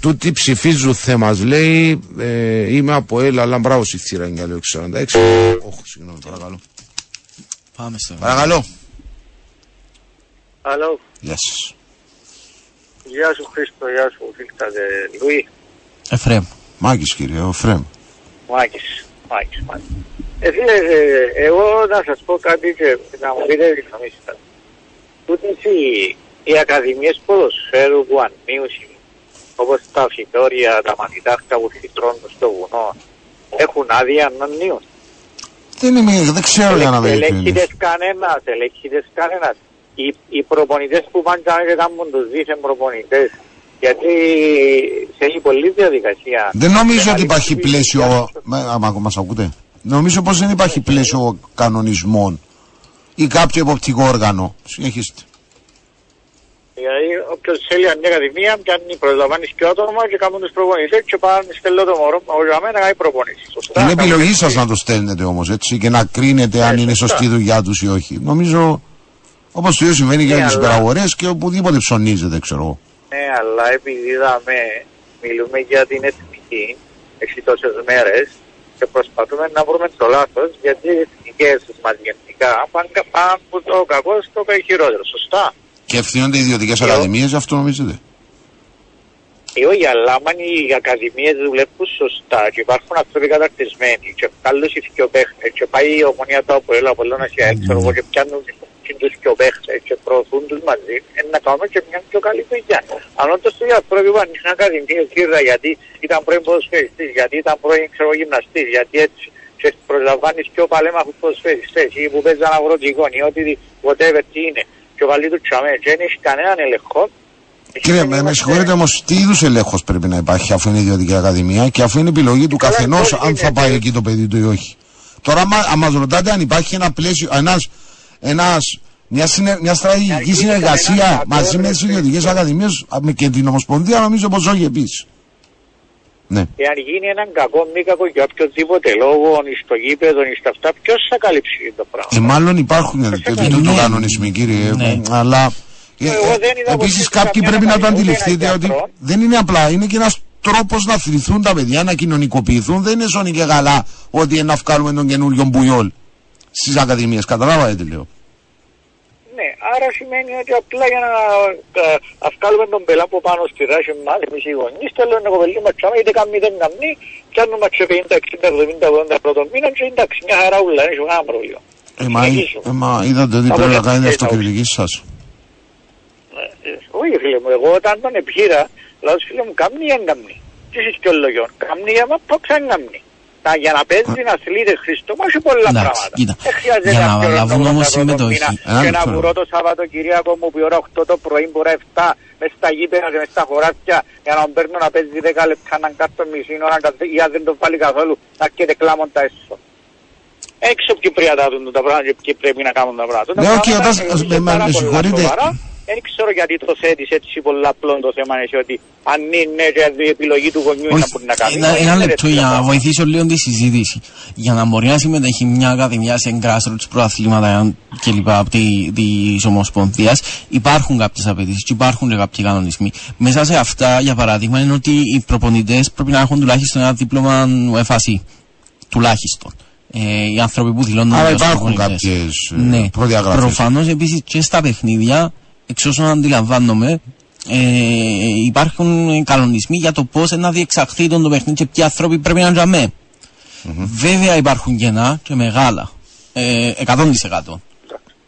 τούτη ψηφίζουν θέμα λέει ε, είμαι από έλα αλλά μπράβο στη θύρα 9 λέω 46 Όχ, συγγνώμη παρακαλώ Πάμε στο παρακαλώ Αλλό, γεια σας γεια σου Χρήστο, γεια σου Φίλτατε Λουί, Εφραίμ. Μάκης κύριε ο Φρέμ Μάκης. μάχης μας. Ε, φίλε, ε, εγώ να σας πω κάτι και να μου πείτε τη γνώμη σας. Τούτες οι, οι ακαδημίες ποδοσφαίρου που ανίουσαν, όπως τα φυτόρια, τα μανιτάχτα που φυτρώνουν στο βουνό, έχουν άδεια να ανίουν. Δεν, είμαι, δεν ξέρω για να με Ελέγχητες κανένας, ελέγχητες κανένας. Οι, οι προπονητές που πάνε και κάνουν τους δίθεν προπονητές, γιατί σε έχει πολλή διαδικασία. Δεν νομίζω ότι Μεγάλη υπάρχει κουβέντα. πλαίσιο. Μα, άμα μας ακούτε. Νομίζω πως δεν υπάρχει πλαίσιο κανονισμών ή κάποιο εποπτικό όργανο. Συνεχίστε. Δηλαδή, όποιος θέλει μια ακαδημία, πιάνει προσλαμβάνεις και άτομα και κάνουν τους προπονητές και πάνε στέλνω το μωρό μου για μένα να κάνει προπονήσεις. Σωστά, Είναι κάνουν επιλογή τις σας να το στέλνετε όμως έτσι και να κρίνετε αν Ναι, είναι σωστά. σωστή η δουλειά τους ή όχι. Νομίζω όπως το ίδιο συμβαίνει και Ναι, με τις αλλά- υπεραγορές και οπουδήποτε ψωνίζεται ξέρω εγώ. Ναι, αλλά επειδή είδαμε, μιλούμε για την εθνική έχει τόσες μέρες και προσπαθούμε να βρούμε το λάθος γιατί οι εθνικές μας γενικά πάνε, πάνε από το κακό στο χειρότερο. Σωστά. Και ευθύνονται οι ιδιωτικές Εγώ- ακαδημίες, γι' αυτό νομίζετε; Ε, όχι, αλλά άμα οι ακαδημίες δουλεύουν σωστά και υπάρχουν άνθρωποι καταρτισμένοι και καλούς οι δυο παίχτες και πάει η ομονία του από έλα από λόγω για έξω εγώ και πιάνουν και τους δυο παίχτες και προωθούν τους μαζί ε, να κάνουμε και μια πιο καλή δουλειά. Αν όντως οι άνθρωποι που ανοίξαν ακαδημίες γύρω γιατί ήταν πρώην ποδοσφαιριστής, γιατί ήταν πρώην ξέρω, γυμναστής, γιατί έτσι και προσλαμβάνεις πιο παλέμαχους ποδοσφαιριστές ή που παίζαν αγροτικό ή ότι whatever τι είναι και βάλει τους τσαμέ και δεν έχει κανέναν ελεγχό Κύριε, με, με συγχωρείτε όμως, τι είδους ελέγχος πρέπει να υπάρχει αφού είναι ιδιωτική ακαδημία και αφού είναι επιλογή του Καλά, καθενός πώς αν θα γίνεται. πάει εκεί το παιδί του ή όχι. Τώρα, άμα, άμα μας ρωτάτε αν υπάρχει ένα πλαίσιο, ένας, ένας, μια, συνε, μια στρατηγική αρχίσει συνεργασία κανένα μαζί με τις κακό, ιδιωτικές ρε, ακαδημίε και την Ομοσπονδία, νομίζω πως όχι επίσης. Ναι. Εάν γίνει έναν κακό, μη κακό για οποιοδήποτε λόγο, εις στο γήπεδο, εις στα αυτά, ποιος θα καλύψει το πράγμα; Ε, μάλλον υπάρχουν επί του Ναι. κανονισμοί, κύριε. Ναι. Αλλά Εγώ δεν είδα επίσης ποτέ κάποιοι καμιά πρέπει να το ακαδημία, ούτε αντιληφθείτε ένα ότι γιατρό. δεν είναι απλά. Είναι και ένας τρόπος να θρηθούν τα παιδιά, να κοινωνικοποιηθούν. Δεν είναι σώνη και καλά ότι να βγάλουμε τον καινούριο μπουιόλ στις ακαδημίες. Καταλάβατε τι λέω. Ναι, άρα σημαίνει ότι απλά για να ε, αυκάλουμε τον πελά από πάνω στη ράση μας, εμείς οι γονείς, θέλω να κοπελί μας τσάμε, είτε καμί δεν καμί, πιάνουμε σε 50, 60, 70, 80 πρώτο μήνα και εντάξει, μια χαρά ούλα, δεν έχει κανένα πρόβλημα. Ε, μα, Συνεχίζουμε. ε, μα είδατε ότι Από πρέπει να τα- κάνετε ε, αυτοκριτική σας. Ε, ε, Όχι φίλε μου, εγώ όταν τον επήρα, λέω φίλε μου, καμνή δεν καμνή. Τι είσαι και ο λόγιον, καμνή άμα πω ξαν καμνή. Να, για να παίζει να αθλείται Χριστό, μα έχει πολλά Εντάξει, πράγματα. κοίτα. Δεν χρειάζεται Για να να πιω λάβουν τον όμως πρώτο συμμετοχή. μήνα Ένα Και να λεπτό. βουρώ το Σαββατοκυριακό μου που η ώρα 8 το πρωί μπορεί 7 μες στα γήπεδα και μες στα χωράφια για να παίρνω να παίζει 10 λεπτά να κάτω μισή ώρα ή αν δεν το βάλει καθόλου να έρχεται κλάμοντα έσω. Έξω ποιοι πρέπει να τα δουν τα πράγματα και ποιοι πρέπει να κάνουν τα πράγματα. Ναι, Τα οκ, πράγματα όταν- είναι με- με- πάρα με πολλά συγχωρείτε. Σοβαρά. Δεν ξέρω γιατί το θέτεις έτσι πολλά απλό το θέμα εσύ ότι αν είναι και η επιλογή του γονιού είναι να μπορεί να κάνει. ένα, Είναι ένα ρε λεπτό τέτοια για να πράγματα. βοηθήσω λίγο τη συζήτηση. Για να μπορεί να συμμετέχει μια ακαδημία σε grassroots προαθλήματα κλπ. από τη, της Ομοσπονδίας υπάρχουν κάποιες απαιτήσεις και υπάρχουν και κάποιοι κανονισμοί. Μέσα σε αυτά, για παράδειγμα, είναι ότι οι προπονητές πρέπει να έχουν τουλάχιστον ένα δίπλωμα UFAC. Τουλάχιστον. Ε, οι άνθρωποι που δηλώνουν Άρα ως υπάρχουν προπονητές. κάποιες, ε, ναι. προδιαγραφές. Προφανώς επίσης και στα παιχνίδια, εξ όσων αντιλαμβάνομαι, ε, υπάρχουν κανονισμοί για το πώς να διεξαχθεί τον το παιχνίδι και ποιοι άνθρωποι πρέπει να είναι Βέβαια υπάρχουν κενά και μεγάλα. Ε, 100%.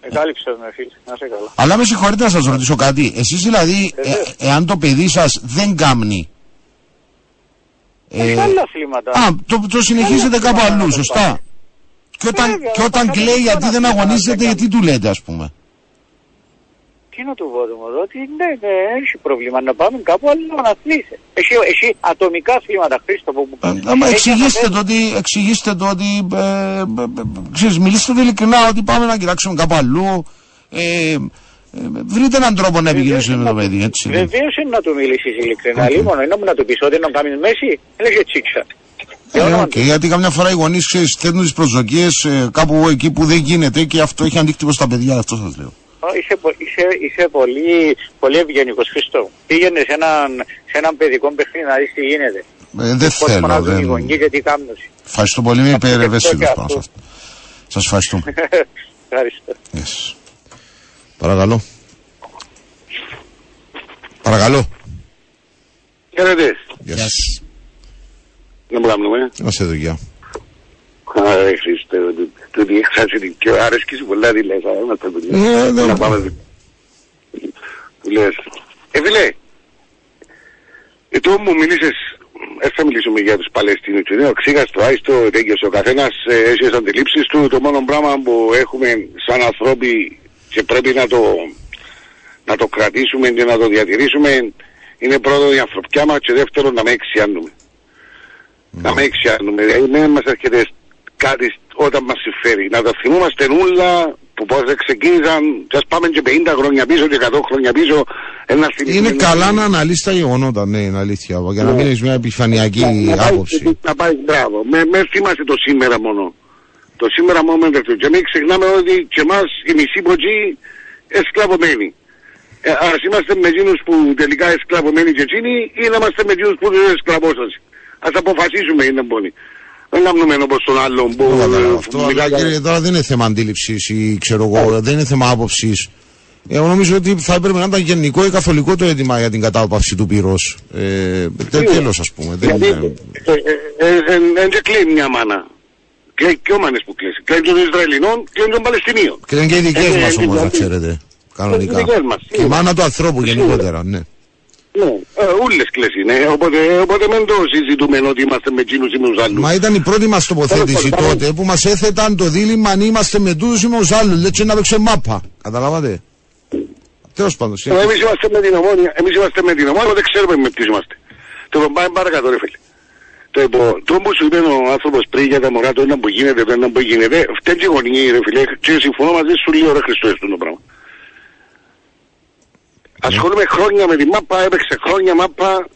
Εκάλυψες με φίλε, να σε καλά. Αλλά με συγχωρείτε να σας ρωτήσω κάτι. Εσείς δηλαδή, ε, Βεβαίως. εάν το παιδί σας δεν κάμνει. Έχει άλλα αθλήματα. α, το, το συνεχίζετε Άλλα κάπου αθλήματα αλλού, να το σωστά. πάρει. Και όταν, Βέβαια, και όταν όταν κλαίει κάποιος γιατί δεν αθλήματα αγωνίζεται, δεν γιατί του λέτε, ας πούμε. Τι να του πω μου ότι ναι, ναι, έχει πρόβλημα να πάμε κάπου άλλο να αθλείσαι. Έχει, έχει ατομικά αθλήματα, Χρήστο, που μου Ε, άμα εξηγήστε το ότι, εξηγήστε το ότι ε, ε, ε, ξέρεις, μιλήστε το ειλικρινά ότι πάμε να κοιτάξουμε κάπου αλλού. Ε, ε, βρείτε έναν τρόπο να επικοινωνήσετε με το παιδί, έτσι. Βεβαίως είναι να του μιλήσεις ειλικρινά. Οκ. Λοιπόν, ενώ μου να του πεις ότι να κάνεις μέση, λέγε τσίτσα. Ε, οκ, γιατί καμιά φορά οι γονείς θέτουν τις προσδοκίες κάπου εκεί που δεν γίνεται και αυτό έχει αντίκτυπο στα παιδιά, αυτό σας λέω. Είσαι, πο- είσαι, είσαι πολύ, πολύ ευγενικός, Χριστό. Πήγαινε σε έναν, σε έναν παιδικό παιχνίδι να δεις τι γίνεται. Ε, δεν Πώς θέλω. φωνάζουν οι Δεν... γονείς και τι κάνουν. Ευχαριστώ πολύ, είμαι Αυτό και υπερευαίσθητο αυτό. πάνω σε αυτό. Σας ευχαριστούμε. Ευχαριστώ. Yes. Παρακαλώ. Παρακαλώ. Χαίρετε. Yes. Δεν μου κάνουμε. Είμαστε εδώ, γεια. Άρα, Χριστέ, το διεξάζει και αρέσκει σου πολλά δηλαδή, να το Ε, δεν- Να πάμε. Λες, ε, φίλε, ε, το μου μίλησες, δεν θα μιλήσουμε για τους Παλαιστίνους, του νέου ξύγαστο, άιστο, τέτοιος, ο καθένας ε, έχεις τις αντιλήψεις του, το μόνο πράγμα που έχουμε σαν ανθρώποι και πρέπει να το, να το κρατήσουμε και να το διατηρήσουμε είναι πρώτον η ανθρωπιά μας και δεύτερον να μην εξιάνουμε. Να μην εξιάνουμε, δηλαδή μην μας έρχεται κάτι όταν μας συμφέρει. Να τα θυμούμαστε όλα που πώς ξεκίνησαν, και ας πάμε και 50 χρόνια πίσω και 100 χρόνια πίσω, ένα θυμηθούμε- Είναι καλά να αναλύσει τα γεγονότα, ναι, είναι αλήθεια. Για να Ναι. μην έχεις μια επιφανειακή να πάει- άποψη. Να πάει, μπράβο. Με, με θυμάστε το σήμερα μόνο. Το σήμερα μόνο δεν το. Και μην ξεχνάμε ότι και εμάς οι μισοί ποτζοί εσκλαβωμένοι. Ε, ας είμαστε με εκείνους που τελικά εσκλαβωμένοι και εκείνοι ή να είμαστε με εκείνους που δεν εσκλαβώσαν. Ας αποφασίσουμε είναι μπόνοι. Δεν κάνουμε όπως τον άλλον που Το καταλαβαίνω αυτό, που αλλά μιλάει για- κύριε, τώρα δεν είναι θέμα αντίληψη ή ξέρω εγώ, δεν είναι θέμα άποψη. Εγώ νομίζω ότι θα έπρεπε να ήταν γενικό ή καθολικό το αίτημα για την κατάπαυση του πυρό. Ε, Τέλο, α πούμε. Δεν Γιατί είναι... ε, ε, ε, ε, ε, δεν κλαίει μια μάνα. Κλαίει και ο μάνες που κλαίει. Κλαίει των Ισραηλινών, κλαίει των Παλαιστινίων. Και είναι και οι δικέ Ε, μα ε, όμω, να δηλαδή- ξέρετε. Κανονικά. οι δικές μας, Και η μάνα του ανθρώπου γενικότερα, ναι. Ναι, ε, ούλες κλαις είναι, οπότε, οπότε μην το συζητούμε ότι είμαστε με εκείνους ή με τους άλλους. Μα ήταν η πρώτη μας τοποθέτηση Τέλος πάντων. τότε που μας έθεταν το δίλημα αν είμαστε με τούτους ή με τους άλλους. Λέτε να παίξουμε μάπα. Καταλάβατε; Τέλος πάντων. Ε, συνεχίστε. Εμείς είμαστε με την ομόνια, εμείς είμαστε με την ομόνια, δεν ξέρουμε με ποιους είμαστε. Το είπα, πάμε παρακάτω ρε φίλε. Το είπα, το που σου είπε ο άνθρωπος πριν για τα μωρά, το ένα που γίνεται, το ένα που γίνεται, φταίνει και οι γονείς ρε φίλε, και συμφωνώ μαζί σου λίγο ρε Χριστό αυτό το πράγμα. Ασχολούμαι χρόνια με τη μάπα, έπαιξε χρόνια μάπα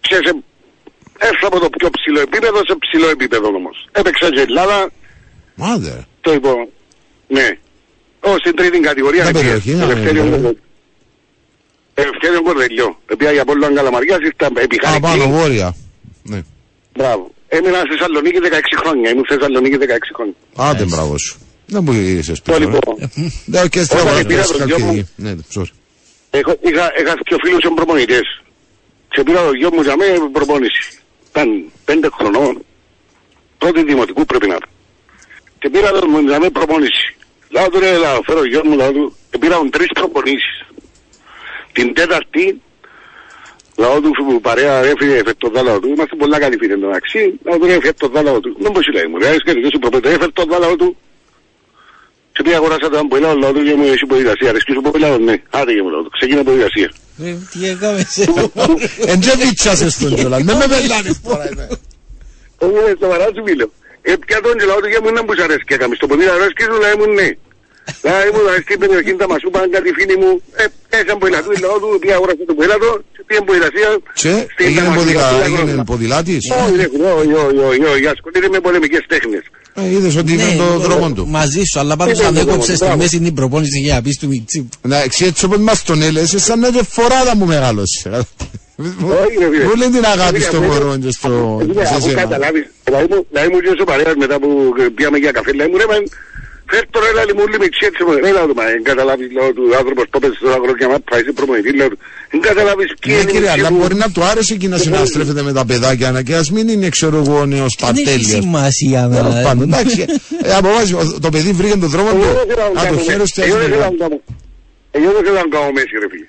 και σε... Έφτασα από το πιο ψηλό επίπεδο σε ψηλό επίπεδο όμως. Έπαιξα και Ελλάδα, Μάδε. το είπα, ναι. Ω στην τρίτη κατηγορία. Τα ρε, περιοχή, κύριε. ναι, Ελευθέριο ναι, ναι. Κορδελιό. Ελευθέριος Κορδελιό. Επειδή για πολλών Καλαμαριάς ήρθα επί Α, πάνω, Χαρική. βόρεια. Ναι. Μπράβο. Έμεινα στη Θεσσαλονίκη 16 χρόνια. Ήμουν στη Θεσσαλονίκη 16 χρόνια. Άντε, μπράβο σου. Δεν μου γύρισε Το πίσω. ρε. λοιπόν. Ναι, και Όταν Έχω, είχα, είχα πιο φίλους και προπονητές. Και πήρα το γιο μου για μένα προπόνηση. Ήταν πέντε χρονών. Πρώτη δημοτικού πρέπει να ήταν. Και πήρα το μου για μένα προπόνηση. Λάω του ρε, λάω, φέρω γιο μου, λάω του. Και πήρα τρεις προπονήσεις. Την τέταρτη, λάω του που παρέα έφυγε έφερε το δάλαο του. Είμαστε πολλά καλοί φίλοι εντωμεταξύ. Λάω του ρε, έφερε το δάλαο του. Δεν μπορεί λέει μου, ρε, έσκατε και σου προπονητής, έφερε το δάλαο του. Και πήγα αγοράσα το αμπολάο, λάω του και μου έχει ποηδασία. Αρέσκει σου ποηδασία, ναι. Άντε και μου λάω του. Ξεκίνα ποηδασία. Ε, Τι έκαμε σε Εν και βίτσασες τον κιόλας. Με με πελάνεις τώρα. είμαι. Όχι, είναι σοβαρά σου φίλο. Ε, πια τον και λαό του για μου είναι που σ' αρέσει και έκαμε. Στο ποδήλα αρέσκει σου λέει μου ναι. Λέει μου αρέσκει την περιοχή τα μασού πάνε κάτι φίλοι μου. Ε, έσαν που του, λαό του, πια αγόρασε το ποηλάτο, πήγαν που ηλασία. Και έγινε ποδηλα- έγινε ποδηλάτης. Όχι, ρε, όχι, όχι, όχι, όχι, ασχολείται με πολεμικές τέχνες. Ε, Είδες ότι είναι το δρόμο του. Μαζί σου, αλλά πάντως Είναι το ανέκοψε δρόμο στη του, μέση την προπόνηση για να πεις του Μιτσίπ. Εντάξει, έτσι όπως μας τον έλεσαι, σαν να και φοράδα μου μεγάλωσε. Όχι, ρε, φίλε. Μου λένε την αγάπη Φίλε, στο αφού- μωρό και στο... Φίλε, σε Αφού σένα. καταλάβεις, δηλαδή μου- δηλαδή μου και ο παρέας μετά που πήγαμε για καφέ, λέει μου ρε μεν, φέρ' τώρα έλα λέει μου όλοι με τσιέτσι μου, έλα του μα, εν καταλάβεις λέω του άνθρωπος το έπαιζε στο αγρό και μα πάει σε προμονητή, λέω του, εν καταλάβεις ποιοι Ναι είναι οι κύριε, αλλά μισοί μπορεί μου. να του άρεσε εκεί να συναστρέφεται με τα παιδάκια να και ας μην είναι ξέρω εγώ νέος Δεν έχει πατέλιος. σημασία Τέλος να... πάντων, εντάξει. Ε, Από βάση, ο- το παιδί βρήκε τον δρόμο Εγώ του. δεν θέλω να Αν το κάνω χαίρεστε, μέση. ας Εγώ δεν θέλω μην να κάνω- Εγώ δεν θέλω να κάνω μέση ρε φίλε.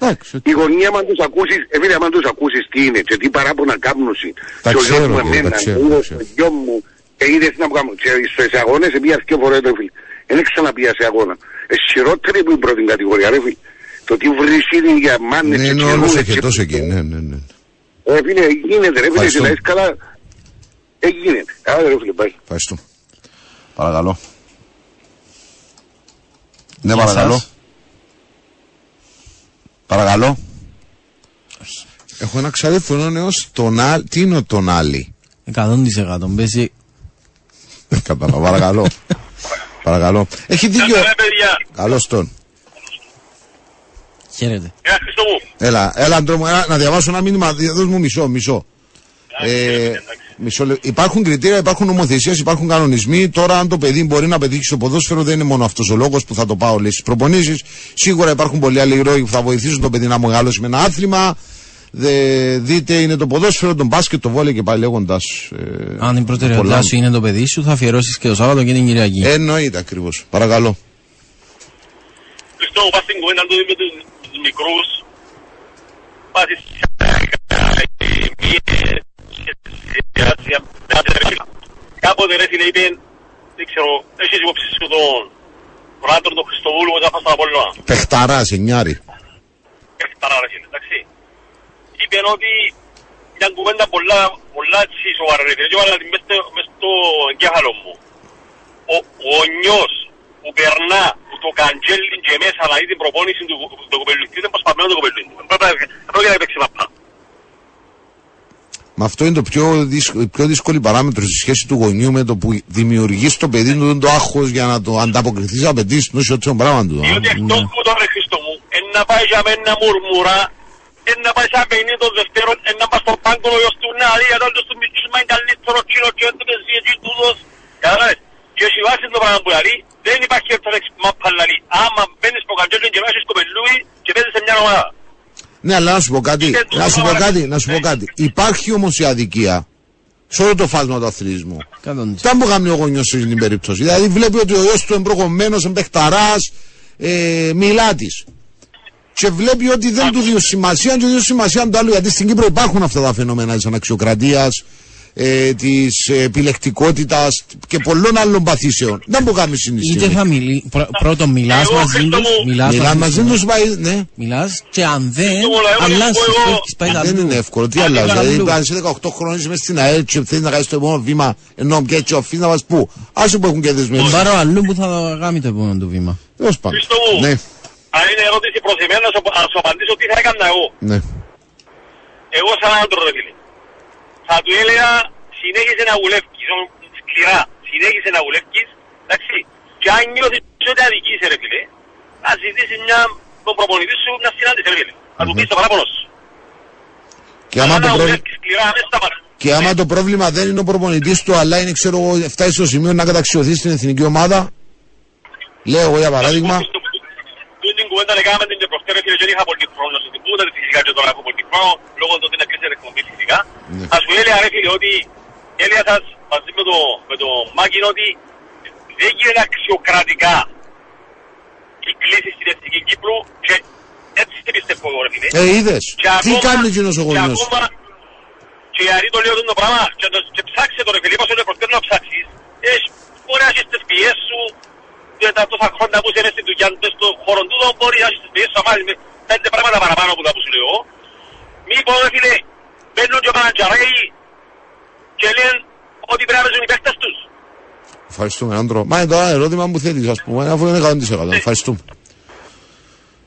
Εντάξει, Η γωνία, αν τους ακούσεις, ε, φίλε, αν τους ακούσεις τι είναι και τι παράπονα κάμνωση. Τα Και ο γιος ξέρω, μου κύριε, εμένα, τα ξέρω, είδες τα ξέρω. το γιο μου, ε, είδες να μου κάνω. Και στις αγώνες επία δύο φορές ρε φίλε. Δεν ξαναπία σε αγώνα. Ε, χειρότερη που η πρώτη κατηγορία ρε φίλε. Το τι βρίσκεται για μάνες Ναι, και είναι όλος τσιρούλες και- εχετός εκεί, ναι, ναι, ναι. Ε, φίλε, γίνεται ρε φίλε, Ευχαριστώ. δηλαδή καλά. Ε, γίνεται. Άρα ρε φίλε, πάει. Ευχαριστώ. Παρακαλώ. Ναι, Γεια παρακαλώ. σας. Παρακαλώ. Έχω ένα ξαδέρφο νέος στον Άλι. Τι είναι ο τον Άλλη. 100% πέσει. Κατάλαβα, παρακαλώ. παρακαλώ. Έχει δίκιο. Καλώς τον. Χαίρετε. Έλα, έλα, Αντρό μου, έλα, να διαβάσω ένα μήνυμα. Δώσ' μου μισό, μισό. Ε, μισό λε- Υπάρχουν κριτήρια, υπάρχουν νομοθεσίες, υπάρχουν κανονισμοί. Τώρα, αν το παιδί μπορεί να πετύχει στο ποδόσφαιρο, δεν είναι μόνο αυτός ο λόγος που θα το πάω λέει, στις προπονήσεις. Σίγουρα υπάρχουν πολλοί άλλοι λόγοι που θα βοηθήσουν το παιδί να μεγαλώσει με ένα άθλημα. Δε- δείτε είναι το ποδόσφαιρο, το μπάσκετ, το βόλεϊ και πάλι λέγοντας. Αν η προτεραιότητά σου είναι το παιδί σου, θα αφιερώσεις και το Σάββατο και την Κυριακή. Εννοείται ακριβώς. Παρακαλώ. Χριστό, πας στην κουβέντα του με τους τους μικρούς. Πας Κάποτε ρε φίλε είπε, δεν ξέρω, έχεις υπόψη σου τον τον άντρο τον Χριστοβούλου που έφτασε στον Απόλλωνα; Πεχταρά, εννιάρη. Εκτάρα ρε φίλε, εντάξει. Είπε ότι μια κουβέντα πολλά, πολλά έτσι σοβαρά ρε φίλε, και έβαλα την μες στο- μες στο εγκέφαλο μου. Ο, ο νιός που περνά που το καντζέλι και μέσα να δει την προπόνηση του, του κοπελουκού είναι προσπαθμένο το κοπελουκού. Πρέπει να- Πρέπει να παίξει μαπά. Μα αυτό είναι το πιο, δύσκολο, η πιο δύσκολη παράμετρο στη σχέση του γονιού με το που δημιουργείς στο παιδί του το άγχος για να το ανταποκριθείς σε απαιτήσει του όσο το πράγμα του. Διότι εκτός που τον ρε Χριστό μου, εν να πάει για μένα μουρμουρά, εν να πάει σαν παιχνίδι των Δευτέρων, εν να πάει στον πάγκο ο γιος του να δει, ενώ τους μισούς μα είναι καλύτερο κοινό και έντο και ζήσει τούτος. Καταλάβες. Και έχει βάσει το πράγμα που λέει, δεν υπάρχει ορθόδεξη μάπα λαλή. Άμα μπαίνεις στο καντζέλι και βάζεις κοπελούι και παίζεις σε μια ομάδα. Ναι, αλλά να σου πω κάτι, Και να σου πω τώρα- κάτι, να σου πω κάτι. Υπάρχει όμως η αδικία σε όλο το φάσμα του αθλητισμού. Κατόντως. Τι μου κάνει ο γονιός σε αυτήν την περίπτωση. Δηλαδή βλέπει ότι ο γιος του είναι προχωμένος, εμπεχταρά, ε, μιλά τη. Και βλέπει ότι δεν του δίνουν σημασία και του δίνουν σημασία το άλλο. Γιατί στην Κύπρο υπάρχουν αυτά τα φαινόμενα της αναξιοκρατίας, ε, της επιλεκτικότητας και πολλών άλλων παθήσεων. Δεν μου κάνει Είτε συνεισφέρει. θα μιλεί, πρω- πρώτον μιλάς Εγώ, μαζί Χριστό τους, μου, μιλάς Μιλάς μαζί τους, πάει, ναι. Μιλάς και αν δεν, Χριστό μου, λέω, αλλάζεις. εγώ- Φεύγει, πάει Δεν αλλού. είναι εύκολο. Τι Πάει αλλάζεις. αλλού. Δηλαδή, αν είσαι 18 χρόνια, είσαι μέσα στην ΑΕΛ και θέλεις να κάνεις το επόμενο βήμα, ενώ και έτσι οφείλεις να μα πού; Άσε που έχουν και Τον δεσμεύσει. πάρω αλλού που θα κάνει το επόμενο του βήμα. Τέλος πάντων. Χριστό μου. Ναι, Αν είναι ερώτηση προς εμένα, να σου, να σου απαντήσω τι θα έκανα εγώ. ναι. Εγώ σαν άντρο ρε φίλε. Θα του έλεγα συνέχισε να βουλεύκεις, ο- σκληρά, συνέχισε να βουλεύκεις, εντάξει. Και αν νιώθεις ότι αδικείσαι ρε φίλε, να ζητήσεις μια, τον προπονητή σου μια συνάντηση ρε φίλε. Να του πεις το παράπονο σου. Και άμα, Αλλά το να πρόβλημα, βουλεύκεις σκληρά, μέσα στα μάτια. και άμα το πρόβλημα δεν είναι ο προπονητής του, αλλά είναι, ξέρω εγώ, φτάσει στο σημείο να καταξιωθεί στην εθνική ομάδα. Λέω εγώ για παράδειγμα. Τούτη την κουβέντα λέγαμε την και προχτές ρε φίλε και δεν είχα πολύ χρόνο στην κουβέντα, τη φυσικά και τώρα έχω πολύ χρόνο, λόγω του ότι είναι κλείσει εκπομπή φυσικά. Ναι. Θα σου έλεγα ρε φίλε ότι έλεγα σας μαζί με το, με το Μάκη ότι δεν γίνεται αξιοκρατικά η κλίση στην Εθνική Κύπρου και έτσι πιστεύω εγώ ρε φίλε. Ε, είδες. Και Τι ακόμα- κάνει εκείνος ο και γονιός; ακόμα και γιατί το λέω αυτό το πράγμα και, το, και ψάξε το ρε φίλε, είπα σου προχτές να ψάξεις. Έχεις, μπορεί να έχεις τις πιέσεις σου και τα τόσα χρόνια που είσαι μέσα στην δουλειά του, στον χώρο του, μπορεί να έχεις τις πιέσεις σου, αμάς με πέντε πράγματα παραπάνω από τα που σου λέω. Μήπως ρε φίλε, μπαίνουν και πανατζαρέοι και λένε ότι πρέπει να παίζουν οι παίκτες τους. Ευχαριστούμε, άντρο. Μα είναι το ένα ερώτημα που θέλει, ας πούμε, αφού είναι 100%. Ευχαριστούμε.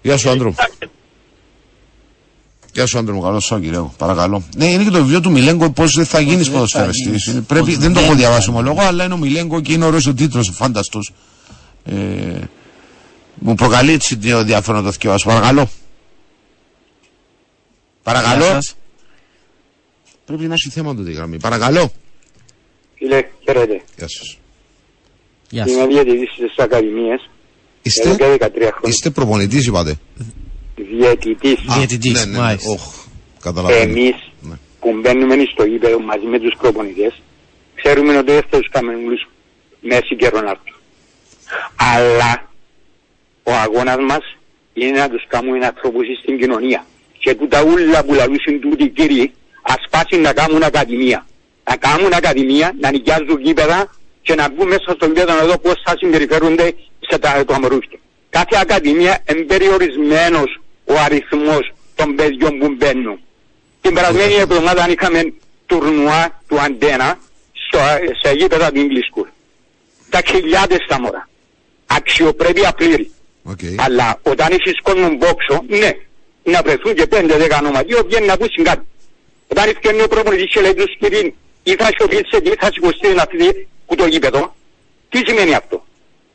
Γεια σου, άντρο. Γεια σου, άντρο μου, καλό σου, κύριε. μου. Παρακαλώ. Ναι, είναι και το βιβλίο του Μιλέγκο, πώς δεν θα γίνεις δεν ποδοσφαιριστής. θα γίνεις. Πρέπει, Πώς δεν το δεν έχω θα διαβάσει γίνεις. ομολογώ, αλλά είναι ο Μιλέγκο και είναι ωραίος ο τίτλος, φάνταστο. Ε, μου προκαλεί έτσι το ενδιαφέρον να το θυκευάσω. Παρακαλώ. Παρακαλώ. Γεια σας. Πρέπει να έχει θέμα το τη γραμμή. Παρακαλώ. Φίλε, χαίρετε. Γεια σας. Γεια Είμαι σας. διαιτητής στις Ακαδημίες. Είστε, Εδώ και 13 χρόνια. είστε προπονητής, είπατε. Διαιτητής. Α, Διαιτητής, ναι, ναι, ναι. μάλιστα. Οχ, καταλαβαίνω. Εμείς Ναι. που μπαίνουμε στο γήπεδο μαζί με τους προπονητές, ξέρουμε ότι δεν θα τους κάνουμε όλους μέση καιρό να έρθουν. Αλλά ο αγώνας μας είναι να τους κάνουμε ανθρώπους στην κοινωνία. Και τούτα ούλα που λαλούσαν τούτοι οι κύριοι, ας πάσουν να κάνουν ακαδημία. Να κάνουν ακαδημία, να νοικιάζουν γήπεδα και να βγουν μέσα στο γήπεδο να δω πώς θα συμπεριφέρονται σε τα, το αμερούχιο. Κάθε ακαδημία είναι περιορισμένος ο αριθμός των παιδιών που μπαίνουν. Την περασμένη εβδομάδα είχαμε τουρνουά του Αντένα στο, σε γήπεδα του English School. Τα χιλιάδες τα μωρά. Αξιοπρέπεια πλήρη. Οκ. Αλλά όταν έχεις κόσμο μπόξο, ναι, να βρεθούν και πέντε-δέκα ονόματα, βγαίνει να πούσει κάτι. Όταν έρχεται ο προπονητής και λέει τους κύριοι, ή θα σιωπήσετε ή θα σηκωστείτε να φύγετε που το γήπεδο, τι σημαίνει αυτό;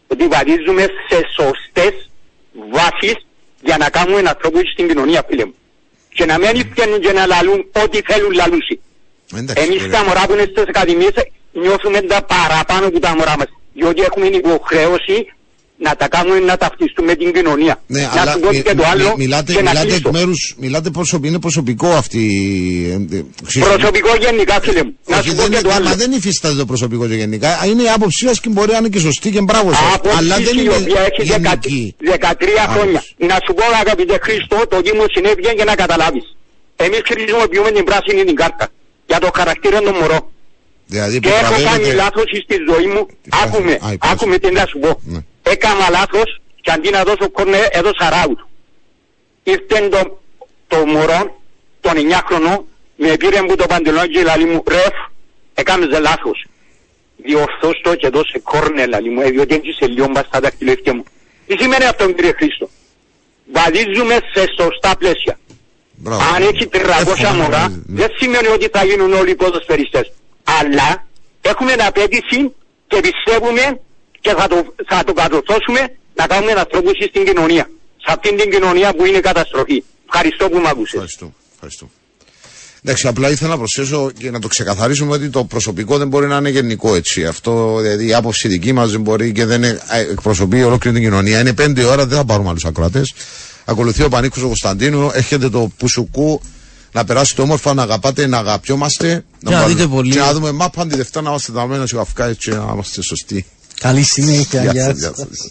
Ότι βαδίζουμε σε σωστές βάσεις για να κάνουμε ανθρώπους στην κοινωνία, φίλε μου. Και να μην βγαίνουν και να λαλούν ό,τι θέλουν λαλούσι. Εντάξει, Εμείς ωραία. τα μωρά που είναι στις ακαδημίες νιώθουμε τα παραπάνω από τα μωρά μας. Διότι έχουμε την υποχρέωση να τα κάνουμε να ταυτιστούμε με την κοινωνία. Ναι, να αλλά σου πω μι- και το μι- άλλο μιλάτε, και να μιλάτε εκ κλείσω. μέρους, μιλάτε προσωπικό, είναι προσωπικό αυτή ε, ε, Χρήστο. Προσωπικό γενικά φίλε μου. Να Όχι, σου πω δεν, και το είναι- άλλο. μα δεν υφίσταται το προσωπικό και γενικά. Είναι η άποψή σας και μπορεί να είναι και σωστή και μπράβο σας. Από Αλλά δεν η είναι οποία έχει γενική. 13 χρόνια. Να σου πω αγαπητέ Χρήστο, το τι μου συνέβη για να καταλάβεις. Εμείς χρησιμοποιούμε την πράσινη την κάρτα. Για το χαρακτήρα των μωρών. Δηλαδή Και που έχω κάνει βραβεύεται- λάθος στη ζωή μου. πράσινη. Άκουμε, Α, η πράσινη. άκουμε τι να σου πω. Ναι. Έκανα λάθος και αντί να δώσω κόρνε έδωσα ράουτ. Ήρθε το, το μωρό, τον 9χρονο, με πήρε μου το παντελόνι και λέει μου, ρεφ, έκαμες λάθος. Διορθώσ' το και δώσε κόρνε, λέει μου, ε, διότι έτσι σε λίγο μπας στα δαχτυλίδια μου. Τι σημαίνει αυτό κύριε Χρήστο; Βαδίζουμε σε σωστά πλαίσια. Μπράβο. Αν έχει 300 Εύχομαι να μωρά, γνωρίζει, ναι. δεν σημαίνει ότι θα γίνουν όλοι οι ποδοσφαιριστές. Αλλά έχουμε απέτηση και πιστεύουμε και θα το, θα το κατορθώσουμε να κάνουμε ανθρώπους στην κοινωνία. Σε αυτήν την κοινωνία που είναι καταστροφή. Ευχαριστώ που με άκουσες. Ευχαριστώ. Ευχαριστώ. Εντάξει, απλά ήθελα να προσθέσω και να το ξεκαθαρίσουμε ότι το προσωπικό δεν μπορεί να είναι γενικό έτσι. Αυτό, δηλαδή η άποψη δική μας δεν μπορεί και δεν είναι- ε, εκπροσωπεί ολόκληρη την κοινωνία. Είναι πέντε ώρα, δεν θα πάρουμε άλλους ακροατές. Ακολουθεί ο Πανίκος ο Κωνσταντίνου, έχετε το Πουσουκού να περάσετε όμορφα, να αγαπάτε, να αγαπιόμαστε. Και να πάρουμε- δείτε πολύ. Και να δούμε μάπα τη Δευτέρα να είμαστε δαμένα σε καυκά έτσι να είμαστε σωστοί. Καλή συνέχεια. Γεια Γεια σας, σας. γεια σας.